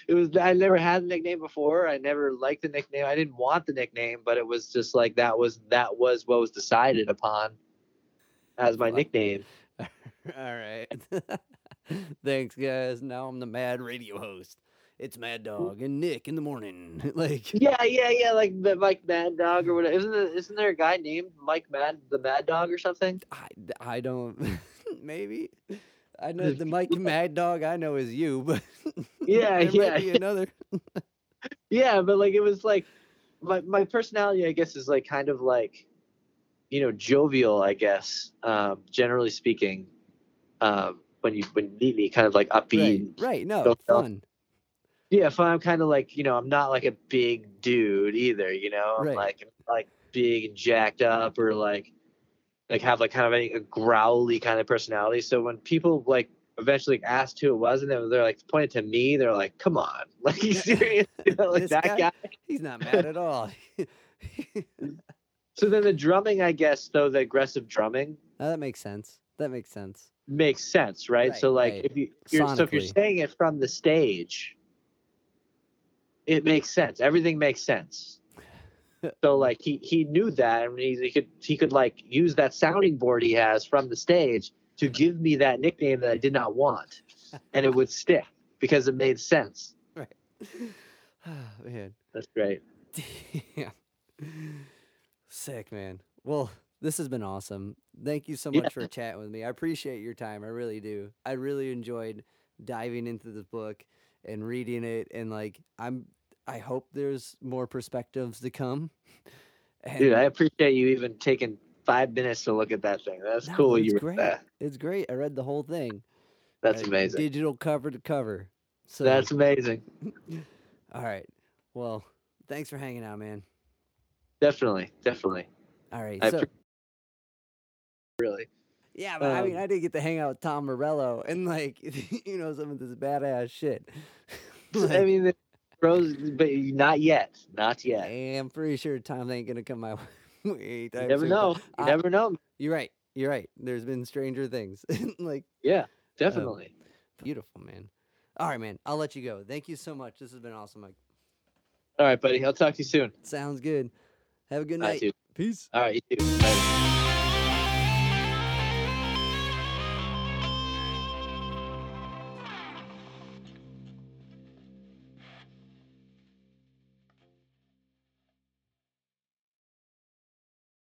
S2: It was I never had the nickname before. I never liked the nickname. I didn't want the nickname, but it was just like that was that was what was decided upon as my nickname.
S1: All right. Thanks, guys. Now I'm the mad radio host. It's Mad Dog and Nick in the morning. like,
S2: Yeah, yeah, yeah, like the Mike Mad Dog or whatever. Isn't there, isn't there a guy named Mike Mad the Mad Dog or something?
S1: I, I don't. maybe. I know the Mike Mad Dog I know is you, but
S2: Yeah, yeah,
S1: might be another.
S2: Yeah, but like it was like my my personality, I guess, is like kind of like you know jovial. I guess, um, generally speaking, um, when you when you meet me, kind of like upbeat.
S1: right. right No,
S2: So-
S1: fun.
S2: Yeah, if I'm kind of like you know, I'm not like a big dude either. You know, I'm
S1: Right.
S2: like like big and jacked up or like like have like kind of a, a growly kind of personality. So when people like eventually asked who it was and then they're like pointed to me, they're like, "Come on, like you serious? You know, like that
S1: guy?
S2: guy?
S1: He's not mad at all.
S2: So then the drumming, I guess, though the aggressive drumming
S1: Oh, that makes sense. That makes sense.
S2: makes sense, right?
S1: Right,
S2: so like
S1: right.
S2: if you you're, so if you're saying it from the stage, it makes sense. Everything makes sense. So like he he knew that and he, he could he could like use that sounding board he has from the stage to give me that nickname that I did not want, and it would stick because it made sense.
S1: Right, ah, man.
S2: That's great.
S1: Damn. Sick, man. Well, this has been awesome. Thank you so
S2: Yeah.
S1: much for chatting with me. I appreciate your time. I really do. I really enjoyed diving into this book and reading it and like I'm I hope there's more perspectives to come. And
S2: Dude, I appreciate you even taking five minutes to look at that thing. That's
S1: No,
S2: cool.
S1: it's
S2: You
S1: great.
S2: that.
S1: it's great. I read the whole thing.
S2: That's
S1: uh,
S2: amazing.
S1: Digital cover to cover. So
S2: That's amazing.
S1: all right. Well, thanks for hanging out, man.
S2: Definitely, definitely.
S1: All right.
S2: I
S1: so
S2: appre- Really.
S1: Yeah, but I mean,
S2: Um,
S1: I did get to hang out with Tom Morello and like, you know, some of this badass shit.
S2: I
S1: Like,
S2: mean, but not yet. Not yet.
S1: I'm pretty sure Tom ain't gonna come my way.
S2: You never know. You
S1: I-
S2: never know.
S1: You're right. You're right. There's been stranger things. like,
S2: Yeah, um, definitely.
S1: beautiful, man. All right, man. I'll let you go. Thank you so much. This has been awesome, Mike.
S2: All right, buddy. I'll talk to you soon.
S1: Sounds good. Have a good night. Peace.
S2: All right, you too. Later.